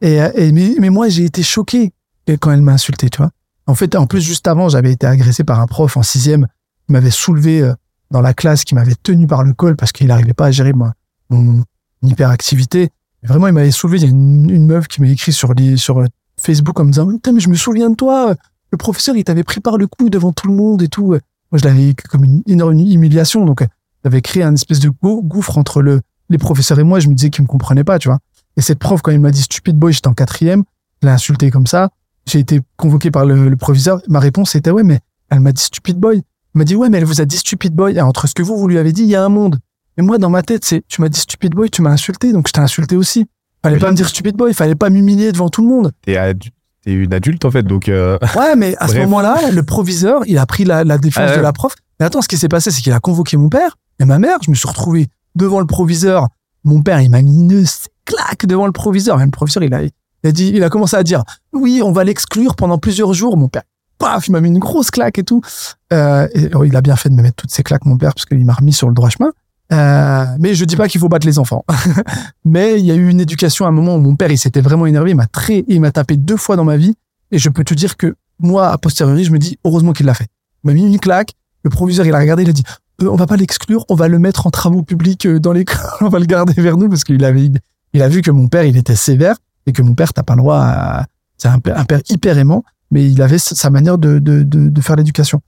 Et, euh, et mais, mais moi, j'ai été choqué quand elle m'a insulté, tu vois. En fait, en plus, juste avant, j'avais été agressé par un prof en sixième qui m'avait soulevé euh, dans la classe, qui m'avait tenu par le col parce qu'il n'arrivait pas à gérer mon hyperactivité. Vraiment, il m'avait soulevé. Il y a une, une meuf qui m'a écrit sur, les, sur euh, Facebook en me disant Putain, mais je me souviens de toi. Le professeur, il t'avait pris par le cou devant tout le monde et tout. Moi, je l'avais comme une énorme humiliation. Donc, j'avais créé un espèce de gou- gouffre entre le, les professeurs et moi. Je me disais qu'ils me comprenaient pas, tu vois. Et cette prof, quand il m'a dit stupide boy, j'étais en quatrième, je l'ai insulté comme ça. J'ai été convoqué par le, le proviseur. Ma réponse était ouais, mais elle m'a dit stupide boy. Elle m'a dit ouais, mais elle vous a dit stupide boy. Et entre ce que vous, vous lui avez dit, il y a un monde. Et moi, dans ma tête, c'est tu m'as dit stupide boy, tu m'as insulté, donc je t'ai insulté aussi. Fallait Oui. pas me dire stupide boy, fallait pas m'humilier devant tout le monde. T'es une adulte en fait, donc euh, Ouais, mais à ce moment-là, le proviseur, il a pris la, la défense Ah ouais. de la prof. Mais attends, ce qui s'est passé, c'est qu'il a convoqué mon père et ma mère. Je me suis retrouvé devant le proviseur. Mon père, il m'a mis une claque devant le proviseur. Même le proviseur, il a, il a dit, il a commencé à dire, oui, on va l'exclure pendant plusieurs jours. Mon père, paf, il m'a mis une grosse claque et tout. Euh, et, il a bien fait de me mettre toutes ces claques, mon père, parce qu'il m'a remis sur le droit chemin. Euh, mais je dis pas qu'il faut battre les enfants. mais il y a eu une éducation à un moment où mon père, il s'était vraiment énervé. Il m'a très, il m'a tapé deux fois dans ma vie. Et je peux te dire que moi, a posteriori, je me dis, heureusement qu'il l'a fait. Il m'a mis une claque. Le proviseur, il a regardé, il a dit, euh, on va pas l'exclure, on va le mettre en travaux publics euh, dans l'école, on va le garder vers nous parce qu'il avait, il a vu que mon père, il était sévère et que mon père, t'as pas le droit à, c'est un père, hyper aimant, mais il avait sa manière de, de, de, de faire l'éducation.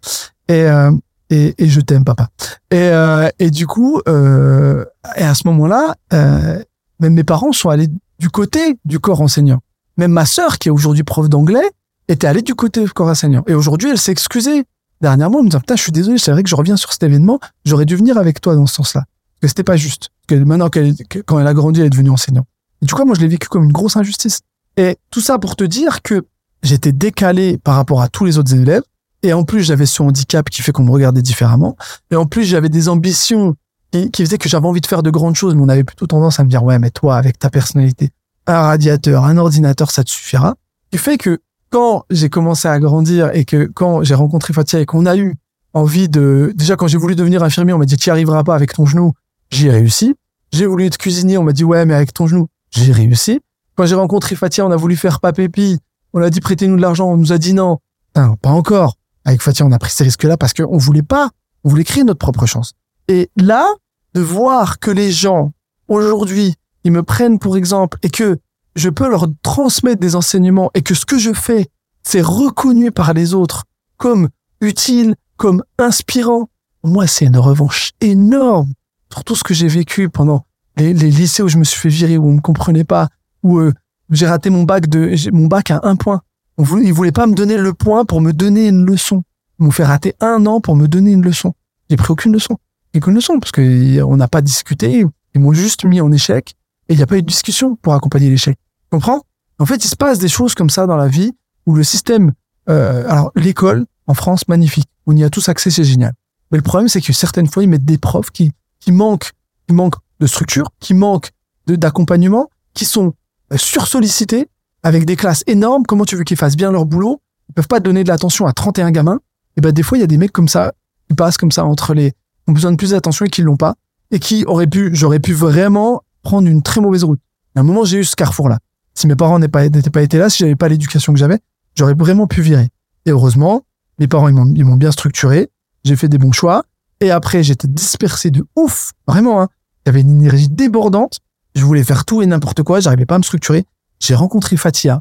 Et, euh, et, et je t'aime, papa. Et, euh, et du coup, euh, et à ce moment-là, euh, même mes parents sont allés du côté du corps enseignant. Même ma sœur, qui est aujourd'hui prof d'anglais, était allée du côté du corps enseignant. Et aujourd'hui, elle s'est excusée dernièrement en me disant, putain, je suis désolé, c'est vrai que je reviens sur cet événement, j'aurais dû venir avec toi dans ce sens-là. Que c'était pas juste. Que maintenant qu'elle, que- quand elle a grandi, elle est devenue enseignante. Et du coup, moi, je l'ai vécu comme une grosse injustice. Et tout ça pour te dire que j'étais décalé par rapport à tous les autres élèves. Et en plus, j'avais ce handicap qui fait qu'on me regardait différemment. Et en plus, j'avais des ambitions qui, qui faisaient que j'avais envie de faire de grandes choses, mais on avait plutôt tendance à me dire, ouais, mais toi, avec ta personnalité, un radiateur, un ordinateur, ça te suffira. Ce qui fait que quand j'ai commencé à grandir et que quand j'ai rencontré Fatia et qu'on a eu envie de, déjà quand j'ai voulu devenir infirmier, on m'a dit, tu arriveras pas avec ton genou. J'y ai réussi. J'ai voulu être cuisinier, on m'a dit, ouais, mais avec ton genou, j'ai réussi. Quand j'ai rencontré Fatia, on a voulu faire papépi. On a dit, prêtez-nous de l'argent. On nous a dit non. Putain, pas encore. Avec Fatia, on a pris ces risques-là parce qu'on voulait pas. On voulait créer notre propre chance. Et là, de voir que les gens, aujourd'hui, ils me prennent pour exemple et que je peux leur transmettre des enseignements et que ce que je fais, c'est reconnu par les autres comme utile, comme inspirant. Moi, c'est une revanche énorme pour tout ce que j'ai vécu pendant les, lycées où je me suis fait virer, où on me comprenait pas, où euh, j'ai raté mon bac de mon bac à un point. On voulait, ils voulaient pas me donner le point pour me donner une leçon. Ils m'ont fait rater un an pour me donner une leçon. J'ai pris aucune leçon. Aucune leçon parce que on n'a pas discuté. Ils m'ont juste mis en échec et il n'y a pas eu de discussion pour accompagner l'échec. Tu comprends? En fait, il se passe des choses comme ça dans la vie où le système, euh, alors l'école en France, magnifique, on y a tous accès, c'est génial. Mais le problème, c'est que certaines fois, ils mettent des profs qui qui manquent, qui manquent de structure, qui manquent d'accompagnement, qui sont euh, sursollicités avec des classes énormes. Comment tu veux qu'ils fassent bien leur boulot? Ils peuvent pas donner de l'attention à 31 gamins. Et ben des fois, il y a des mecs comme ça qui passent comme ça entre les ont besoin de plus d'attention et qui l'ont pas et qui auraient pu, j'aurais pu vraiment prendre une très mauvaise route. À un moment, j'ai eu ce carrefour-là. Si mes parents n'étaient pas, pas été là, si j'avais pas l'éducation que j'avais, j'aurais vraiment pu virer. Et heureusement, mes parents, ils m'ont bien structuré. J'ai fait des bons choix. Et après, j'étais dispersé de ouf. Vraiment, hein. J'avais une énergie débordante. Je voulais faire tout et n'importe quoi. J'arrivais pas à me structurer. J'ai rencontré Fatia.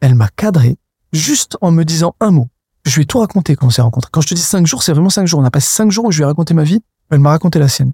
Elle m'a cadré juste en me disant un mot. Je lui ai tout raconté quand on s'est rencontrés. Quand je te dis cinq jours, c'est vraiment cinq jours. On a passé cinq jours où je lui ai raconté ma vie. Elle m'a raconté la sienne.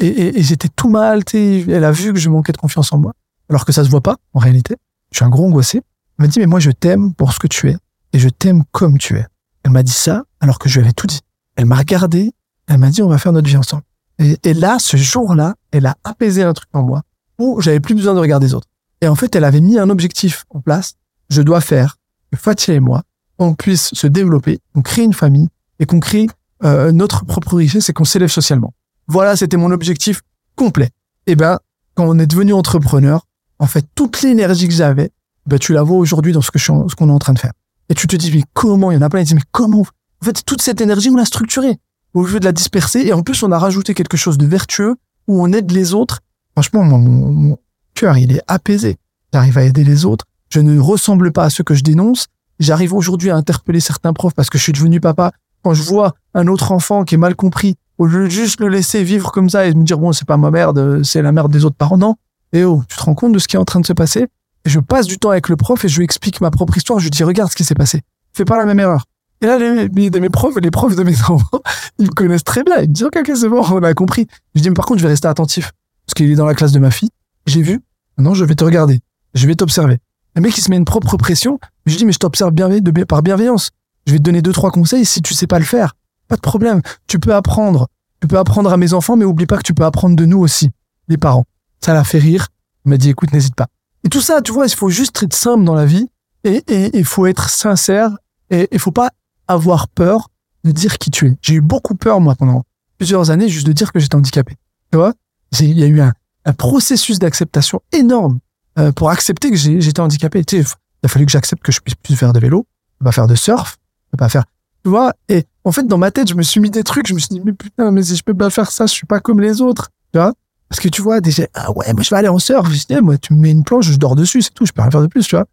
Et et- j'étais tout mal. Elle a vu que je manquais de confiance en moi. Alors que ça se voit pas, en réalité. Je suis un gros angoissé. Elle m'a dit, mais moi, je t'aime pour ce que tu es. Et je t'aime comme tu es. Elle m'a dit ça alors que je lui avais tout dit. Elle m'a regardé. Elle m'a dit, on va faire notre vie ensemble. Et, là, ce jour-là, elle a apaisé un truc en moi où j'avais plus besoin de regarder les autres. Et en fait, elle avait mis un objectif en place. Je dois faire que Fatia et moi, on puisse se développer, qu'on crée une famille et qu'on crée euh, notre propre richesse et qu'on s'élève socialement. Voilà, c'était mon objectif complet. Et ben, quand on est devenu entrepreneur, en fait, toute l'énergie que j'avais, ben, tu la vois aujourd'hui dans ce que je ce qu'on est en train de faire. Et tu te dis, mais comment? Il y en a plein qui disent, mais comment? En fait, toute cette énergie, on l'a structurée. Au lieu de la disperser. Et en plus, on a rajouté quelque chose de vertueux où on aide les autres. Franchement, mon, mon cœur, il est apaisé. J'arrive à aider les autres. Je ne ressemble pas à ceux que je dénonce. J'arrive aujourd'hui à interpeller certains profs parce que je suis devenu papa. Quand je vois un autre enfant qui est mal compris, au lieu de juste le laisser vivre comme ça et me dire, bon, c'est pas ma merde, c'est la merde des autres parents, non. Et oh, tu te rends compte de ce qui est en train de se passer? Et je passe du temps avec le prof et je lui explique ma propre histoire. Je lui dis, regarde ce qui s'est passé. Fais pas la même erreur. Et là, les, mes, mes profs, les profs de mes enfants, ils me connaissent très bien. Ils me disent, ok, c'est bon, on a compris. Je dis, mais par contre, je vais rester attentif. Parce qu'il est dans la classe de ma fille. J'ai vu. Maintenant, je vais te regarder. Je vais t'observer. Le mec, il se met une propre pression. Je dis, mais je t'observe bien, de, par bienveillance. Je vais te donner deux, trois conseils. Si tu sais pas le faire, pas de problème. Tu peux apprendre. Tu peux apprendre à mes enfants, mais oublie pas que tu peux apprendre de nous aussi, les parents. Ça l'a fait rire. Il m'a dit, écoute, n'hésite pas. Et tout ça, tu vois, il faut juste être simple dans la vie et il faut être sincère et il faut pas avoir peur de dire qui tu es. J'ai eu beaucoup peur, moi, pendant plusieurs années, juste de dire que j'étais handicapé. Tu vois? Il y a eu un, processus d'acceptation énorme euh, pour accepter que j'étais handicapé. Tu sais, il a fallu que j'accepte que je puisse plus faire de vélo, pas faire de surf, pas faire, tu vois? Et en fait, dans ma tête, je me suis mis des trucs, je me suis dit, mais putain, mais si je peux pas faire ça, je suis pas comme les autres, tu vois? Parce que tu vois, déjà, ah ouais, moi je vais aller en surf. Je eh, moi, tu me mets une planche, je dors dessus, c'est tout, je peux rien faire de plus, tu vois?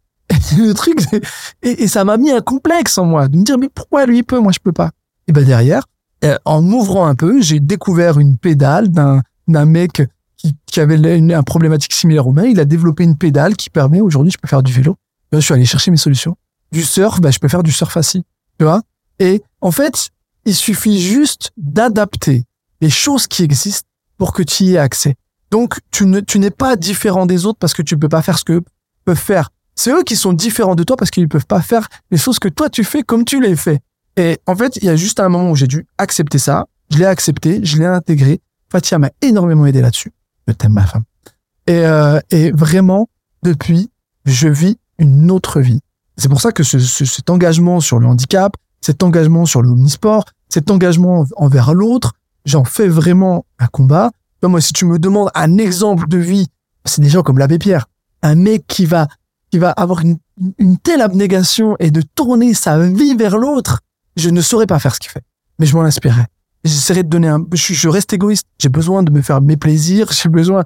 Le truc, et, et ça m'a mis un complexe en moi, de me dire, mais pourquoi lui peut, moi je peux pas? Et ben derrière, euh, en m'ouvrant un peu, j'ai découvert une pédale d'un d'un mec qui, qui avait une, une problématique similaire au mien. Il a développé une pédale qui permet aujourd'hui, je peux faire du vélo. Je suis allé chercher mes solutions. Du surf, bah, je peux faire du surf assis, tu vois? Et en fait, il suffit juste d'adapter les choses qui existent pour que tu y aies accès. Donc, tu ne, tu n'es pas différent des autres parce que tu peux pas faire ce que peuvent faire. C'est eux qui sont différents de toi parce qu'ils peuvent pas faire les choses que toi tu fais comme tu les fais. Et en fait, il y a juste un moment où j'ai dû accepter ça. Je l'ai accepté, je l'ai intégré. Fatia m'a énormément aidé là-dessus. Je t'aime ma femme. Et, euh, et vraiment, depuis, je vis une autre vie. C'est pour ça que ce, ce- cet engagement sur le handicap, cet engagement sur le omnisport, cet engagement envers l'autre, j'en fais vraiment un combat. Moi, si tu me demandes un exemple de vie, c'est des gens comme l'abbé Pierre. Un mec qui va, qui va avoir une, une telle abnégation et de tourner sa vie vers l'autre, je ne saurais pas faire ce qu'il fait. Mais je m'en inspirerais. J'essaierai de donner un, je, je reste égoïste. J'ai besoin de me faire mes plaisirs. J'ai besoin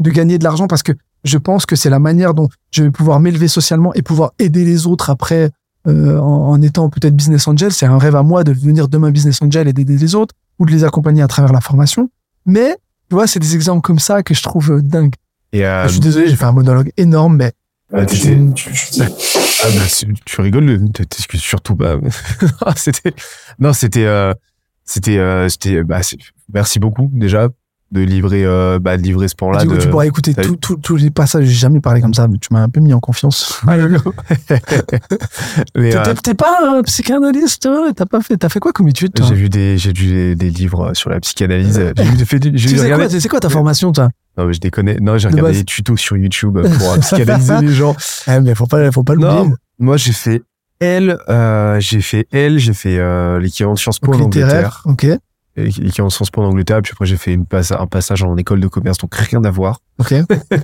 de gagner de l'argent parce que je pense que c'est la manière dont je vais pouvoir m'élever socialement et pouvoir aider les autres après, euh, en, en étant peut-être business angel. C'est un rêve à moi de devenir demain business angel et d'aider les autres ou de les accompagner à travers la formation. Mais, tu vois, c'est des exemples comme ça que je trouve euh, dingues. Et euh, je suis désolé, j'ai fait un monologue énorme, mais ah, t'étais- je- je- Ah bah, c'est- tu rigoles, t'excuses surtout pas. c'était non, c'était euh, c'était euh, c'était bah c'est- merci beaucoup déjà de livrer euh, bah de livrer ce coup, de- tu pourras écouter tous les passages. J'ai jamais parlé comme ça, mais tu m'as un peu mis en confiance. Mais, T'es- euh, pas un psychanalyste, T'as pas fait T'as fait quoi comme étude toi? J'ai vu des j'ai lu des, des livres sur la psychanalyse. J'ai vu- fait du- j'ai Tu sais regardé- quoi C'est quoi ta formation, toi? Non mais je déconne. Non j'ai regardé des tutos sur YouTube pour psychanalyser les gens. Eh, mais faut pas, faut pas l'oublier. Moi j'ai fait L, euh, j'ai fait L, j'ai fait euh, l'équivalent de Sciences Po Donc, en Angleterre. ok, L'équivalent de Sciences Po en Angleterre, puis après j'ai fait une passe, un passage en école de commerce, donc rien à voir. ok.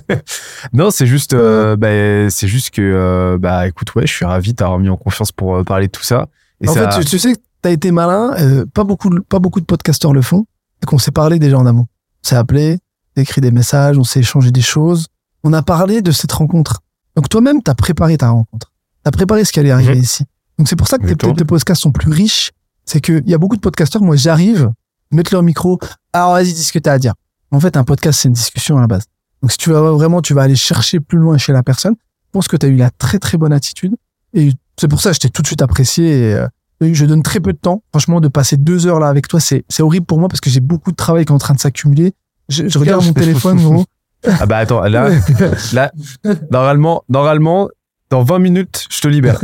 Non, c'est juste, euh, bah, c'est juste que, euh, bah, écoute, ouais, je suis ravi de t'avoir mis en confiance pour parler de tout ça. Et en ça, fait, tu, tu sais que t'as été malin. pas beaucoup, de- pas beaucoup de podcasteurs le font. Et qu'on s'est parlé déjà en amont. On s'est appelé, écrit des messages, on s'est échangé des choses. On a parlé de cette rencontre. Donc toi-même, t'as préparé ta rencontre. T'as préparé ce qui allait arriver Mhm. ici. Donc c'est pour ça que tes, podcasts sont plus riches. C'est qu'il y a beaucoup de podcasteurs. Moi, j'arrive, mettre leur micro. Alors vas-y, dis ce que t'as à dire. En fait, un podcast, c'est une discussion à la base. Donc si tu vas vraiment, tu vas aller chercher plus loin chez la personne. Je pense que tu as eu la très très bonne attitude. Et c'est pour ça que je t'ai tout de suite apprécié. Et, euh, je donne très peu de temps. Franchement, de passer deux heures là avec toi, c'est horrible pour moi parce que j'ai beaucoup de travail qui est en train de s'accumuler. Je, je regarde mon téléphone, gros. ah bah attends, là, là, normalement, normalement, dans 20 minutes, je te libère.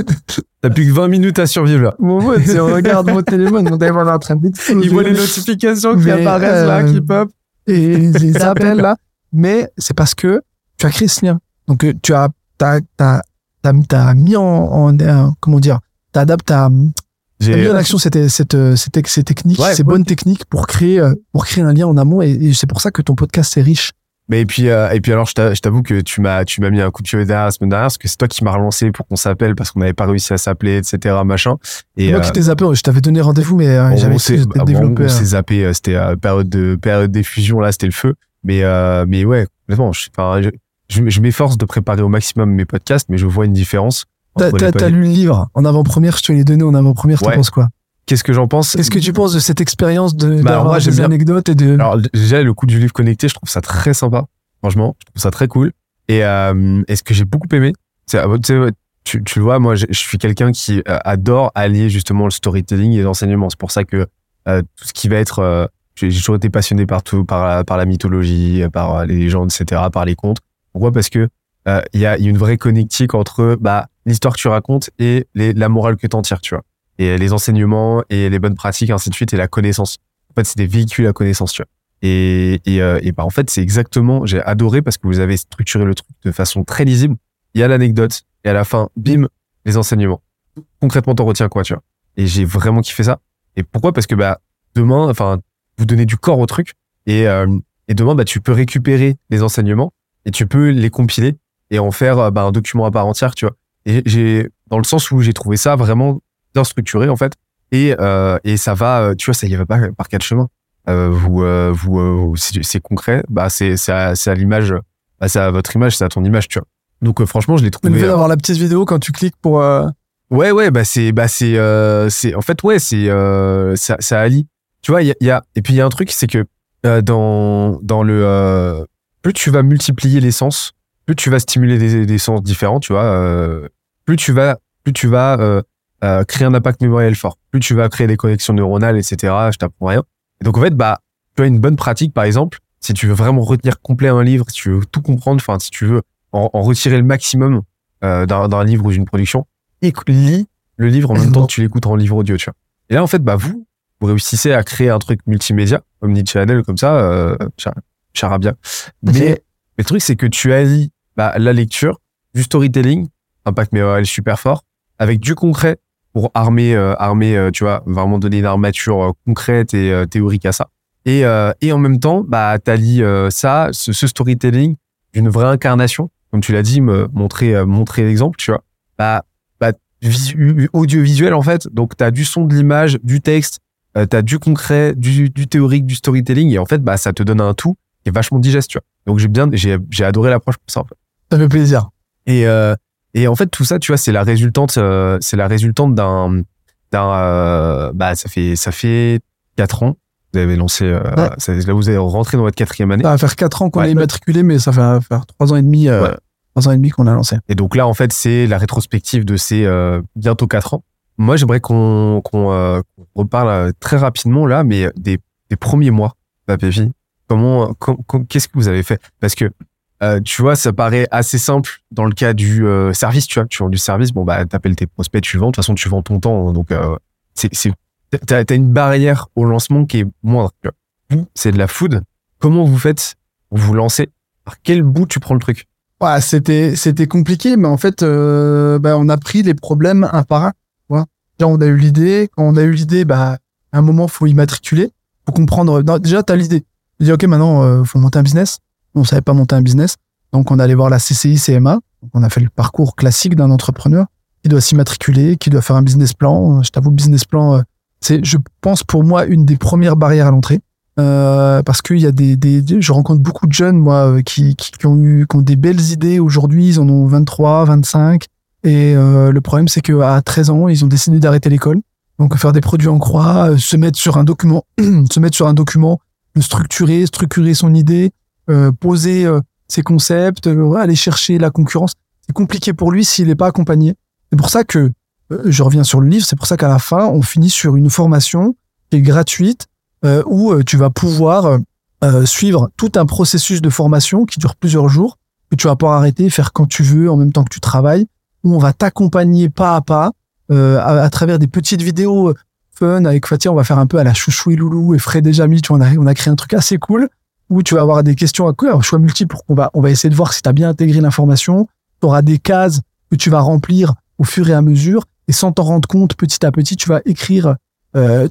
T'as plus que 20 minutes à survivre là. Mon pote, si on regarde mon téléphone, mon téléphone est en train d'exploser. Il voit les notifications qui Mais, apparaissent là, euh, qui pop. et les appels là. Mais c'est parce que tu as créé ce lien. Donc euh, tu as t'as t'as t'as, mis en, en euh, comment dire t'adaptes t'as, t'as mis J'ai, en action cette cette cette, ces techniques Ouais, ces ouais. bonnes techniques pour créer euh, pour créer un lien en amont et, et c'est pour ça que ton podcast est riche Mais et puis euh, et puis alors je t'a- je t'avoue que tu m'as tu m'as mis un coup de pied derrière la semaine dernière parce que c'est toi qui m'as relancé pour qu'on s'appelle parce qu'on n'avait pas réussi à s'appeler etc machin et Moi euh, qui t'ai zappé, je t'avais donné rendez-vous, mais euh, j'avais bah, développé. on s'est zappé euh, c'était euh, période de période d'effusion là c'était le feu mais euh, mais ouais je, je, je m'efforce de préparer au maximum mes podcasts mais je vois une différence T'as lu le livre en avant-première, je te l'ai donné en avant-première, t'en Ouais. penses quoi qu'est-ce que j'en pense Qu'est-ce que tu penses de cette expérience de Bah, moi, des anecdotes et de Alors déjà le coup du livre connecté, je trouve ça très sympa. Franchement, je trouve ça très cool. Et, euh, et ce que j'ai beaucoup aimé, c'est ah, tu, tu, vois, moi je, je suis quelqu'un qui euh, adore allier justement le storytelling et l'enseignement. C'est pour ça que euh, tout ce qui va être, euh, j'ai toujours été passionné par tout, par la, par la mythologie, par euh, les légendes, etc., par les contes. Pourquoi? Parce que euh, il y, a, il y a une vraie connectique entre bah, l'histoire que tu racontes et la morale que t'en tires, tu vois. Et les enseignements et les bonnes pratiques, ainsi de suite, et la connaissance. En fait, c'est des véhicules à connaissance, tu vois. Et, et, euh, et bah, en fait, c'est exactement, j'ai adoré parce que vous avez structuré le truc de façon très lisible. Il y a l'anecdote et à la fin, bim, les enseignements. Concrètement, t'en retiens quoi, tu vois? Et j'ai vraiment kiffé ça. Et pourquoi? Parce que bah demain, enfin, vous donnez du corps au truc et, euh, et demain, bah tu peux récupérer les enseignements et tu peux les compiler et en faire euh, bah, un document à part entière, tu vois. Et j'ai dans le sens où j'ai trouvé ça vraiment bien structuré en fait et euh, et ça va, euh, tu vois, ça y va pas par quatre chemins. Euh, vous euh, vous, euh, vous- c'est concret, bah c'est c'est à, c'est à l'image, bah, c'est à votre image, c'est à ton image, tu vois. Donc euh, franchement, je l'ai trouvé. fait euh, d'avoir la petite vidéo quand tu cliques pour euh, Ouais, ouais, bah c'est, bah c'est, euh, c'est, en fait, ouais, c'est, euh, ça, ça allie. Tu vois, il y a, y a, et puis il y a un truc, c'est que euh, dans, dans le, euh, plus tu vas multiplier les sens, plus tu vas stimuler des, des sens différents, tu vois, euh, plus tu vas, plus tu vas euh, euh, créer un impact mémoriel fort, plus tu vas créer des connexions neuronales, etc. Je t'apprends rien. Et donc en fait, bah, tu as une bonne pratique, par exemple, si tu veux vraiment retenir complet un livre, si tu veux tout comprendre, enfin, si tu veux en, en retirer le maximum d'un livre ou d'une production, lis le livre en même temps que tu l'écoutes en livre audio, tu vois. Et là, en fait, bah, vous, vous réussissez à créer un truc multimédia, omnichannel, comme ça, euh, char- charabia. Mais, le truc, c'est que tu allies bah, la lecture, du storytelling, impact mémoriel super fort, avec du concret pour armer, euh, armer, euh, tu vois, vraiment donner une armature euh, concrète et théorique à ça. Et, et en même temps, bah, t'allies ça, ce, storytelling d'une vraie incarnation, comme tu l'as dit, montrer, montrer l'exemple, tu vois. Bah, bah, visu- audiovisuel en fait. Donc t'as du son, de l'image, du texte, euh, t'as du concret, du, théorique, du storytelling, et en fait, bah, ça te donne un tout qui est vachement digeste, tu vois. Donc j'ai bien, j'ai adoré l'approche pour ça. En fait. Ça fait plaisir. Et euh, et en fait tout ça, tu vois, c'est la résultante, euh, c'est la résultante d'un, d'un, euh, bah ça fait ça fait quatre ans. Vous avez lancé, euh, Ouais. ça- là vous êtes rentré dans votre quatrième année. Ça va faire 4 ans qu'on Ouais. est immatriculé, mais ça va faire 3 ans et demi, euh, Ouais. trois ans et demi qu'on a lancé. Et donc là, en fait, c'est la rétrospective de ces euh, bientôt quatre ans. Moi, j'aimerais qu'on qu'on euh, qu'on reparle très rapidement là, mais des, des premiers mois, PJ. Comment, com- com- qu'est-ce que vous avez fait? Parce que euh, tu vois, ça paraît assez simple dans le cas du euh, service. Tu vois, tu vends du service, bon bah t'appelles tes prospects, tu vends. De toute façon, tu vends ton temps, donc euh, c'est c'est t'as t'as une barrière au lancement qui est moindre. tu vois. C'est de la food. Comment vous faites vous lancer? Par quel bout tu prends le truc? Ouais, c'était c'était compliqué, mais en fait, euh, bah, on a pris les problèmes un par un. vois. Déjà, on a eu l'idée. Quand on a eu l'idée, bah, à un moment, faut immatriculer. Faut comprendre. non, déjà, t'as l'idée. Tu dis, ok, maintenant, euh, faut monter un business. On savait pas monter un business, donc on allait voir la CCI CMA. On a fait le parcours classique d'un entrepreneur qui doit s'immatriculer, qui doit faire un business plan. Je t'avoue, business plan, euh, c'est, je pense, pour moi, une des premières barrières à l'entrée. Euh, parce qu'il y a des, je rencontre beaucoup de jeunes, moi, euh, qui, qui, ont eu, qui ont des belles idées aujourd'hui. Ils en ont 23, 25. Et euh, le problème, c'est qu'à 13 ans, ils ont décidé d'arrêter l'école. Donc, faire des produits en croix, euh, se mettre sur un document, se mettre sur un document, le structurer, structurer son idée, euh, poser euh, ses concepts, euh, aller chercher la concurrence. C'est compliqué pour lui s'il n'est pas accompagné. C'est pour ça que, euh, je reviens sur le livre, c'est pour ça qu'à la fin, on finit sur une formation qui est gratuite, euh, où euh, tu vas pouvoir euh, euh, suivre tout un processus de formation qui dure plusieurs jours, que tu vas pouvoir arrêter, faire quand tu veux, en même temps que tu travailles, où on va t'accompagner pas à pas, euh, à, travers des petites vidéos euh, fun avec Fatih, on va faire un peu à la chouchou et loulou et Fred et Jamy, tu vois, on a, on a créé un truc assez cool où tu vas avoir des questions à quoi, choix multiples, on va, on va essayer de voir si tu as bien intégré l'information, tu auras des cases que tu vas remplir au fur et à mesure, et sans t'en rendre compte, petit à petit, tu vas écrire euh,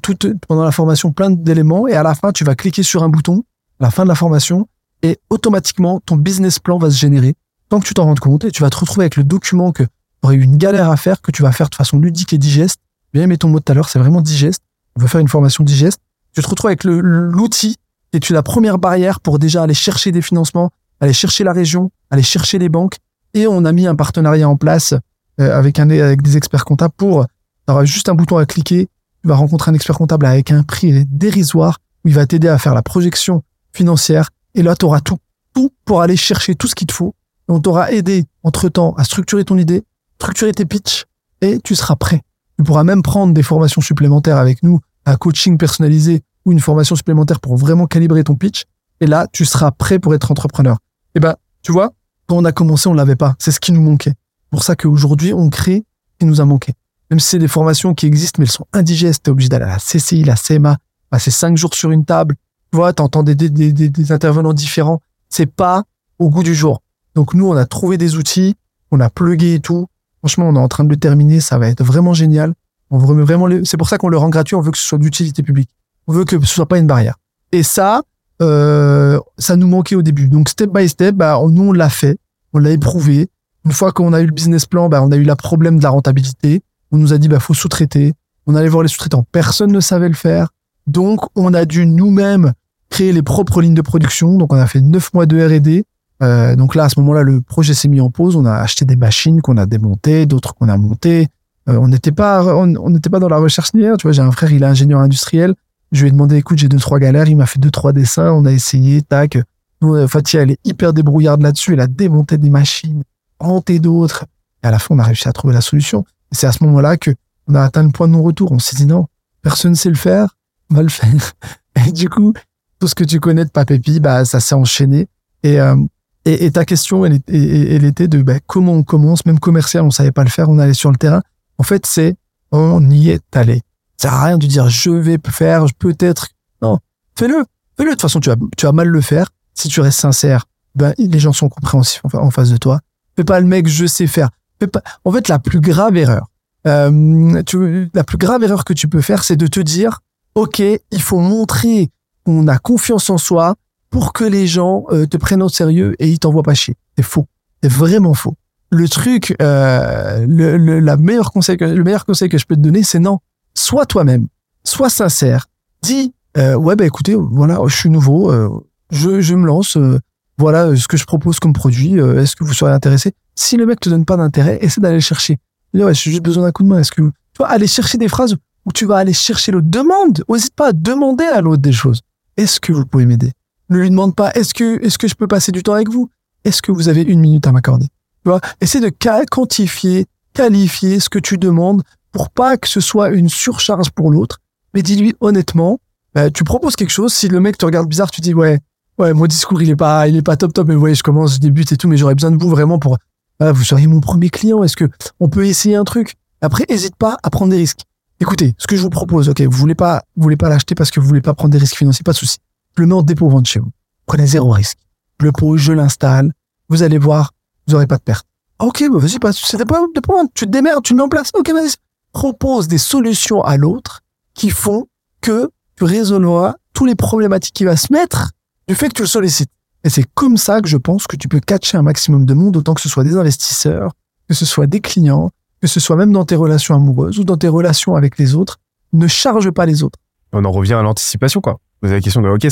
pendant la formation plein d'éléments, et à la fin, tu vas cliquer sur un bouton, à la fin de la formation, et automatiquement, ton business plan va se générer tant que tu t'en rends compte et tu vas te retrouver avec le document que tu aurais eu une galère à faire, que tu vas faire de façon ludique et digeste. Bien aimé ton mot tout à l'heure, c'est vraiment digeste. On veut faire une formation digeste. Tu te retrouves avec l'outil es la première barrière pour déjà aller chercher des financements, aller chercher la région, aller chercher les banques. Et on a mis un partenariat en place euh, avec, un, avec des experts comptables pour, auras juste un bouton à cliquer, tu vas rencontrer un expert comptable avec un prix dérisoire où il va t'aider à faire la projection financière. Et là, tu auras tout, tout pour aller chercher tout ce qu'il te faut. On t'aura aidé entre-temps à structurer ton idée, structurer tes pitchs et tu seras prêt. Tu pourras même prendre des formations supplémentaires avec nous, un coaching personnalisé ou une formation supplémentaire pour vraiment calibrer ton pitch. Et là, tu seras prêt pour être entrepreneur. Et ben, tu vois, quand on a commencé, on l'avait pas. C'est ce qui nous manquait. Pour ça qu'aujourd'hui, on crée ce qui nous a manqué. Même si c'est des formations qui existent, mais elles sont indigestes. T'es obligé d'aller à la CCI, la CMA, passer cinq jours sur une table. Tu vois, t'entends des, des, intervenants différents. C'est pas au goût du jour. Donc nous, on a trouvé des outils, on a plugué et tout. Franchement, on est en train de le terminer. Ça va être vraiment génial. On veut vraiment le- c'est pour ça qu'on le rend gratuit. On veut que ce soit d'utilité publique. On veut que ce soit pas une barrière. Et ça, euh, ça nous manquait au début. Donc step by step, bah, nous on l'a fait, on l'a éprouvé. Une fois qu'on a eu le business plan, bah, on a eu la problème de la rentabilité. On nous a dit bah faut sous-traiter. On allait voir les sous-traitants. Personne ne savait le faire. Donc on a dû nous-mêmes créer les propres lignes de production. Donc on a fait neuf mois de R&D. Euh, donc là à ce moment-là le projet s'est mis en pause. On a acheté des machines qu'on a démontées, d'autres qu'on a montées. Euh, on n'était pas on n'était pas dans la recherche linéaire. Tu vois j'ai un frère il est ingénieur industriel. Je lui ai demandé, écoute, j'ai deux, trois galères. Il m'a fait deux, trois dessins. On a essayé, tac. Nous, euh, Fatia, elle est hyper débrouillarde là-dessus. Elle a démonté des machines, hanté d'autres. Et à la fin, on a réussi à trouver la solution. C'est à ce moment-là que on a atteint le point de non-retour. On s'est dit, non, personne ne sait le faire. On va le faire. Et du coup, tout ce que tu connais de Papépi, bah, ça s'est enchaîné. Et, euh, et, ta question, elle, elle était de bah, comment on commence, même commercial, on savait pas le faire, on allait sur le terrain. En fait, c'est on y est allé. Ça sert à rien de dire je vais faire, peut-être. Non, fais-le. Fais-le. De toute façon, tu vas, tu vas mal le faire. Si tu restes sincère, ben, les gens sont compréhensifs en face de toi. Fais pas le mec, je sais faire. Fais pas... En fait, la plus grave erreur, euh, tu, la plus grave erreur que tu peux faire, c'est de te dire, OK, il faut montrer qu'on a confiance en soi pour que les gens euh, te prennent au sérieux et ils t'envoient pas chier. C'est faux. C'est vraiment faux. Le truc, euh, le, le, la meilleure conseil que, le meilleur conseil que je peux te donner, c'est non. Sois toi-même. Sois sincère. Dis, euh, ouais, bah écoutez, voilà, je suis nouveau, euh, je, je me lance, euh, voilà euh, ce que je propose comme produit, est-ce que vous serez intéressé? Si le mec te donne pas d'intérêt, essaie d'aller le chercher. Dis, ouais, j'ai juste besoin d'un coup de main. Est-ce que tu vas aller chercher des phrases où tu vas aller chercher l'autre Demande, n'hésite pas à demander à l'autre des choses. Est-ce que vous pouvez m'aider? Ne lui demande pas, est-ce que, est-ce que je peux passer du temps avec vous? Est-ce que vous avez une minute à m'accorder? Tu vois Essaie de quantifier, qualifier ce que tu demandes pour pas que ce soit une surcharge pour l'autre. Mais dis-lui honnêtement, bah, tu proposes quelque chose. Si le mec te regarde bizarre, tu dis ouais, ouais, mon discours il est pas, il est pas top top. Mais ouais, je commence, je débute et tout, mais j'aurais besoin de vous vraiment pour, ah, vous seriez mon premier client. Est-ce que on peut essayer un truc? Après, hésite pas à prendre des risques. Écoutez, ce que je vous propose, ok, vous voulez pas, vous voulez pas l'acheter parce que vous voulez pas prendre des risques financiers, pas de souci. Je le mets en dépôt vente chez vous. Prenez zéro risque. Je le pose, je l'installe. Vous allez voir, vous aurez pas de perte. Ok, bah vas-y, pas, c'était pas vente. Tu te démerdes, tu le mets en place. Ok, vas-y. Propose des solutions à l'autre qui font que tu résolveras tous les problématiques qui va se mettre du fait que tu le sollicites. Et c'est comme ça que je pense que tu peux catcher un maximum de monde, autant que ce soit des investisseurs, que ce soit des clients, que ce soit même dans tes relations amoureuses ou dans tes relations avec les autres. Ne charge pas les autres. On en revient à l'anticipation, quoi. Poser la question de, OK,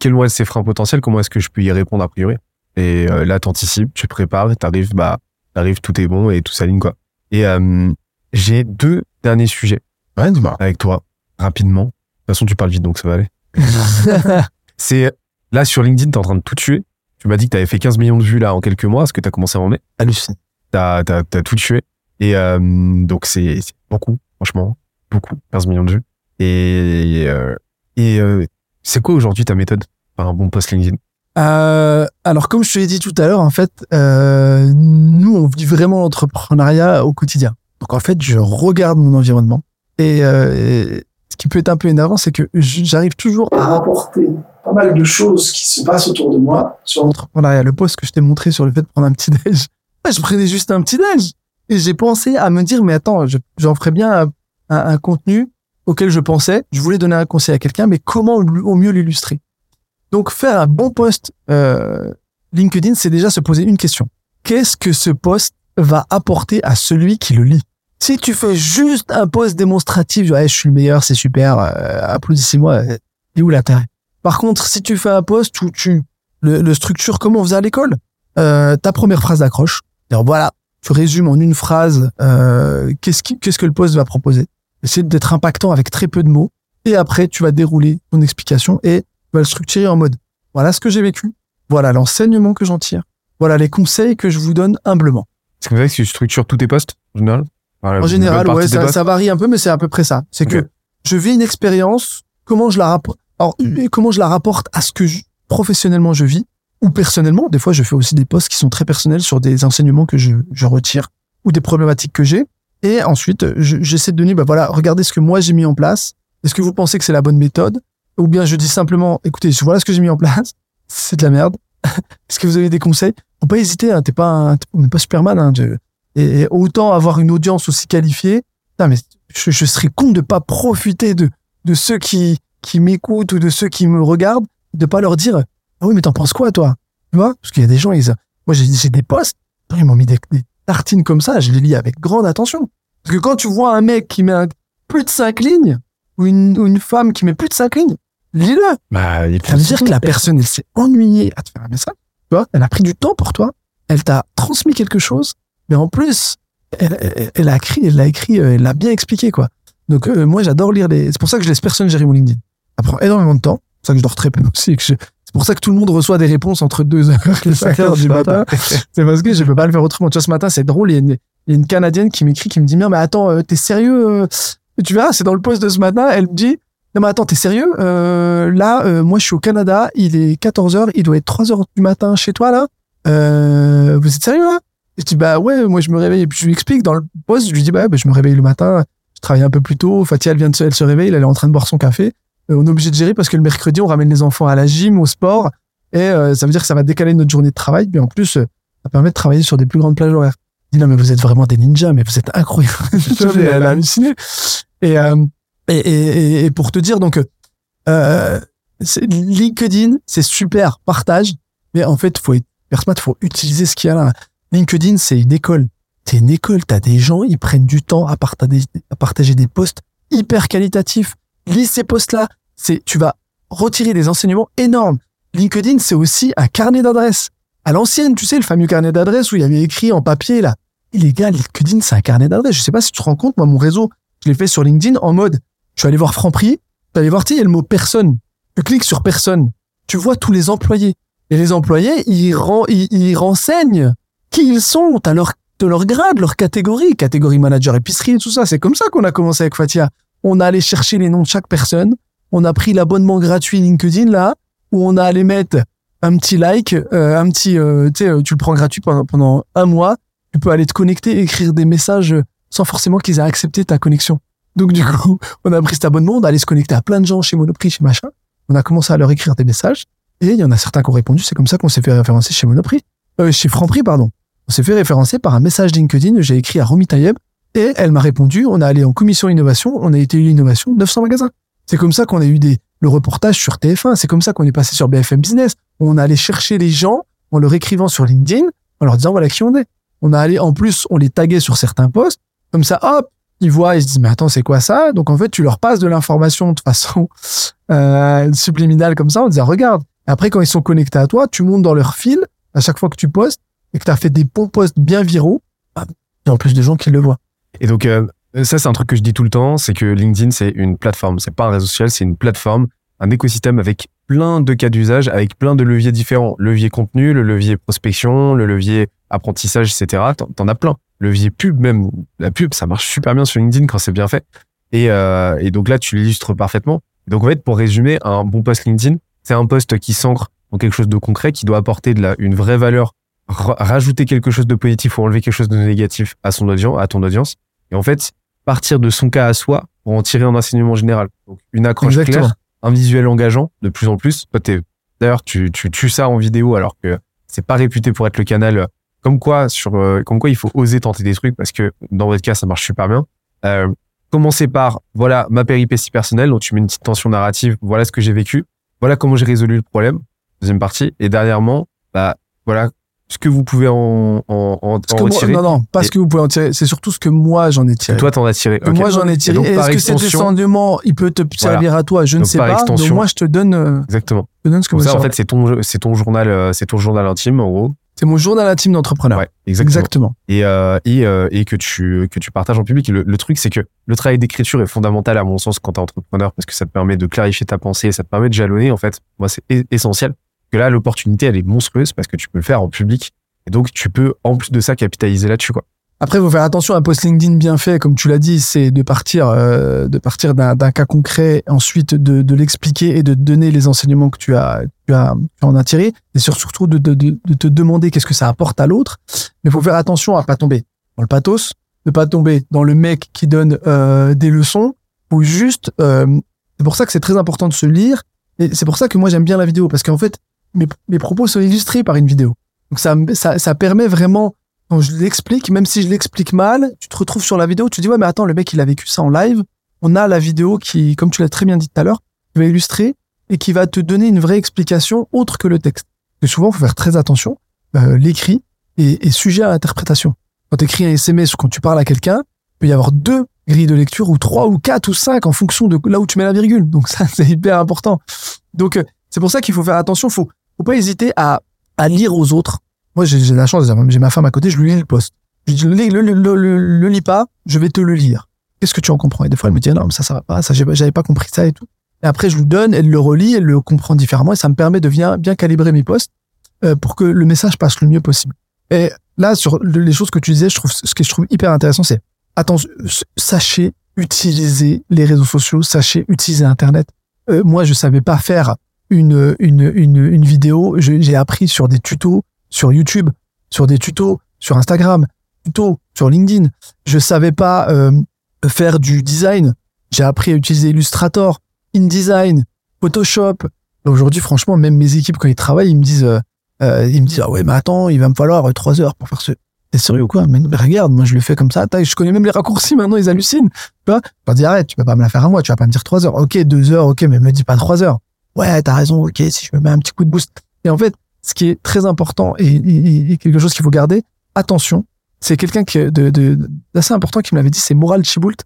quels vont être ces freins potentiels? Comment est-ce que je peux y répondre a priori? Et euh, là, t'anticipes, tu prépares, t'arrives, bah, t'arrives, tout est bon et tout s'aligne, quoi. Et euh, j'ai deux derniers sujets Ouais, dis-moi. avec toi, rapidement. De toute façon, tu parles vite, donc ça va aller. C'est là, sur LinkedIn, t'es en train de tout tuer. Tu m'as dit que t'avais fait 15 millions de vues là en quelques mois. Est-ce que t'as commencé en mai? Halluciné. T'as, t'as, t'as tout tué. Et euh, donc, c'est, c'est beaucoup, franchement. Beaucoup. 15 millions de vues. Et, euh, et euh, c'est quoi aujourd'hui ta méthode? Par un bon post LinkedIn Euh, alors, comme je te l'ai dit tout à l'heure, en fait, euh, nous, on vit vraiment l'entrepreneuriat au quotidien. Donc, en fait, je regarde mon environnement. Et, euh, et ce qui peut être un peu énervant, c'est que j'arrive toujours à rapporter pas mal de choses qui se passent autour de moi sur l'entrepreneuriat. Le post que je t'ai montré sur le fait de prendre un petit déj. Ouais, je prenais juste un petit déj. Et j'ai pensé à me dire, mais attends, je- j'en ferais bien un, un- un contenu auquel je pensais. Je voulais donner un conseil à quelqu'un, mais comment au mieux l'illustrer? Donc faire un bon post euh, LinkedIn, c'est déjà se poser une question. Qu'est-ce que ce post va apporter à celui qui le lit Si tu fais juste un post démonstratif, ouais, je suis le meilleur, c'est super, euh, applaudissez-moi, euh, il est où l'intérêt? Par contre, si tu fais un post où tu le, le structures comme on faisait à l'école, euh, ta première phrase d'accroche, voilà, tu résumes en une phrase euh, qu'est-ce que le post va proposer? Essaye d'être impactant avec très peu de mots. Et après, tu vas dérouler ton explication et tu vas le structurer en mode voilà ce que j'ai vécu, voilà l'enseignement que j'en tire, voilà les conseils que je vous donne humblement. C'est comme ça que tu structures tous tes posts, en général En général, ouais, ça, varie un peu, mais c'est à peu près ça. C'est que je vis une expérience, comment je la rapporte, alors, comment je la rapporte à ce que je- professionnellement je vis, ou personnellement. Des fois, je fais aussi des posts qui sont très personnels sur des enseignements que je, je retire ou des problématiques que j'ai. Et ensuite, je- j'essaie de donner, bah voilà, regardez ce que moi j'ai mis en place. Est-ce que vous pensez que c'est la bonne méthode? Ou bien je dis simplement, écoutez, voilà ce que j'ai mis en place. C'est de la merde. Est-ce que vous avez des conseils? Faut pas hésiter, hein, t'es pas, un- on n'est pas Superman, hein, et, et autant avoir une audience aussi qualifiée. Putain, mais je, je serais con de pas profiter de, de ceux qui, qui m'écoutent ou de ceux qui me regardent, de pas leur dire, ah oui, mais t'en penses quoi, toi? Tu vois? Parce qu'il y a des gens, ils, moi, j'ai, des posts, ils m'ont mis des, des tartines comme ça, je les lis avec grande attention. Parce que quand tu vois un mec qui met un- plus de cinq lignes, ou une, ou une femme qui met plus de cinq lignes, lis-le. Bah, il Ça veut dire que la personne, elle s'est ennuyée à te faire un message. Tu vois, elle a pris du temps pour toi. Elle t'a transmis quelque chose. Mais en plus, elle, elle, elle a écrit, elle l'a écrit, euh, elle l'a bien expliqué, quoi. Donc, euh, moi, j'adore lire les, c'est pour ça que je laisse personne gérer mon LinkedIn. Ça prend énormément de temps. C'est pour ça que je dors très peu aussi. je- C'est pour ça que tout le monde reçoit des réponses entre 2 heures et 5 heures du matin. C'est parce que je peux pas le faire autrement. Tu vois, ce matin, c'est drôle. Il y a une, il y a une Canadienne qui m'écrit, qui me dit, mais attends, euh, t'es sérieux? euh? Tu verras, c'est dans le post de ce matin. Elle me dit, non, mais attends, t'es sérieux? Euh, là, euh, moi, je suis au Canada. Il est 14 heures. Il doit être 3 heures du matin chez toi, là. Euh, vous êtes sérieux, là? Je dis, bah ouais, moi, je me réveille. Et puis, je lui explique dans le post, je lui dis, bah, bah, je me réveille le matin. Je travaille un peu plus tôt. Fatia, elle vient de se, elle se réveille. Elle est en train de boire son café. On est obligé de gérer parce que le mercredi, on ramène les enfants à la gym, au sport. Et ça veut dire que ça va décaler notre journée de travail. Mais en plus, ça permet de travailler sur des plus grandes plages horaires. Je dis, non, mais vous êtes vraiment des ninjas, mais vous êtes incroyables. elle a halluciné. Et, euh, et, et, et pour te dire, donc, euh, LinkedIn, c'est super, partage. Mais en fait, faut être smart, faut utiliser ce qu'il y a là. LinkedIn, c'est une école. C'est une école. T'as des gens, ils prennent du temps à partager, à partager des posts hyper qualitatifs. Lis ces posts-là. C'est, tu vas retirer des enseignements énormes. LinkedIn, c'est aussi un carnet d'adresses. À l'ancienne, tu sais, le fameux carnet d'adresses où il y avait écrit en papier, là. Et les gars, LinkedIn, c'est un carnet d'adresses. Je sais pas si tu te rends compte, moi, mon réseau, je l'ai fait sur LinkedIn en mode, je suis allé voir Franprix, suis allé voir, tu il y a le mot personne. Tu cliques sur personne. Tu vois tous les employés. Et les employés, ils, ren- ils, ils renseignent qui ils sont, à leur, de leur grade, leur catégorie, catégorie manager épicerie tout ça. C'est comme ça qu'on a commencé avec Fatia. On a allé chercher les noms de chaque personne. On a pris l'abonnement gratuit LinkedIn, là, où on a allé mettre un petit like, euh, un petit, euh, tu sais, tu le prends gratuit pendant, pendant un mois. Tu peux aller te connecter, écrire des messages sans forcément qu'ils aient accepté ta connexion. Donc, du coup, on a pris cet abonnement, on a allé se connecter à plein de gens chez Monoprix, chez machin. On a commencé à leur écrire des messages. Et il y en a certains qui ont répondu. C'est comme ça qu'on s'est fait référencer chez Monoprix. Euh, chez Franprix, pardon. On s'est fait référencer par un message LinkedIn. J'ai écrit à Romy Tayeb. Et elle m'a répondu. On a allé en commission innovation. On a été l'innovation. 900 magasins. C'est comme ça qu'on a eu des, le reportage sur TF1. C'est comme ça qu'on est passé sur BFM Business. On a allé chercher les gens en leur écrivant sur LinkedIn, en leur disant voilà qui on est. On a allé, en plus, on les taguait sur certains posts. Comme ça, hop, ils voient, ils se disent, mais attends, c'est quoi ça? Donc, en fait, tu leur passes de l'information de façon, euh, subliminale comme ça, en disant, regarde. Après, quand ils sont connectés à toi, tu montes dans leur fil, à chaque fois que tu postes, et que tu as fait des bons posts bien viraux, bah, il y a en plus de gens qui le voient. Et donc, euh, ça, c'est un truc que je dis tout le temps, c'est que LinkedIn, c'est une plateforme. C'est pas un réseau social, c'est une plateforme, un écosystème avec plein de cas d'usage, avec plein de leviers différents. Levier contenu, le levier prospection, le levier apprentissage, etc. T'en, as plein. Levier pub, même. La pub, ça marche super bien sur LinkedIn quand c'est bien fait. Et, euh, et donc là, tu l'illustres parfaitement. Donc, en fait, pour résumer, un bon post LinkedIn, c'est un post qui s'ancre dans quelque chose de concret, qui doit apporter de la, une vraie valeur, ra- rajouter quelque chose de positif ou enlever quelque chose de négatif à son audience, à ton audience. Et en fait, partir de son cas à soi pour en tirer un enseignement général. Donc, une accroche Exactement. claire, un visuel engageant de plus en plus. D'ailleurs, tu, tu tues ça en vidéo alors que c'est pas réputé pour être le canal. Comme quoi, sur, euh, comme quoi, il faut oser tenter des trucs parce que dans votre cas, ça marche super bien. Euh, commencer par, voilà, ma péripétie personnelle, donc tu mets une petite tension narrative, voilà ce que j'ai vécu. voilà comment j'ai résolu le problème. Deuxième partie. Et dernièrement, bah, voilà ce que vous pouvez en, en, en, Ce en que moi- retirer. non, non, pas ce Et- que vous pouvez en tirer. C'est surtout ce que moi j'en ai tiré. toi, t'en as tiré. Que Ok. Moi j'en ai Et tiré. donc, Est-ce que cet enseignement, il peut te servir à toi? Je ne Donc, sais pas. Donc extension- moi je te donne, euh, Exactement. je te donne ce que moi ça, en fait, c'est ton, c'est ton journal, c'est ton journal intime, en gros. C'est mon journal intime d'entrepreneur. Ouais, exactement. Exactement. et euh, et, euh, et que tu que tu partages en public. Et Le, le truc c'est que le travail d'écriture est fondamental à mon sens quand t'es entrepreneur parce que ça te permet de clarifier ta pensée, ça te permet de jalonner. En fait, moi c'est essentiel. Que là l'opportunité elle est monstrueuse parce que tu peux le faire en public et donc tu peux en plus de ça capitaliser là-dessus quoi. Après, il faut faire attention. Un post LinkedIn bien fait, comme tu l'as dit, c'est de partir, euh, de partir d'un cas concret, ensuite de, de l'expliquer et de donner les enseignements que tu as, tu as, tu en as tiré, et sur- surtout de, de, de, de te demander qu'est-ce que ça apporte à l'autre. Mais il faut faire attention à pas tomber dans le pathos, de pas tomber dans le mec qui donne euh, des leçons, ou juste. euh, c'est pour ça que c'est très important de se lire, et c'est pour ça que moi j'aime bien la vidéo, parce qu'en fait, mes, mes propos sont illustrés par une vidéo. Donc ça, ça, ça permet vraiment quand je l'explique, même si je l'explique mal, tu te retrouves sur la vidéo, tu te dis ouais mais attends le mec il a vécu ça en live. On a la vidéo qui, comme tu l'as très bien dit tout à l'heure, va illustrer et qui va te donner une vraie explication autre que le texte. Et souvent faut faire très attention. Euh, L'écrit est, est sujet à interprétation. Quand tu écris un SMS ou quand tu parles à quelqu'un, il peut y avoir deux grilles de lecture ou trois ou quatre ou cinq en fonction de là où tu mets la virgule. Donc ça c'est hyper important. Donc euh, c'est pour ça qu'il faut faire attention. Faut faut pas hésiter à à lire aux autres moi, j'ai la chance, j'ai ma femme à côté, je lui lis le poste. Je lui dis, le, le, le, le, lis pas, je vais te le lire. Qu'est-ce que tu en comprends? Et des fois, elle me dit, non, mais ça, ça va pas, ça, j'avais pas compris ça et tout. Et après, je lui donne, elle le relit, elle le comprend différemment et ça me permet de bien, bien calibrer mes postes euh, pour que le message passe le mieux possible. Et là, sur le- les choses que tu disais, je trouve, ce que je trouve hyper intéressant, c'est, attention, sachez utiliser les réseaux sociaux, sachez utiliser Internet. Euh, moi, je savais pas faire une, une, une, une vidéo. J'ai appris sur des tutos sur YouTube, sur des tutos sur Instagram, tutos sur LinkedIn. Je savais pas euh, faire du design. J'ai appris à utiliser Illustrator, InDesign, Photoshop. Aujourd'hui, franchement, même mes équipes quand ils travaillent, ils me disent, euh, euh, ils me disent, ah ouais, mais attends, il va me falloir euh, trois heures pour faire ce. T'es sérieux ou quoi? Mais, mais regarde, moi je le fais comme ça. Je connais même les raccourcis maintenant, ils hallucinent. Tu vois? Je leur dis arrête, tu peux pas me la faire à moi, tu vas pas me dire trois heures. Ok, deux heures, ok, mais me dis pas trois heures. Ouais, t'as raison, ok, si je me mets un petit coup de boost. Et en fait, ce qui est très important et, quelque chose qu'il faut garder, attention, c'est quelqu'un d'assez important qui me l'avait dit, c'est Moral Chiboult.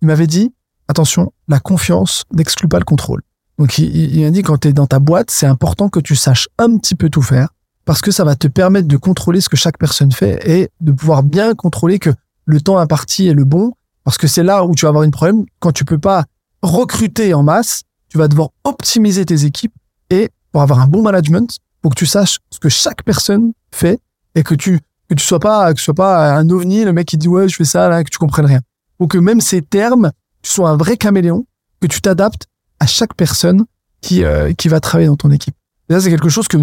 Il m'avait dit, attention, la confiance n'exclut pas le contrôle. Donc il, il m'a dit, quand tu es dans ta boîte, c'est important que tu saches un petit peu tout faire parce que ça va te permettre de contrôler ce que chaque personne fait et de pouvoir bien contrôler que le temps imparti est le bon parce que c'est là où tu vas avoir un problème quand tu peux pas recruter en masse, tu vas devoir optimiser tes équipes et pour avoir un bon management, faut que tu saches ce que chaque personne fait et que tu que tu sois pas que tu sois pas un ovni le mec qui dit ouais je fais ça là que tu comprennes rien. Faut que même ces termes, tu sois un vrai caméléon, que tu t'adaptes à chaque personne qui euh, qui va travailler dans ton équipe. Et ça c'est quelque chose que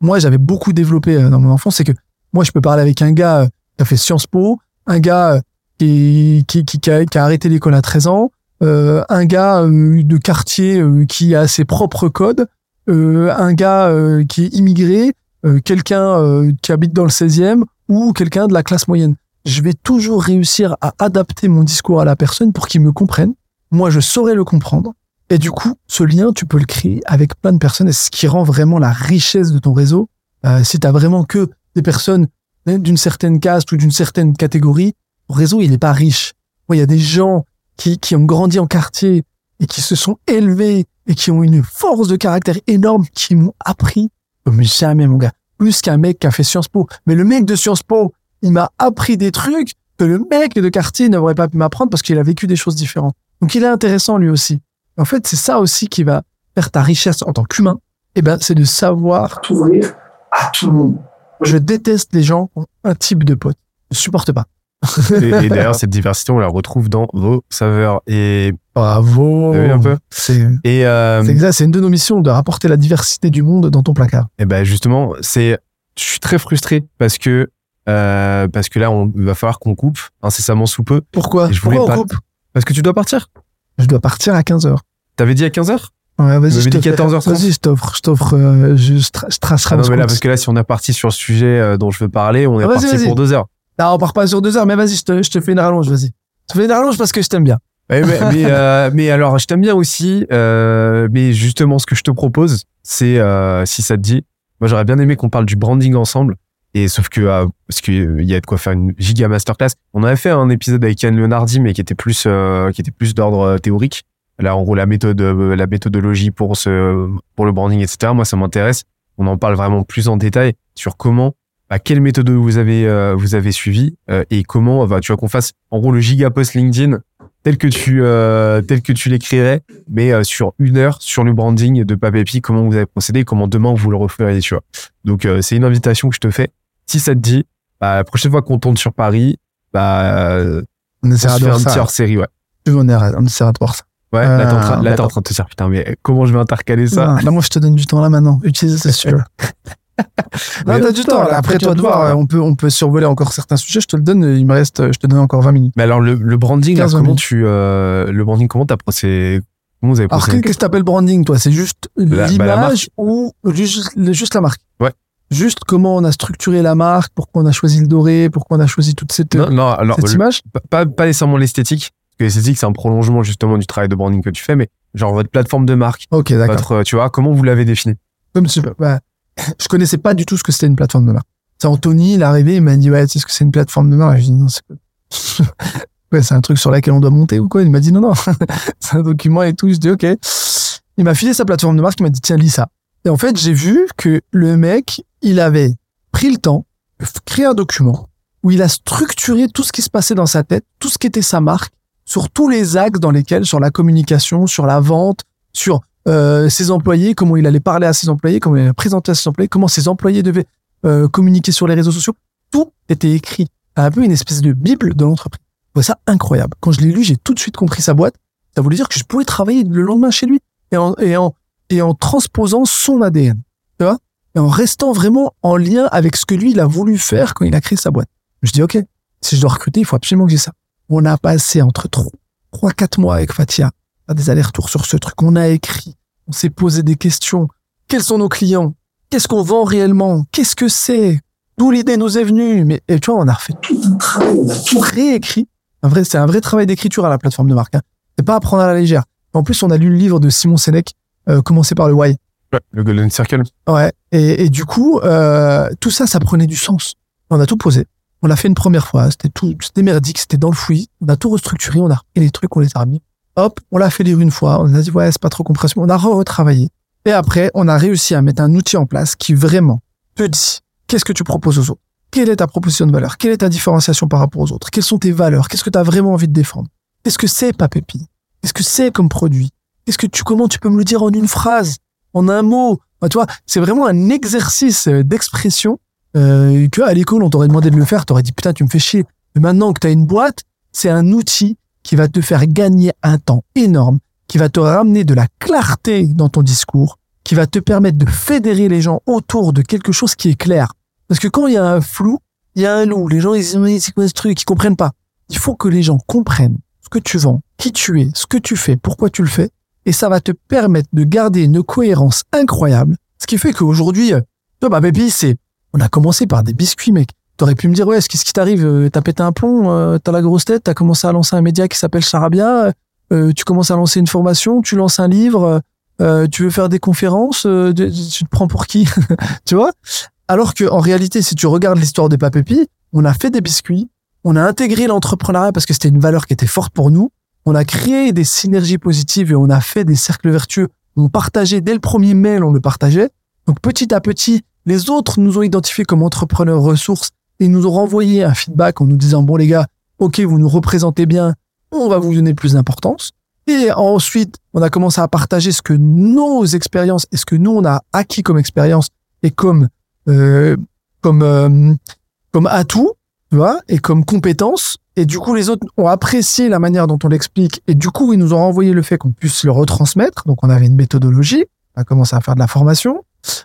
moi j'avais beaucoup développé euh, dans mon enfance, c'est que moi je peux parler avec un gars euh, qui a fait Sciences Po, un gars euh, qui qui qui, qui a, arrêté l'école à 13 ans, euh, un gars de quartier qui a ses propres codes, un gars euh, qui est immigré, euh, quelqu'un euh, qui habite dans le 16e ou quelqu'un de la classe moyenne. Je vais toujours réussir à adapter mon discours à la personne pour qu'il me comprenne. Moi, je saurais le comprendre. Et du coup, ce lien, tu peux le créer avec plein de personnes. Et ce qui rend vraiment la richesse de ton réseau. Euh, si tu vraiment que des personnes d'une certaine caste ou d'une certaine catégorie, ton réseau, il n'est pas riche. Il y a des gens qui, qui ont grandi en quartier et qui se sont élevés et qui ont une force de caractère énorme, qui m'ont appris comme jamais, mon gars. Plus qu'un mec qui a fait Sciences Po. Mais le mec de Sciences Po, il m'a appris des trucs que le mec de quartier n'aurait pas pu m'apprendre parce qu'il a vécu des choses différentes. Donc, il est intéressant, lui aussi. En fait, c'est ça aussi qui va faire ta richesse en tant qu'humain. Eh ben, c'est de savoir t'ouvrir à tout le monde. Je déteste les gens qui ont un type de pote. Je supporte pas. Et, et d'ailleurs, cette diversité, on la retrouve dans vos saveurs. Et, Bravo. Vu un peu C'est euh, exact, c'est une de nos missions de rapporter la diversité du monde dans ton placard. et ben justement, c'est, je suis très frustré parce que, euh, parce que là, on il va falloir qu'on coupe incessamment sous peu. Pourquoi? Et je voulais Pourquoi on coupe? Parce que tu dois partir. Je dois partir à 15h. T'avais dit à 15h Ouais, vas-y, je dit te fais- 14h30. Vas-y, je t'offre, je t'offre, euh, je, tra- je tracerai Ah non, mais là, parce que là, si on est parti sur le sujet euh, dont je veux parler, on est Ah, parti pour deux heures. Non, on part pas sur deux heures, mais vas-y, je te, je te fais une rallonge, vas-y. Je te fais une rallonge parce que je t'aime bien. Mais, mais, euh, alors, je t'aime bien aussi. Euh, mais justement, ce que je te propose, c'est euh, si ça te dit, moi j'aurais bien aimé qu'on parle du branding ensemble. Et sauf que parce qu'il y a de quoi faire une giga masterclass. On avait fait un épisode avec Yann Leonardi, mais qui était plus qui était plus d'ordre théorique. Là, en gros, la méthode, la méthodologie pour ce pour le branding, etc. Moi, ça m'intéresse. On en parle vraiment plus en détail sur comment, bah, quelle méthode vous avez euh, vous avez suivi euh, et comment, bah, tu vois, qu'on fasse en gros le giga post LinkedIn tel que tu euh, tel que tu l'écrirais, mais euh, sur une heure sur le branding de Papépi, comment vous avez procédé, comment demain vous le referiez, tu vois. Donc euh, c'est une invitation que je te fais. Si ça te dit, bah, la prochaine fois qu'on tourne sur Paris, bah euh, On essaiera de fait un voir petit ça. hors série, ouais. On essaiera, de voir ça. Ouais, là t'es en train, là, t'es en d'accord. train de te dire putain, mais comment je vais intercaler ça? Non, là, moi, je te donne du temps là maintenant. Utilise, c'est sûr. non, t'as du temps. là. Après, toi de voir. euh, On peut, on peut survoler encore certains sujets. Je te le donne. Il me reste, je te donne encore 20 minutes. Mais alors le, le branding, là, 15 comment tu euh, le branding, comment t'as procédé Comment vous avez Alors, procédé qu'est-ce que t'appelles branding, toi? C'est juste bah, l'image ou juste, juste la marque? Ouais. Juste comment on a structuré la marque, pourquoi on a choisi le doré, pourquoi on a choisi toute cette, Non, non, alors cette le- image? pas, pas nécessairement l'esthétique, parce que l'esthétique c'est un prolongement justement du travail de branding que tu fais, mais genre votre plateforme de marque, Ok, d'accord. votre, euh, tu vois, comment vous l'avez définie? Comme je, bah, je connaissais pas du tout ce que c'était une plateforme de marque. C'est Anthony, il est arrivé, il m'a dit, ouais, tu sais ce que c'est une plateforme de marque? Je dit, non, c'est Ouais, c'est un truc sur lequel on doit monter ou quoi? Il m'a dit, non, non, c'est un document et tout. Je dis, ok. Il m'a filé sa plateforme de marque, il m'a dit, tiens, lis ça. Et en fait, j'ai vu que le mec, il avait pris le temps de créer un document où il a structuré tout ce qui se passait dans sa tête, tout ce qui était sa marque, sur tous les axes dans lesquels, sur la communication, sur la vente, sur euh, ses employés, comment il allait parler à ses employés, comment il allait présenter à ses employés, comment ses employés devaient euh, communiquer sur les réseaux sociaux. Tout était écrit. Un peu une espèce de bible de l'entreprise. Je ça incroyable. Quand je l'ai lu, j'ai tout de suite compris sa boîte. Ça voulait dire que je pouvais travailler le lendemain chez lui et en, et en, et en transposant son ADN. Tu vois? Et en restant vraiment en lien avec ce que lui, il a voulu faire quand il a créé sa boîte. Je dis, OK, si je dois recruter, il faut absolument que j'ai ça. On a passé entre trois, trois, quatre mois avec Fatia à des allers-retours sur ce truc. On a écrit, on s'est posé des questions. Quels sont nos clients? Qu'est-ce qu'on vend réellement? Qu'est-ce que c'est? D'où l'idée nous est venue? Mais et tu vois, on a refait tout un travail, on a tout réécrit. Un vrai, c'est un vrai travail d'écriture à la plateforme de marque. Hein. C'est pas à prendre à la légère. En plus, on a lu le livre de Simon Sénèque, euh, commencé par le Why. Ouais, Le Golden Circle. Ouais. Et, et du coup, euh, tout ça, ça prenait du sens. On a tout posé. On l'a fait une première fois. C'était tout, c'était merdique, c'était dans le fouillis. On a tout restructuré, on a repris les trucs, on les a remis. Hop, on l'a fait lire une fois. On a dit, ouais, c'est pas trop compréhensible. On a re-retravaillé. Et après, on a réussi à mettre un outil en place qui vraiment te dit, qu'est-ce que tu proposes aux autres? Quelle est ta proposition de valeur? Quelle est ta différenciation par rapport aux autres? Quelles sont tes valeurs? Qu'est-ce que tu as vraiment envie de défendre? Qu'est-ce que c'est, Papépi? Qu'est-ce que c'est comme produit? Qu'est-ce que tu, comment tu peux me le dire en une phrase? En un mot? Bah, tu vois, c'est vraiment un exercice euh, d'expression euh, que à l'école on t'aurait demandé de le faire, t'aurais dit putain tu me fais chier. Mais maintenant que t'as une boîte, c'est un outil qui va te faire gagner un temps énorme, qui va te ramener de la clarté dans ton discours, qui va te permettre de fédérer les gens autour de quelque chose qui est clair. Parce que quand il y a un flou, il y a un loup. Les gens ils disent c'est quoi ce truc, ils comprennent pas. Il faut que les gens comprennent ce que tu vends, qui tu es, ce que tu fais, pourquoi tu le fais, et ça va te permettre de garder une cohérence incroyable. Ce qui fait qu'aujourd'hui, euh, bah, baby, c'est, on a commencé par des biscuits, mec. T'aurais pu me dire, ouais, qu'est-ce qui t'arrive? Euh, T'as pété un plomb, euh, t'as la grosse tête, t'as commencé à lancer un média qui s'appelle Charabia, euh, tu commences à lancer une formation, tu lances un livre, tu veux faire des conférences, tu tu te prends pour qui? tu vois? Alors que, en réalité, si tu regardes l'histoire de Papépi, on a fait des biscuits, on a intégré l'entrepreneuriat parce que c'était une valeur qui était forte pour nous, on a créé des synergies positives et on a fait des cercles vertueux. On partageait dès le premier mail, on le partageait. Donc petit à petit, les autres nous ont identifiés comme entrepreneurs ressources et nous ont renvoyé un feedback en nous disant bon les gars, ok vous nous représentez bien, on va vous donner plus d'importance. Et ensuite, on a commencé à partager ce que nos expériences et ce que nous on a acquis comme expérience et comme euh, comme euh, comme atout, tu vois, et comme compétence. Et du coup, les autres ont apprécié la manière dont on l'explique. Et du coup, ils nous ont renvoyé le fait qu'on puisse le retransmettre. Donc, on avait une méthodologie. On a commencé à faire de la formation.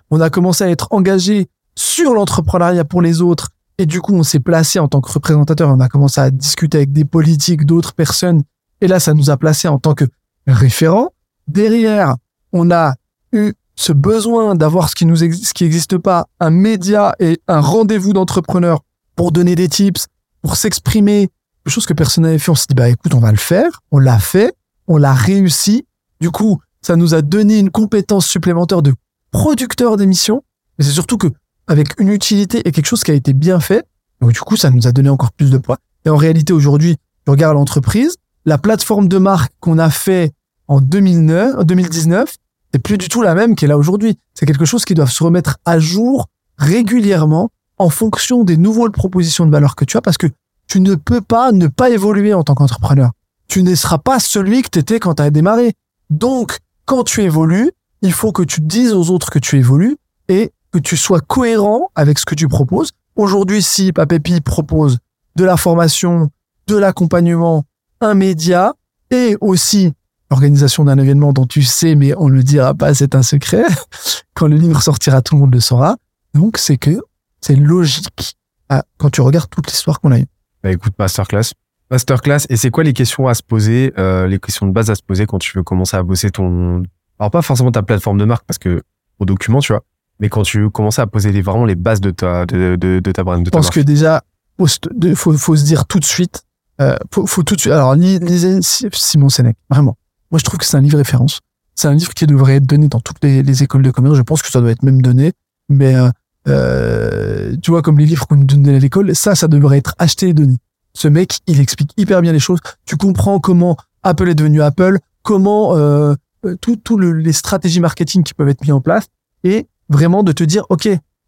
On a commencé à être engagé sur l'entrepreneuriat pour les autres. Et du coup, on s'est placé en tant que représentateur. On a commencé à discuter avec des politiques, d'autres personnes. Et là, ça nous a placé en tant que référent. Derrière, on a eu ce besoin d'avoir ce qui nous ce qui n'existe pas, un média et un rendez-vous d'entrepreneurs pour donner des tips, pour s'exprimer, quelque chose que personne n'avait fait. On s'est dit, bah écoute, on va le faire. On l'a fait. On l'a réussi. Du coup, ça nous a donné une compétence supplémentaire de producteur d'émissions. Mais c'est surtout que avec une utilité et quelque chose qui a été bien fait. Donc du coup, ça nous a donné encore plus de poids. Et en réalité, aujourd'hui, je regarde l'entreprise, la plateforme de marque qu'on a fait en 2009, en 2019, c'est plus du tout la même qu'elle a aujourd'hui. C'est quelque chose qui doit se remettre à jour régulièrement en fonction des nouvelles propositions de valeur que tu as parce que tu ne peux pas ne pas évoluer en tant qu'entrepreneur. Tu ne seras pas celui que tu étais quand tu as démarré. Donc, quand tu évolues, il faut que tu dises aux autres que tu évolues et que tu sois cohérent avec ce que tu proposes. Aujourd'hui, si Papépi propose de la formation, de l'accompagnement, un média et aussi l'organisation d'un événement dont tu sais, mais on ne le dira pas, c'est un secret. Quand le livre sortira, tout le monde le saura. Donc, c'est que c'est logique ah, quand tu regardes toute l'histoire qu'on a eue. Bah écoute, masterclass. Masterclass. Et c'est quoi les questions à se poser, euh, les questions de base à se poser quand tu veux commencer à bosser ton... Alors pas forcément ta plateforme de marque, parce que au document, tu vois, mais quand tu veux commencer à poser les, vraiment les bases de ta, de, de, de ta brand, de Je pense que déjà, faut, faut, faut se dire tout de suite, euh, faut, faut tout de suite. Alors, lis- lisez Simon Sénèque, vraiment. Moi, je trouve que c'est un livre référence. C'est un livre qui devrait être donné dans toutes les, les écoles de commerce. Je pense que ça doit être même donné. Mais euh, euh, tu vois, comme les livres qu'on nous donne à l'école, ça, ça devrait être acheté et donné. Ce mec, il explique hyper bien les choses. Tu comprends comment Apple est devenu Apple, comment euh, euh, tout, tout le- les stratégies marketing qui peuvent être mises en place, et vraiment de te dire, ok,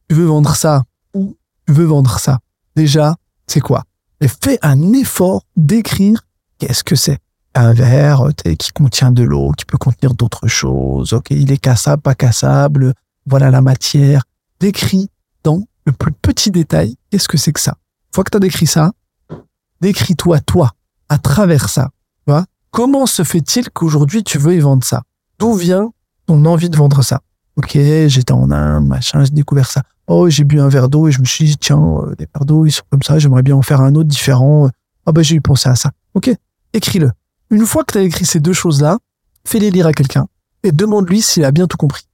tu veux vendre ça ou tu veux vendre ça. Déjà, c'est quoi? Et fais un effort d'écrire qu'est-ce que c'est. Un verre qui contient de l'eau, qui peut contenir d'autres choses. Ok, il est cassable, pas cassable. Voilà la matière. Décris dans le plus petit détail qu'est-ce que c'est que ça. Une fois que tu as décrit ça, décris-toi toi à travers ça. Tu Comment se fait-il qu'aujourd'hui tu veux y vendre ça? D'où vient ton envie de vendre ça? Ok, j'étais en Inde, machin, j'ai découvert ça. Oh, j'ai bu un verre d'eau et je me suis dit, tiens, euh, les verres d'eau, ils sont comme ça, j'aimerais bien en faire un autre différent. Ah bah j'ai eu pensé à ça. Ok, écris-le. Une fois que tu as écrit ces deux choses-là, fais-les lire à quelqu'un et demande-lui s'il a bien tout compris.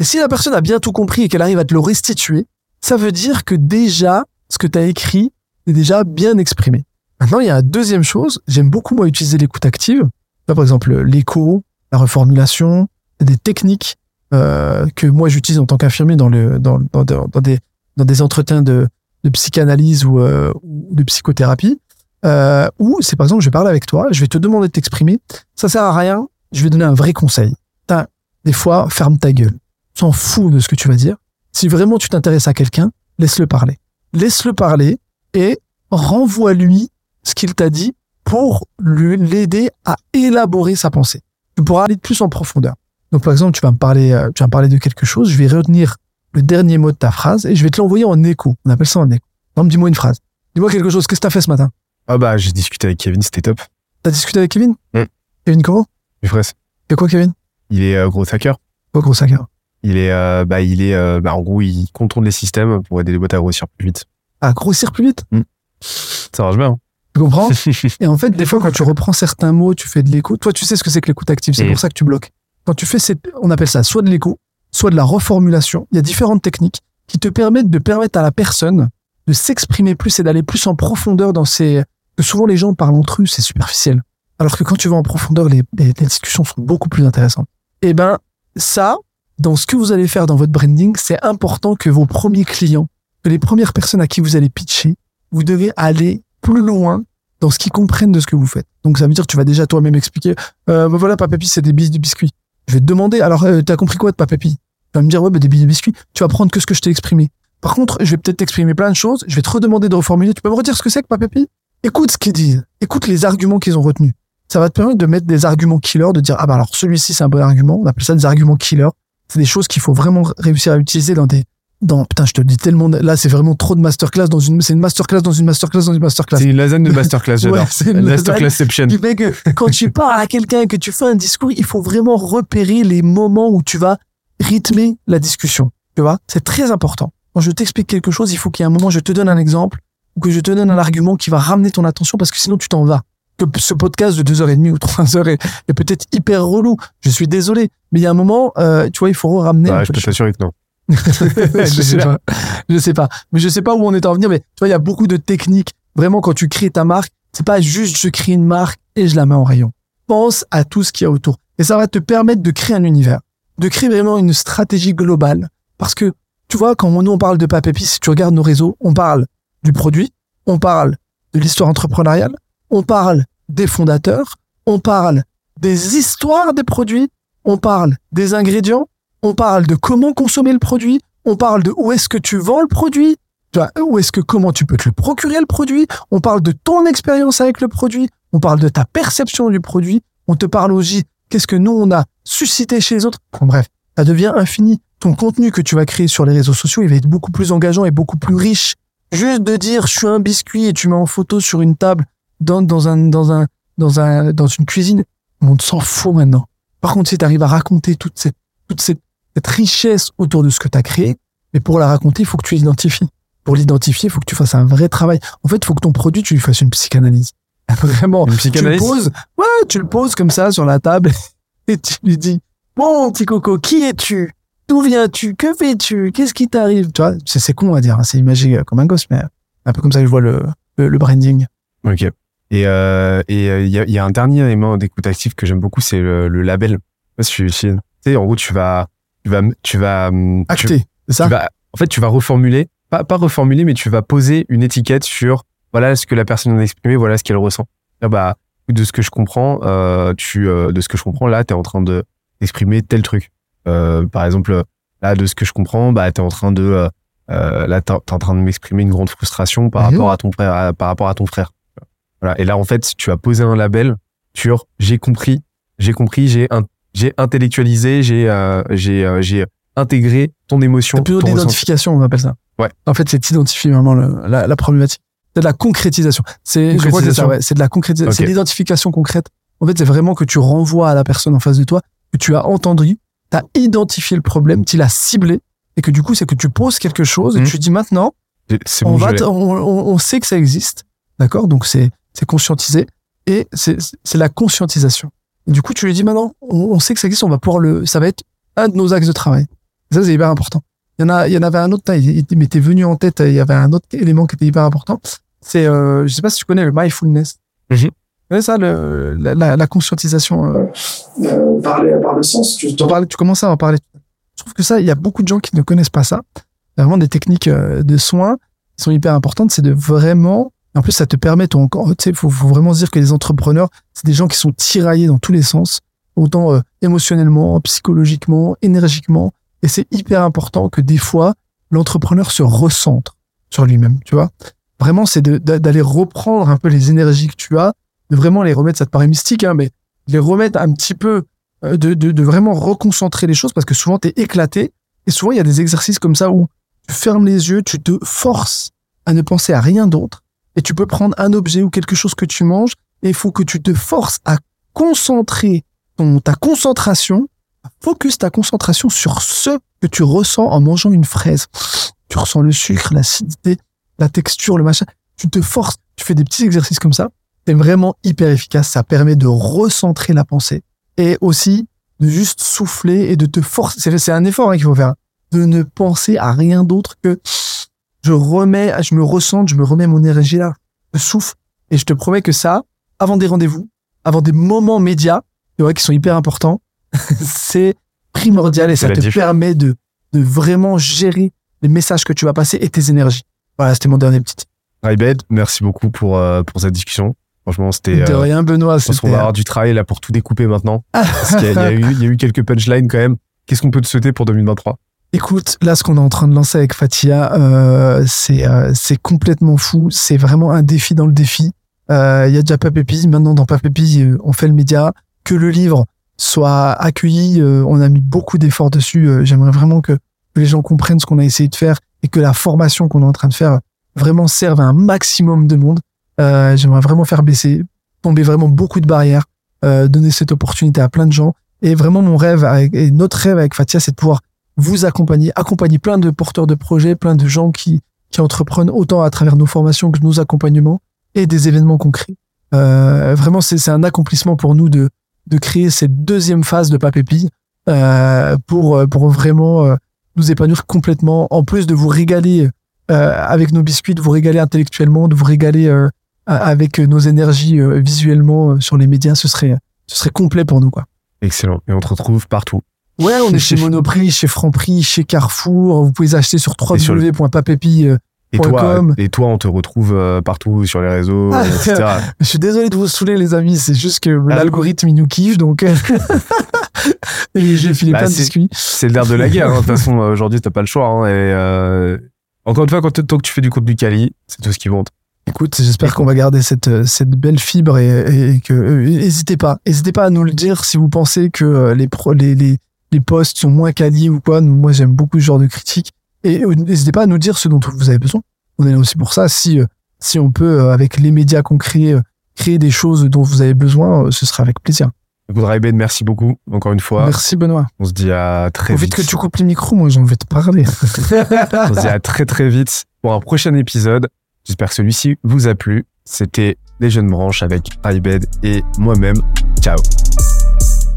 Et si la personne a bien tout compris et qu'elle arrive à te le restituer, ça veut dire que déjà, ce que tu as écrit est déjà bien exprimé. Maintenant, il y a une deuxième chose. J'aime beaucoup, moi, utiliser l'écoute active. Là, par exemple, l'écho, la reformulation, des techniques euh, que moi, j'utilise en tant qu'infirmier dans, le, dans, dans, des, dans des entretiens de, de psychanalyse ou, euh, de psychothérapie. Euh, où c'est par exemple, je vais parler avec toi, je vais te demander de t'exprimer. Ça sert à rien. Je vais donner un vrai conseil. T'as, des fois, ferme ta gueule. S'en fout de ce que tu vas dire. Si vraiment tu t'intéresses à quelqu'un, laisse-le parler. Laisse-le parler et renvoie-lui ce qu'il t'a dit pour l'aider à élaborer sa pensée. Tu pourras aller plus en profondeur. Donc par exemple, tu vas me parler, euh, tu vas me parler de quelque chose, je vais retenir le dernier mot de ta phrase et je vais te l'envoyer en écho. On appelle ça en écho. Donc dis-moi une phrase. Dis-moi quelque chose. Qu'est-ce que t'as fait ce matin? Ah bah j'ai discuté avec Kevin, c'était top. T'as discuté avec Kevin? Mm. Kevin comment? Frère, C'est quoi Kevin? Il est euh, gros hacker. Quoi gros hein Il est, euh, bah il est, euh, bah en gros il contourne les systèmes pour aider les boîtes à grossir plus vite. À grossir plus vite? Ça marche bien. hein. Tu comprends? Et en fait, des fois, quand tu reprends certains mots, tu fais de l'écho. Toi, tu sais ce que c'est que l'écoute active. C'est Mm. pour ça que tu bloques. Quand tu fais cette, on appelle ça soit de l'écho, soit de la reformulation. Il y a différentes techniques qui te permettent de permettre à la personne de s'exprimer plus et d'aller plus en profondeur dans ces, souvent les gens parlent entre eux, c'est superficiel. Alors que quand tu vas en profondeur, les, discussions sont beaucoup plus intéressantes. Et ben, ça, dans ce que vous allez faire dans votre branding, c'est important que vos premiers clients, que les premières personnes à qui vous allez pitcher, vous devez aller plus loin dans ce qu'ils comprennent de ce que vous faites. Donc ça veut dire que tu vas déjà toi-même expliquer, euh, bah voilà, Papapi, c'est des billes de biscuits. Je vais te demander, alors euh, t'as compris quoi de Papapi Tu vas me dire, ouais, bah, des billes de biscuits. Tu vas prendre que ce que je t'ai exprimé. Par contre, je vais peut-être t'exprimer plein de choses, je vais te redemander de reformuler. Tu peux me redire ce que c'est que Papapi Écoute ce qu'ils disent, écoute les arguments qu'ils ont retenus. Ça va te permettre de mettre des arguments killers, de dire, ah bah alors celui-ci c'est un bon argument, on appelle ça des arguments killers. C'est des choses qu'il faut vraiment réussir à utiliser dans des... Dans, putain, je te le dis tellement, là c'est vraiment trop de masterclass dans une, c'est une masterclass dans une masterclass dans une masterclass. C'est une lasagne de masterclass, j'adore. Ouais, c'est une Masterclassception. qui fait que quand tu parles à quelqu'un et que tu fais un discours, il faut vraiment repérer les moments où tu vas rythmer la discussion. Tu vois, c'est très important. Quand je t'explique quelque chose, il faut qu'il y ait un moment, je te donne un exemple ou que je te donne un argument qui va ramener ton attention parce que sinon tu t'en vas. Que ce podcast de deux heures et demie ou trois heures est, est peut-être hyper relou. Je suis désolé, mais il y a un moment, euh, tu vois, il faut ramener. Bah, je peux t'assurer que non. je sais pas. Je sais pas. Mais je sais pas où on est en venir. Mais tu vois, il y a beaucoup de techniques. Vraiment, quand tu crées ta marque, C'est pas juste je crée une marque et je la mets en rayon. Pense à tout ce qu'il y a autour. Et ça va te permettre de créer un univers, de créer vraiment une stratégie globale. Parce que, tu vois, quand nous on parle de Papépi, si tu regardes nos réseaux, on parle du produit, on parle de l'histoire entrepreneuriale, on parle des fondateurs, on parle des histoires des produits, on parle des ingrédients, on parle de comment consommer le produit, on parle de où est-ce que tu vends le produit, où est-ce que comment tu peux te le procurer le produit, on parle de ton expérience avec le produit, on parle de ta perception du produit, on te parle aussi qu'est-ce que nous on a suscité chez les autres. Bon, bref, ça devient infini. Ton contenu que tu vas créer sur les réseaux sociaux, il va être beaucoup plus engageant et beaucoup plus riche. Juste de dire je suis un biscuit et tu mets en photo sur une table dans, dans un dans un dans un dans une cuisine, on s'en fout maintenant. Par contre, si tu arrives à raconter toute cette toute cette, cette richesse autour de ce que tu as créé, mais pour la raconter, il faut que tu l'identifies. Pour l'identifier, il faut que tu fasses un vrai travail. En fait, il faut que ton produit, tu lui fasses une psychanalyse. Vraiment. Une Tu le psychanalyse poses, ouais, tu le poses comme ça sur la table et tu lui dis, bon, petit coco, qui es-tu? D'où viens-tu? Que fais-tu? Qu'est-ce qui t'arrive? Tu vois, c'est, con à dire, hein, c'est imagé euh, comme un gosse, mais un peu comme ça que je vois le, le, le branding. Ok. Et euh, et euh, il y, a, il y a un dernier élément d'écoute active que j'aime beaucoup, c'est le, le label. Je suis, je suis- tu sais, en gros, tu vas, tu vas, tu vas, tu- c'est ça? tu vas, en fait, tu vas reformuler, pas, pas reformuler, mais tu vas poser une étiquette sur, voilà ce que la personne a exprimé, voilà ce qu'elle ressent. Là, bah, de ce que je comprends, euh, tu, euh, de ce que je comprends, là, t'es en train de d'exprimer tel truc. Euh, par exemple, là, de ce que je comprends, bah, t'es en train de, là, t'es en train de m'exprimer une grande frustration par Mhm. rapport à ton frère, à- par rapport à ton frère. Voilà. Et là, en fait, tu as posé un label sur j'ai compris, j'ai compris, j'ai un, j'ai intellectualisé, j'ai, euh, j'ai, euh, j'ai intégré ton émotion. C'est plutôt l'identification, on appelle ça. Ouais. En fait, c'est d'identifier vraiment le- la, la problématique. C'est de la concrétisation. C'est, Concrétisation. ouais. C'est de la concrétisation. Ok. C'est l'identification concrète. En fait, c'est vraiment que tu renvoies à la personne en face de toi, que tu as entendu, tu as identifié le problème, tu l'as ciblé, et que du coup, c'est que tu poses quelque chose et Mhm. tu dis maintenant, on bon, va, on, on- on sait que ça existe. D'accord? Donc, c'est, c'est conscientisé. Et c'est, c'est la conscientisation. Et du coup, tu lui dis maintenant, on, on sait que ça existe, on va pouvoir le, ça va être un de nos axes de travail. Et ça, c'est hyper important. Il y en a, il y en avait un autre, il, il m'était venu en tête, il y avait un autre élément qui était hyper important. C'est, euh, je sais pas si tu connais le mindfulness. Mhm. Tu connais ça, le, la, la, la conscientisation, euh, euh, par, les- par le sens. Tu, tu, en parlais, tu commençais à en parler. Je trouve que ça, il y a beaucoup de gens qui ne connaissent pas ça. Il y a vraiment des techniques euh, de soins qui sont hyper importantes. C'est de vraiment, en plus, ça te permet ton tu faut, faut vraiment se dire que les entrepreneurs, c'est des gens qui sont tiraillés dans tous les sens, autant euh, émotionnellement, psychologiquement, énergiquement. Et c'est hyper important que des fois, l'entrepreneur se recentre sur lui-même, tu vois. Vraiment, c'est d'aller reprendre un peu les énergies que tu as, de vraiment les remettre, ça te paraît mystique, hein, mais les remettre un petit peu, euh, de, de, de vraiment reconcentrer les choses parce que souvent, tu es éclaté. Et souvent, il y a des exercices comme ça où tu fermes les yeux, tu te forces à ne penser à rien d'autre. Et tu peux prendre un objet ou quelque chose que tu manges et il faut que tu te forces à concentrer ton, ta concentration, à focus ta concentration sur ce que tu ressens en mangeant une fraise. Tu ressens le sucre, l'acidité, la texture, le machin. Tu te forces, tu fais des petits exercices comme ça. C'est vraiment hyper efficace. Ça permet de recentrer la pensée et aussi de juste souffler et de te forcer. C'est- un effort hein, qu'il faut faire. De ne penser à rien d'autre que je remets, je me ressens, je me remets mon énergie là. Je souffle. Et je te promets que ça, avant des rendez-vous, avant des moments médias, tu vois, qui sont hyper importants, c'est primordial et ça te permet de, de vraiment gérer les messages que tu vas passer et tes énergies. Voilà, c'était mon dernier petit. Raibed, merci beaucoup pour, euh, pour cette discussion. Franchement, c'était. De euh, rien, Benoît. je pense qu'on va avoir du travail là pour tout découper maintenant. Parce qu'il y, y a eu quelques punchlines quand même. Qu'est-ce qu'on peut te souhaiter pour 2023 Écoute, là, ce qu'on est en train de lancer avec Fatia, euh, c'est euh, complètement fou. C'est vraiment un défi dans le défi. Euh, Il y a déjà Papépi. Maintenant, dans Papépi, euh, on fait le média. Que le livre soit accueilli, euh, on a mis beaucoup d'efforts dessus. J'aimerais vraiment que, les gens comprennent ce qu'on a essayé de faire et que la formation qu'on est en train de faire vraiment serve à un maximum de monde. J'aimerais vraiment faire baisser, tomber vraiment beaucoup de barrières, donner cette opportunité à plein de gens. Et vraiment, mon rêve et notre rêve avec Fatia, c'est de pouvoir vous accompagner, accompagner plein de porteurs de projets, plein de gens qui, qui entreprennent autant à travers nos formations que nos accompagnements et des événements concrets. Euh, vraiment, c'est un accomplissement pour nous de, de créer cette deuxième phase de Papépi euh, pour, pour vraiment euh, nous épanouir complètement, en plus de vous régaler avec nos biscuits, de vous régaler intellectuellement, de vous régaler avec nos énergies visuellement sur les médias, ce serait, ce serait complet pour nous, quoi. Excellent. Et on te retrouve partout. Ouais, on est chez Monoprix, chez Franprix, chez Carrefour. Vous pouvez acheter sur euh, Et toi, com. et toi, on te retrouve euh, partout sur les réseaux, Ah, etc. Je suis désolé de vous saouler, les amis. C'est juste que Ah, l'algorithme, il nous kiffe, donc. euh, Et j'ai filé Bah, plein de biscuits. C'est l'air de la guerre. hein. De toute façon, euh, aujourd'hui, t'as pas le choix. hein. Et euh, encore une fois, quand tant que tu fais du contenu quali, c'est tout ce qui compte. Écoute, j'espère qu'on va garder cette, euh, cette belle fibre et, et que euh, n'hésitez pas, n'hésitez pas à nous le dire si vous pensez que euh, les pro, les, les les posts sont moins quali ou quoi. Moi, j'aime beaucoup ce genre de critiques et euh, n'hésitez pas à nous dire ce dont vous avez besoin. On est là aussi pour ça. Si euh, si on peut euh, avec les médias qu'on crée créer des choses dont vous avez besoin, ce sera avec plaisir. Écoute, Raibed, merci beaucoup. Encore une fois, Merci Benoît. on se dit à très vite. vite que tu coupes les micros, moi j'en vais te parler. On se dit à très très vite pour un prochain épisode. J'espère que celui-ci vous a plu. C'était Les Jeunes Branches avec Raibed et moi-même. Ciao.